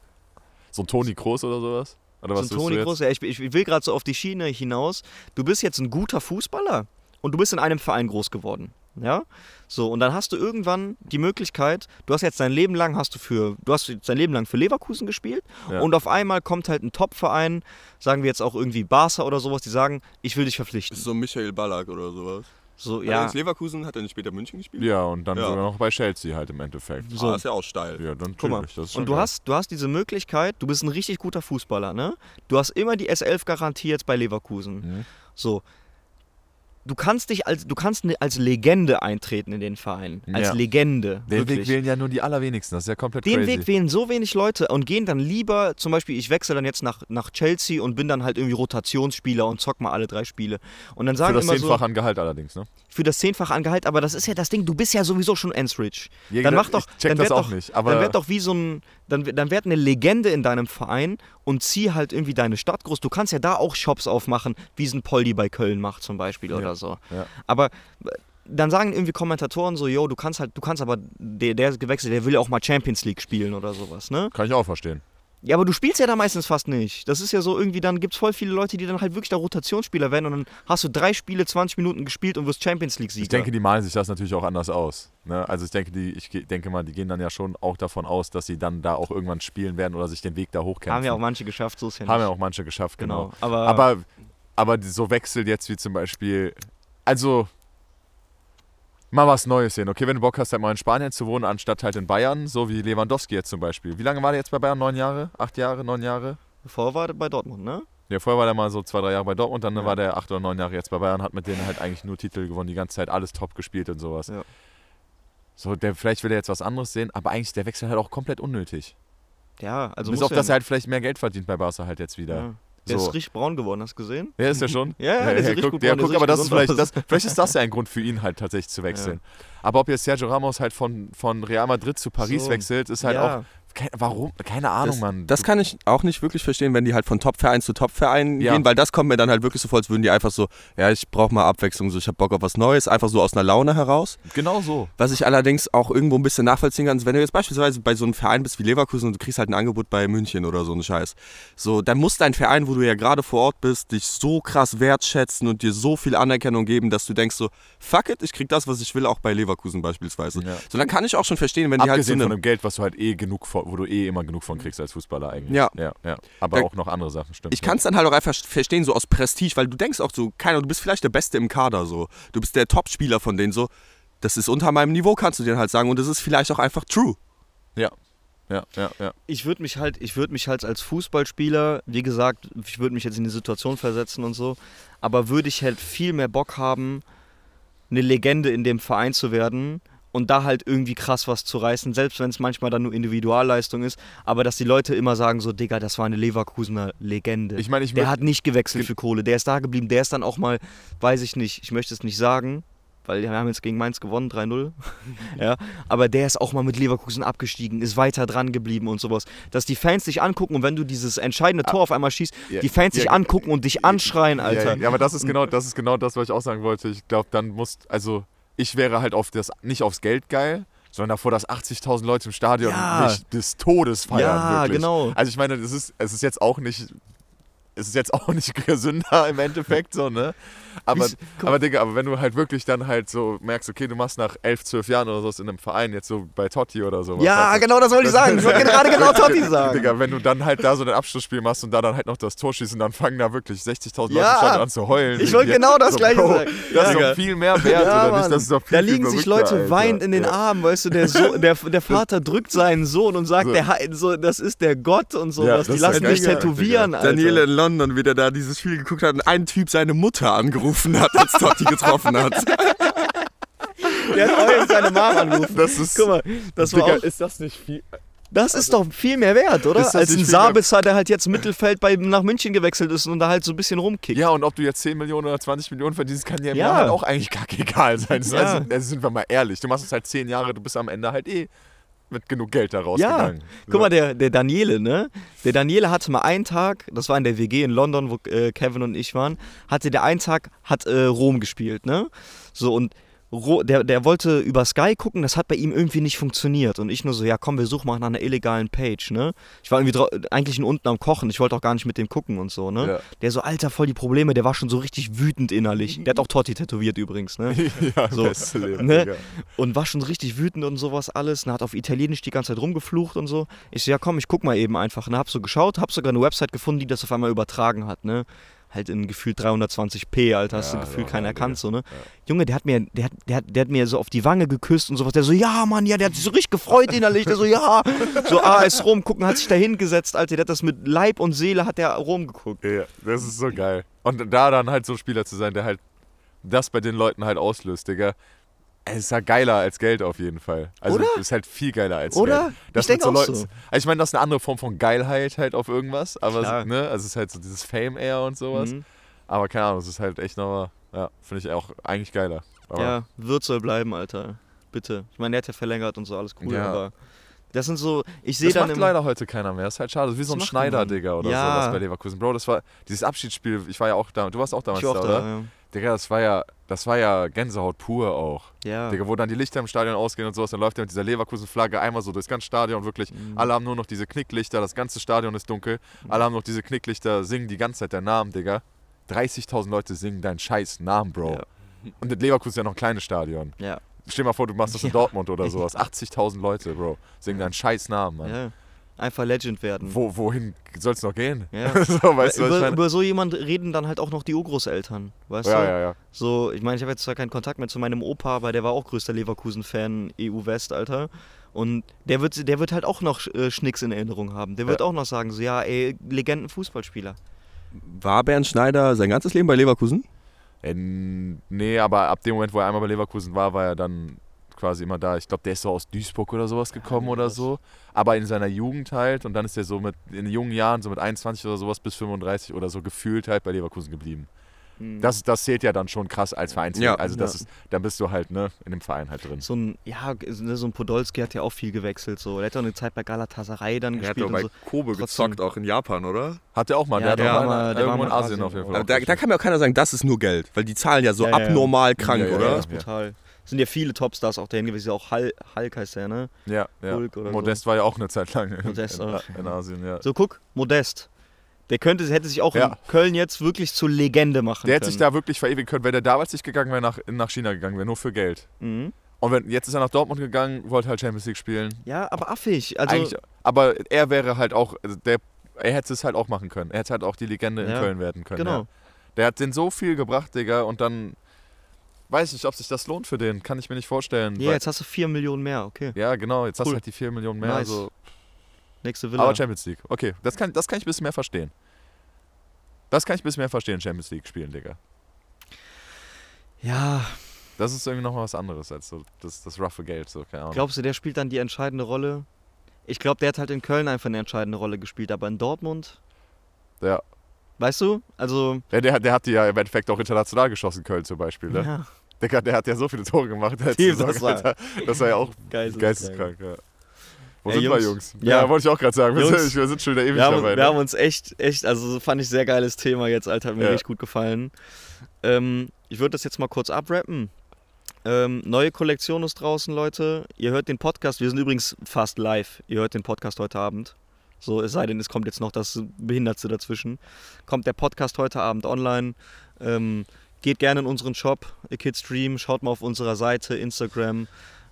So ein Toni Kroos oder sowas? Oder was so Toni du? Kroos, ja, ich, ich will gerade so auf die Schiene hinaus. Du bist jetzt ein guter Fußballer und du bist in einem Verein groß geworden. Ja? So, und dann hast du irgendwann die Möglichkeit, du hast jetzt dein Leben lang hast du für, du hast jetzt dein Leben lang für Leverkusen gespielt Ja. und auf einmal kommt halt ein Top-Verein, sagen wir jetzt auch irgendwie Barca oder sowas, die sagen, ich will dich verpflichten. ist so Michael Ballack oder sowas. So, ja. jetzt Leverkusen, hat er nicht später München gespielt? Ja, und dann Ja. sogar noch bei Chelsea halt im Endeffekt. So. Ah, ist ja auch steil. Ja, dann Guck mal. Das Und du geil. hast, du hast diese Möglichkeit, du bist ein richtig guter Fußballer, ne? Du hast immer die S11-Garantie jetzt bei Leverkusen. Mhm. So. Du kannst dich als, du kannst ne- als Legende eintreten in den Verein. Als Ja. Legende. Den Weg wirklich. wählen ja nur die allerwenigsten. Das ist ja komplett Den crazy. Weg wählen so wenig Leute und gehen dann lieber, zum Beispiel, ich wechsle dann jetzt nach, nach Chelsea und bin dann halt irgendwie Rotationsspieler und zock mal alle drei Spiele. Und dann Für sagen das immer Zehnfache so, an Gehalt allerdings, ne? Für das zehnfache Angehalt, aber das ist ja das Ding, du bist ja sowieso schon Ensrich. Ja, Dann genau, mach doch, dann das werd auch doch, nicht, aber- dann werd doch wie so ein, dann, dann werd eine Legende in deinem Verein und zieh halt irgendwie deine Stadt groß. Du kannst ja da auch Shops aufmachen, wie es ein Poldi bei Köln macht zum Beispiel oder so. ja. Aber äh, dann sagen irgendwie Kommentatoren so, yo, du kannst halt, du kannst aber, der, der ist gewechselt, der will ja auch mal Champions League spielen oder sowas, ne? Kann ich auch verstehen. Ja, aber du spielst ja da meistens fast nicht. Das ist ja so irgendwie, dann gibt es voll viele Leute, die dann halt wirklich da Rotationsspieler werden und dann hast du drei Spiele, 20 Minuten gespielt und wirst Champions League-Sieger. Ich denke, die malen sich das natürlich auch anders aus. Ne? Also ich denke, die, ich denke mal, die gehen dann ja schon auch davon aus, dass sie dann da auch irgendwann spielen werden oder sich den Weg da hochkämpfen. Haben ja auch manche geschafft, so ist ja nicht. Haben ja auch manche geschafft, genau. Genau. Aber, Aber, aber so Wechsel jetzt wie zum Beispiel, also mal was Neues sehen. Okay, wenn du Bock hast, halt mal in Spanien zu wohnen, anstatt halt in Bayern, so wie Lewandowski jetzt zum Beispiel. Wie lange war der jetzt bei Bayern? Neun Jahre? Acht Jahre? Neun Jahre? vorher war der bei Dortmund, ne? Ja, vorher war der mal so zwei, drei Jahre bei Dortmund, dann Ja. war der acht oder neun Jahre jetzt bei Bayern, hat mit denen halt eigentlich nur Titel gewonnen, die ganze Zeit alles top gespielt und sowas. Ja. So, der, vielleicht will er jetzt was anderes sehen, aber eigentlich ist der Wechsel halt auch komplett unnötig. Ja, also Bis auf, ja dass er halt vielleicht mehr Geld verdient bei Barca halt jetzt wieder. Ja. Der So. ist richtig braun geworden, hast du gesehen? Ja, ist er schon? Ja, ja, der sieht richtig guck, gut ja, guck, aber das ist vielleicht, das, vielleicht ist das ja ein Grund für ihn halt tatsächlich zu wechseln. Aber ob jetzt Sergio Ramos halt von, von Real Madrid zu Paris So. wechselt, ist halt Ja. auch. Ke warum? Keine Ahnung, Das, Mann. das kann ich auch nicht wirklich verstehen, wenn die halt von Top-Verein zu Top-Verein Ja. gehen, weil das kommt mir dann halt wirklich so vor, als würden die einfach so, ja, ich brauche mal Abwechslung, so ich habe Bock auf was Neues, einfach so aus einer Laune heraus. genau so. Was ich allerdings auch irgendwo ein bisschen nachvollziehen kann, ist, wenn du jetzt beispielsweise bei so einem Verein bist wie Leverkusen und du kriegst halt ein Angebot bei München oder so ein Scheiß. So, dann muss dein Verein, wo du ja gerade vor Ort bist, dich so krass wertschätzen und dir so viel Anerkennung geben, dass du denkst so, fuck it, ich krieg das, was ich will, auch bei Leverkusen beispielsweise. Ja. So, dann kann ich auch schon verstehen, wenn die halt so Abgesehen eine von dem Geld, was du halt eh genug von, wo du eh immer genug von kriegst als Fußballer eigentlich. Ja. ja, ja. Aber Da- auch noch andere Sachen, stimmt. Ich kann es dann halt auch einfach verstehen, so aus Prestige, weil du denkst auch so, keiner, du bist vielleicht der Beste im Kader so. Du bist der Top-Spieler von denen so. Das ist unter meinem Niveau, kannst du dir halt sagen. Und das ist vielleicht auch einfach true. Ja. Ja, ja, ja. Ich würde mich halt, ich würde mich halt als Fußballspieler, wie gesagt, ich würde mich jetzt in die Situation versetzen und so, aber würde ich halt viel mehr Bock haben, eine Legende in dem Verein zu werden und da halt irgendwie krass was zu reißen, selbst wenn es manchmal dann nur Individualleistung ist, aber dass die Leute immer sagen so, Digga, das war eine Leverkusener Legende. Ich meine, ich der hat nicht gewechselt Ge- für Kohle, der ist da geblieben, der ist dann auch mal, weiß ich nicht, ich möchte es nicht sagen, weil wir haben jetzt gegen Mainz gewonnen, 3-0. ja, aber der ist auch mal mit Leverkusen abgestiegen, ist weiter dran geblieben und sowas. Dass die Fans dich angucken und wenn du dieses entscheidende Tor auf einmal schießt, Ja, die Fans ja, dich angucken und dich anschreien, Alter. Ja, ja, aber das ist genau, das ist genau das, was ich auch sagen wollte. Ich glaube, dann muss, also ich wäre halt auf das, nicht aufs Geld geil, sondern davor, dass 80.000 Leute im Stadion Ja. mich des Todes feiern. Ja, wirklich. genau. Also ich meine, es ist, es ist jetzt auch nicht, es ist jetzt auch nicht gesünder im Endeffekt so, ne? Aber, aber Digga, aber wenn du halt wirklich dann halt so merkst, okay, du machst nach 11, 12 Jahren oder so in einem Verein, jetzt so bei Totti oder so. Ja, genau das wollte ich sagen. Ich wollte gerade genau Totti sagen. Digga, wenn du dann halt da so ein Abschlussspiel machst und da dann halt noch das Tor schießt und dann fangen da wirklich 60.000 Leute Ja. Stadion an zu heulen. Ich wollte genau das so, Gleiche Bro, sagen. Das ist doch viel mehr wert, Ja, oder Mann. nicht? Das ist doch viel, da viel liegen sich verrückter, Leute Alter. weinend in den ja. Armen, weißt du, der, so der, der Vater drückt seinen Sohn und sagt, So. der, so, das ist der Gott und sowas. Ja, die lassen dich tätowieren, Alter. Daniele in London, wie der da dieses Spiel geguckt hat und ein Typ seine Mutter angerufen hat, als Totti getroffen hat. Der hat heulend seine Mom angerufen. Das ist, Guck mal, das war Digga, auch, ist das nicht viel? das ist doch viel mehr wert, oder? Als ein Sabitzer, der halt jetzt Mittelfeld bei, nach München gewechselt ist und da halt so ein bisschen rumkickt. Ja, und ob du jetzt 10 Millionen oder 20 Millionen verdienst, kann dir im Ja. Jahr halt auch eigentlich kackegal sein. Ja. Also, also sind wir mal ehrlich. Du machst es halt 10 Jahre, du bist am Ende halt eh mit genug Geld da Ja, rausgegangen. guck mal, der, der Daniele, ne? Der Daniele hatte mal einen Tag, das war in der WG in London, wo äh, Kevin und ich waren, hatte der einen Tag, hat äh, Rom gespielt, ne? So und der, der wollte über Sky gucken, das hat bei ihm irgendwie nicht funktioniert. Und ich nur so, ja komm, wir suchen mal nach einer illegalen Page, ne? Ich war irgendwie eigentlich unten am Kochen, ich wollte auch gar nicht mit dem gucken und so, ne? Ja. Der so, Alter, voll die Probleme, der war schon so richtig wütend innerlich. Der hat auch Totti tätowiert übrigens, ne? ja, So, beste Leben, ne? Digga. und war schon richtig wütend und sowas alles. Und hat auf Italienisch die ganze Zeit rumgeflucht und so. Ich so, ja komm, ich guck mal eben einfach. Und hab so geschaut, hab sogar eine Website gefunden, die das auf einmal übertragen hat, ne? Halt in gefühlt 320p, Alter, hast Ja, du gefühlt ja, keiner ja, erkannt, so, ne? Junge, der hat mir, der hat, der hat, der hat mir so auf die Wange geküsst und sowas. Der so, ja, Mann, ja, der hat sich so richtig gefreut innerlich. Der so, ja. So, AS Rom gucken, hat sich da hingesetzt, Alter. Der hat das mit Leib und Seele, hat der Rom geguckt. Ja, das ist so geil. Und da dann halt so ein Spieler zu sein, der halt das bei den Leuten halt auslöst, Digga. Es ist ja geiler als Geld auf jeden Fall. Also Oder? ist halt viel geiler als Oder? Geld. Das Ich denk mit auch Leuten- so. Also ich meine, das ist eine andere Form von Geilheit halt auf irgendwas, aber Klar. so, ne, also es ist halt so dieses Fame eher und sowas. Mhm. Aber keine Ahnung, es ist halt echt nochmal, ja, finde ich auch eigentlich geiler. Aber Ja, Wirt soll bleiben, Alter. Bitte. Ich meine, der hat ja verlängert und so, alles cool, Ja. aber das sind so, ich sehe das dann macht immer, leider heute keiner mehr. Das ist halt schade. Das ist wie so ein macht Schneider? Digga, oder Ja. sowas bei Leverkusen. Bro, das war dieses Abschiedsspiel, ich war ja auch da, du warst auch damals ich war da, auch oder? da, ja. Digga, das war ja, das war ja Gänsehaut pur auch. Ja. Digga, wo dann die Lichter im Stadion ausgehen und sowas, dann läuft er mit dieser Leverkusen-Flagge einmal so durchs ganze Stadion, wirklich. Mhm. Alle haben nur noch diese Knicklichter, das ganze Stadion ist dunkel. Alle haben noch diese Knicklichter, singen die ganze Zeit deinen Namen, Digga. 30.000 Leute singen deinen scheiß Namen, Bro. Ja. Und in Leverkusen ist ja noch ein kleines Stadion. Ja. Stell dir mal vor, du machst das in Ja. Dortmund oder sowas. 80.000 Leute, Bro, singen deinen scheiß Namen, Mann. ja. Einfach Legend werden. Wo, wohin soll es noch gehen? Ja. so, weißt du, über, über so jemand reden dann halt auch noch die Urgroßeltern, weißt Ja, du? ja, ja. So, ich meine, ich habe jetzt zwar keinen Kontakt mehr zu meinem Opa, aber der war auch größter Leverkusen-Fan, EU-West, Alter. Und der wird, der wird halt auch noch äh, Schnicks in Erinnerung haben. Der wird Ja. auch noch sagen, so, ja, ey, Legenden-Fußballspieler. War Bernd Schneider sein ganzes Leben bei Leverkusen? Äh, nee, aber ab dem Moment, wo er einmal bei Leverkusen war, war er dann quasi immer da. Ich glaube, der ist so aus Duisburg oder sowas gekommen oder so. Aber in seiner Jugend halt. Und dann ist er so mit, in jungen Jahren, so mit 21 oder sowas bis 35 oder so gefühlt halt bei Leverkusen geblieben. Hm. Das, das zählt ja dann schon krass als Vereins. Ja. Also das Ja. ist, dann bist du halt ne, in dem Verein halt drin. so ein, ja, ne, so ein Podolski hat ja auch viel gewechselt. So. Der hat auch eine Zeit bei Galatasaray dann Er hat gespielt. doch bei Und so. Kobe Trotzdem- gezockt, auch in Japan, oder? Hat er auch mal. Ja, der der hat auch mal- der war irgendwo in Asien Asien auf jeden Fall. auch. auch Da, da kann mir auch keiner sagen, das ist nur Geld, weil die zahlen ja so Ja, ja, ja. abnormal krank, Ja, ja, oder? Ja, ja. das ist brutal. Sind ja viele Topstars auch dahin gewesen. Auch Hul- Hulk heißt der, ne? ja, ja. Hulk oder so. Modest war ja auch eine Zeit lang in, Modest in, auch. in Asien, ja. So, guck, Modest. Der könnte, hätte sich auch Ja. in Köln jetzt wirklich zur Legende machen Der hätte können. sich da wirklich verewigen können, wenn der damals nicht gegangen wäre, nach, nach China gegangen wäre, nur für Geld. Mhm. Und wenn, jetzt ist er nach Dortmund gegangen, wollte halt Champions League spielen. Ja, aber affig. Also, Eigentlich, aber er wäre halt auch, also der, er hätte es halt auch machen können. Er hätte halt auch die Legende in Ja, Köln werden können. genau. Ja. Der hat den so viel gebracht, Digga, und dann weiß ich nicht, ob sich das lohnt für den. Kann ich mir nicht vorstellen. Ja, weil- jetzt hast du 4 Millionen mehr, okay. ja genau, jetzt hast Cool. du halt die 4 Millionen mehr. Nice. Also, Nächste Villa. aber Champions League. Okay, das kann, das kann ich ein bisschen mehr verstehen. Das kann ich ein bisschen mehr verstehen, Champions League spielen, Digga. ja, Das ist irgendwie nochmal was anderes als so das, das roughe Geld, so, keine Ahnung. glaubst du, der spielt dann die entscheidende Rolle? Ich glaube, der hat halt in Köln einfach eine entscheidende Rolle gespielt, aber in Dortmund, ja. weißt du? Also, Ja, der, hat- der hat die ja im Endeffekt auch international geschossen, Köln zum Beispiel. Ne? ja, Der, der hat ja so viele Tore gemacht. Team, das war- Alter. das war ja auch geisteskrank. Ja. Wo Ey, sind wir, Jungs. Jungs? Ja. Ja, wollte ich auch gerade sagen. Wir Jungs. sind, wir sind schon wieder ewig Wir haben, dabei. wir ne? haben uns echt, echt, also fand ich sehr geiles Thema jetzt, Alter, hat mir Ja. richtig gut gefallen. Ähm, ich würde das jetzt mal kurz abrappen. Ähm, neue Kollektion ist draußen, Leute. Ihr hört den Podcast, wir sind übrigens fast live. Ihr hört den Podcast heute Abend. So, es sei denn, es kommt jetzt noch das Behindertste dazwischen. Kommt der Podcast heute Abend online. Ähm, geht gerne in unseren Shop, A Kid Stream, schaut mal auf unserer Seite, Instagram.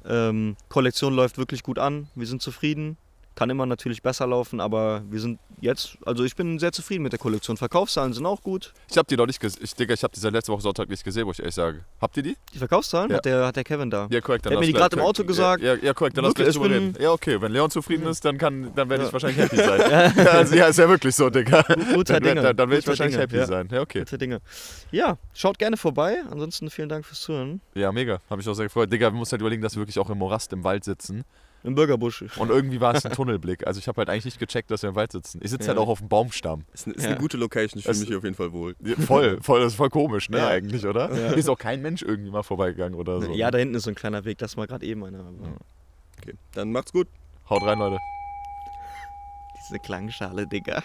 Ähm, Kollektion läuft wirklich gut an. Wir sind zufrieden. Kann immer natürlich besser laufen, aber wir sind jetzt, also ich bin sehr zufrieden mit der Kollektion. Verkaufszahlen sind auch gut. Ich habe die noch nicht gesehen. Ich denke, ich habe die seit letzter Woche Sonntag nicht gesehen, wo ich ehrlich sage. Habt ihr die? Die Verkaufszahlen Ja. hat, der, hat der Kevin da. Ja, korrekt. Dann hat mir die gerade im. Auto gesagt. Ja, ja korrekt. Dann lass gleich drüber reden. Ja, okay. Wenn Leon zufrieden ist, dann, kann, dann werde Ja. ich wahrscheinlich happy sein. ja, also, ja, ist ja wirklich so, Digga. Guter Dann, Dinge. dann, dann werde ich wahrscheinlich Dinge, happy sein. Ja, okay. Gute Dinge. Ja, schaut gerne vorbei. Ansonsten vielen Dank fürs Zuhören. Ja, mega. Habe ich auch sehr gefreut. Digga, wir müssen halt überlegen, dass wir wirklich auch im Morast im Wald sitzen. Im Bürgerbusch. Und irgendwie war es ein Tunnelblick. Also ich habe halt eigentlich nicht gecheckt, dass wir im Wald sitzen. Ich sitze Ja. halt auch auf dem Baumstamm. Ist, ist Ja. eine gute Location, ich fühle mich hier auf jeden Fall wohl. Voll, voll, das ist voll komisch, ne, Ja. eigentlich, oder? Ja. Hier ist auch kein Mensch irgendwie mal vorbeigegangen oder so. Ja, da hinten ist so ein kleiner Weg. Das war gerade eben einer. Okay, dann macht's gut. Haut rein, Leute. Diese Klangschale, Digga.